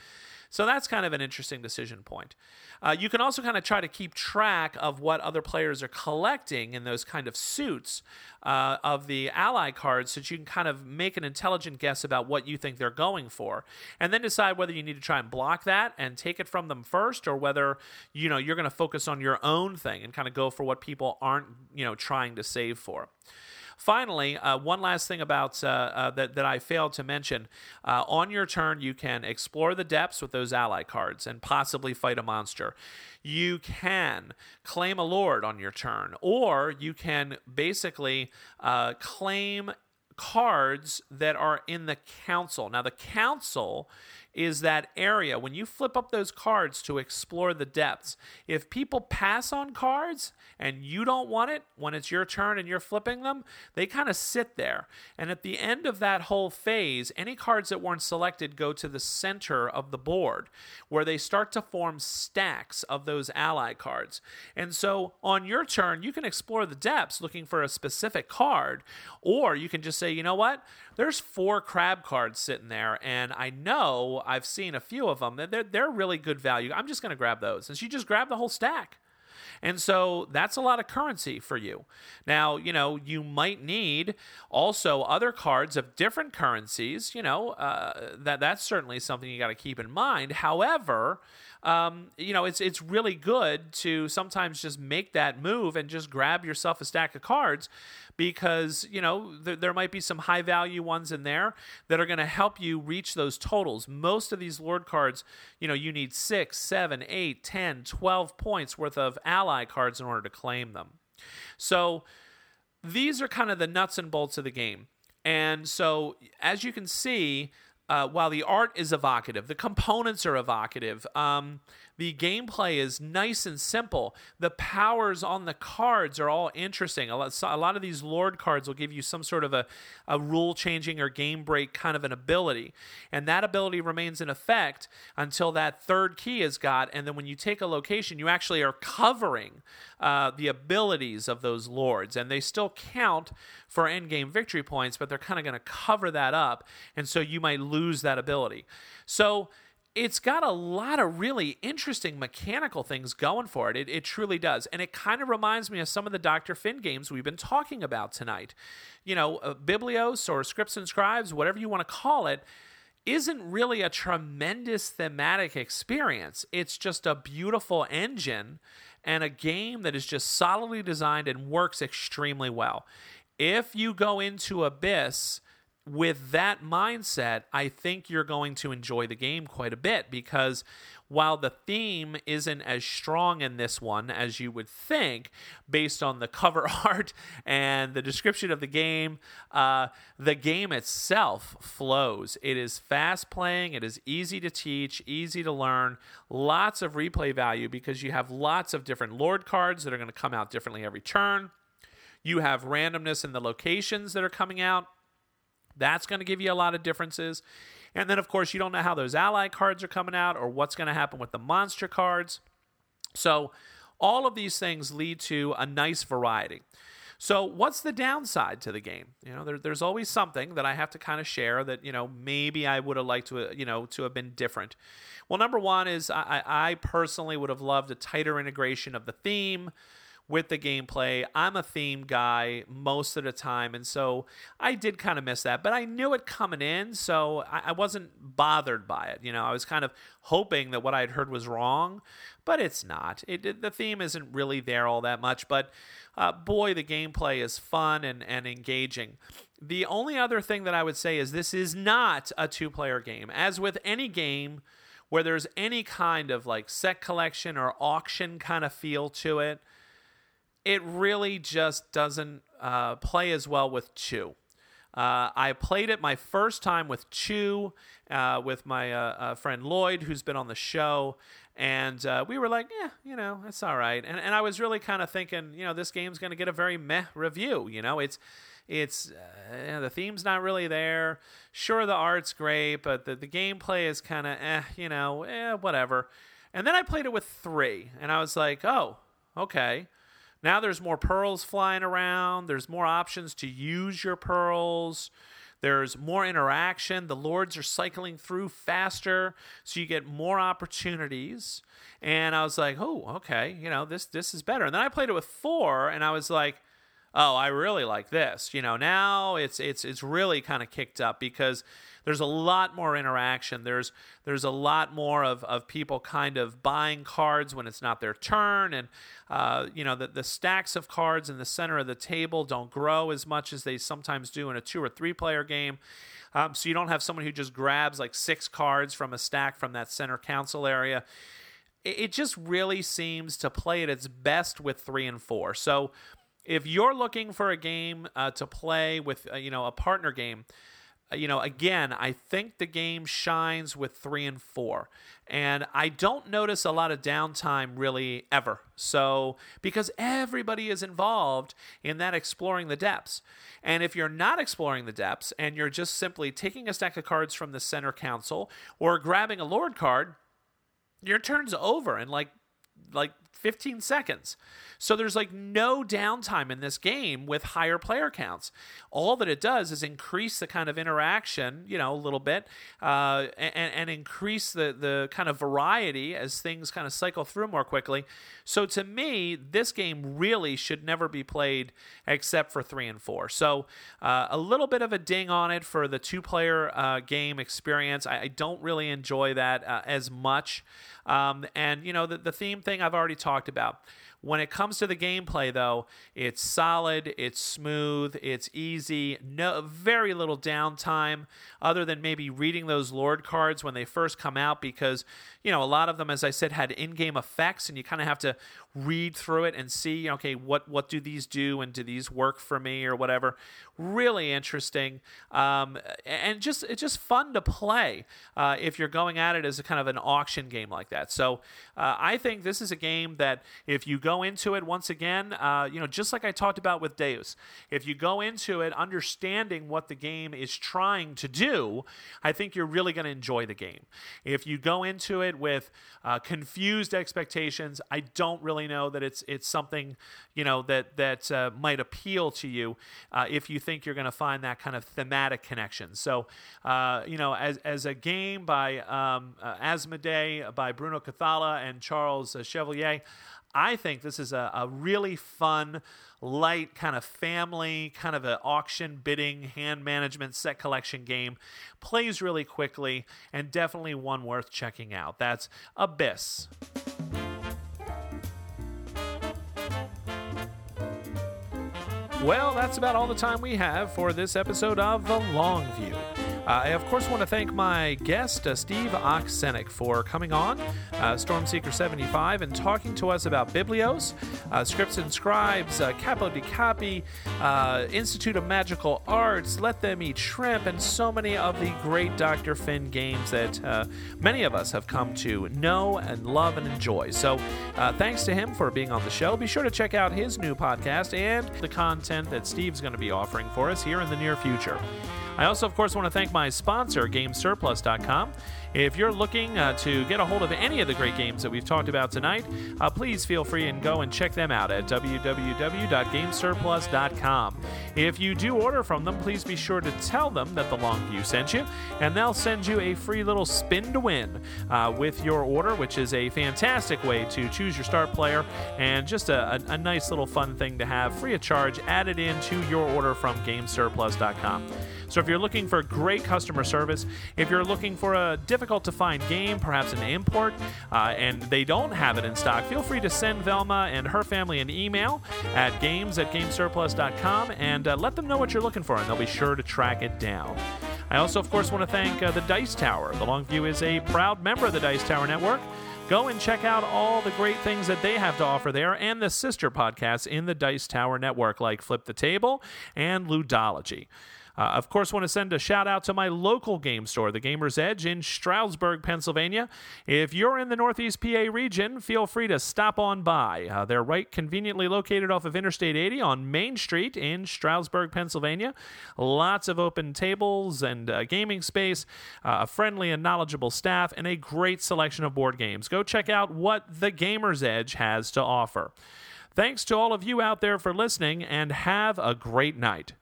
So that's kind of an interesting decision point. Uh, you can also kind of try to keep track of what other players are collecting in those kind of suits uh, of the ally cards so that you can kind of make an intelligent guess about what you think they're going for and then decide whether you need to try and block that and take it from them first or whether you know you're going to focus on your own thing and kind of go for what people aren't you know trying to save for finally, uh, one last thing about uh, uh, that that I failed to mention: uh, on your turn, you can explore the depths with those ally cards and possibly fight a monster. You can claim a lord on your turn, or you can basically uh, claim cards that are in the council. Now, the council is that area when you flip up those cards to explore the depths. If people pass on cards and you don't want it when it's your turn and you're flipping them, they kind of sit there. And at the end of that whole phase, any cards that weren't selected go to the center of the board where they start to form stacks of those ally cards. And so on your turn, you can explore the depths looking for a specific card, or you can just say, you know what? There's four crab cards sitting there, and I know I've seen a few of them. They're, they're really good value. I'm just going to grab those. And she just grabbed the whole stack. And so that's a lot of currency for you. Now, you know, you might need also other cards of different currencies. You know, uh, that that's certainly something you got to keep in mind. However, um, you know, it's it's really good to sometimes just make that move and just grab yourself a stack of cards because you know th- there might be some high value ones in there that are going to help you reach those totals. Most of these Lord cards, you know, you need six, seven, eight, 10, 12 points worth of ally cards in order to claim them. So these are kind of the nuts and bolts of the game. And so, as you can see, uh, while the art is evocative, the components are evocative. Um, the gameplay is nice and simple. The powers on the cards are all interesting. A lot, a lot of these Lord cards will give you some sort of a, a rule changing or game break kind of an ability. And that ability remains in effect until that third key is got. And then when you take a location, you actually are covering uh, the abilities of those Lords. And they still count for end game victory points, but they're kind of going to cover that up. And so you might lose that ability. So, it's got a lot of really interesting mechanical things going for it. It, it truly does. And it kind of reminds me of some of the Dr. Finn games we've been talking about tonight. You know, uh, Biblios or Scripts and Scribes, whatever you want to call it, isn't really a tremendous thematic experience. It's just a beautiful engine and a game that is just solidly designed and works extremely well. If you go into Abyss with that mindset, I think you're going to enjoy the game quite a bit because while the theme isn't as strong in this one as you would think, based on the cover art and the description of the game, uh, the game itself flows. It is fast playing, it is easy to teach, easy to learn, lots of replay value because you have lots of different Lord cards that are going to come out differently every turn. You have randomness in the locations that are coming out that's going to give you a lot of differences. And then, of course, you don't know how those ally cards are coming out or what's going to happen with the monster cards. So, all of these things lead to a nice variety. So, what's the downside to the game? You know, there, there's always something that I have to kind of share that you know maybe I would have liked to you know to have been different. Well, number one is I, I personally would have loved a tighter integration of the theme with the gameplay. I'm a theme guy most of the time, and so I did kind of miss that, but I knew it coming in, so I, I wasn't bothered by it. You know, I was kind of hoping that what I had heard was wrong, but it's not. It, the theme isn't really there all that much, but uh, boy, the gameplay is fun and, and engaging. The only other thing that I would say is this is not a two player game. As with any game, where there's any kind of like set collection or auction kind of feel to it, it really just doesn't uh, play as well with Chew. Uh, I played it my first time with Chew, uh, with my uh, uh, friend Lloyd, who's been on the show, and uh, we were like, yeah, you know, it's all right. And, and I was really kind of thinking, you know, this game's going to get a very meh review. You know, it's it's you know, the theme's not really there. Sure, the art's great, but the, the gameplay is kind of eh, you know, eh, whatever. And then I played it with three, and I was like, oh, okay. Now there's more pearls flying around. There's more options to use your pearls. There's more interaction. The lords are cycling through faster, so you get more opportunities. And I was like, "Oh, okay, you know this this is better." And then I played it with four, and I was like, oh, I really like this. You know, now it's it's it's really kind of kicked up because there's a lot more interaction. There's there's a lot more of, of people kind of buying cards when it's not their turn, and uh, you know the, the stacks of cards in the center of the table don't grow as much as they sometimes do in a two or three player game. Um, so you don't have someone who just grabs like six cards from a stack from that center council area. It, just really seems to play at its best with three and four. So if you're looking for a game uh, to play with, uh, you know, a partner game, Uh, you know, again, I think the game shines with three and four. And I don't notice a lot of downtime really ever. So, because everybody is involved in that exploring the depths. And if you're not exploring the depths and you're just simply taking a stack of cards from the center council or grabbing a Lord card, your turn's over And like like 15 seconds. So there's like no downtime in this game with higher player counts. All that it does is increase the kind of interaction, you know, a little bit, uh, and, and increase the, the kind of variety as things kind of cycle through more quickly. So to me, this game really should never be played except for three and four. So uh, a little bit of a ding on it for the two player uh, game experience. I, I, don't really enjoy that uh, as much. Um, and, you know, the, the theme thing I've already talked about. When it comes to the gameplay, though, it's solid, it's smooth, it's easy, no very little downtime, other than maybe reading those Lord cards when they first come out, because you know a lot of them, as I said, had in-game effects, and you kind of have to read through it and see, okay, what what do these do, and do these work for me or whatever. Really interesting, um, and just it's just fun to play uh, if you're going at it as a kind of an auction game like that. So uh, I think this is a game that if you go into it once again, uh, you know, just like I talked about with Deus, if you go into it understanding what the game is trying to do, I think you're really going to enjoy the game. If you go into it with uh, confused expectations, I don't really know that it's it's something you know that that uh, might appeal to you uh, if you think you're going to find that kind of thematic connection. So, uh, you know, as as a game by um, Asmodee by Bruno Cathala and Charles Chevalier. I think this is a, a really fun, light, kind of family, kind of an auction bidding, hand management set collection game. Plays really quickly and definitely one worth checking out. That's Abyss. Well, that's about all the time we have for this episode of The Long View. Uh, I, of course, want to thank my guest, uh, Steve Oksienik, for coming on uh, Stormseeker 75 and talking to us about Biblios, uh, Scripts and Scribes, uh, Capo Dei Capi, uh, Institute of Magical Arts, Let Them Eat Shrimp, and so many of the great Dr. Finn games that many of us have come to know and love and enjoy. So, thanks to him for being on the show. Be sure to check out his new podcast and the content that Steve's going to be offering for us here in the near future. I also, of course, want to thank my sponsor, GameSurplus.com. If you're looking uh, to get a hold of any of the great games that we've talked about tonight, uh, please feel free and go and check them out at www.gamesurplus.com. If you do order from them, please be sure to tell them that the Long View sent you, and they'll send you a free little spin to win uh, with your order, which is a fantastic way to choose your start player and just a, a, a nice little fun thing to have free of charge added into your order from gamesurplus.com. So if you're looking for great customer service, if you're looking for a difficult to find game, perhaps an import, uh, and they don't have it in stock, feel free to send Velma and her family an email at games at gamesurplus.com and uh, let them know what you're looking for, and they'll be sure to track it down. I also, of course, want to thank uh, the Dice Tower. The Longview is a proud member of the Dice Tower Network. Go and check out all the great things that they have to offer there and the sister podcasts in the Dice Tower Network, like Flip the Table and Ludology. Uh, of course, want to send a shout out to my local game store, the Gamer's Edge in Stroudsburg, Pennsylvania. If you're in the Northeast PA region, feel free to stop on by. Uh, they're right conveniently located off of Interstate 80 on Main Street in Stroudsburg, Pennsylvania. Lots of open tables and uh, gaming space, uh, a friendly and knowledgeable staff, and a great selection of board games. Go check out what the Gamer's Edge has to offer. Thanks to all of you out there for listening, and have a great night.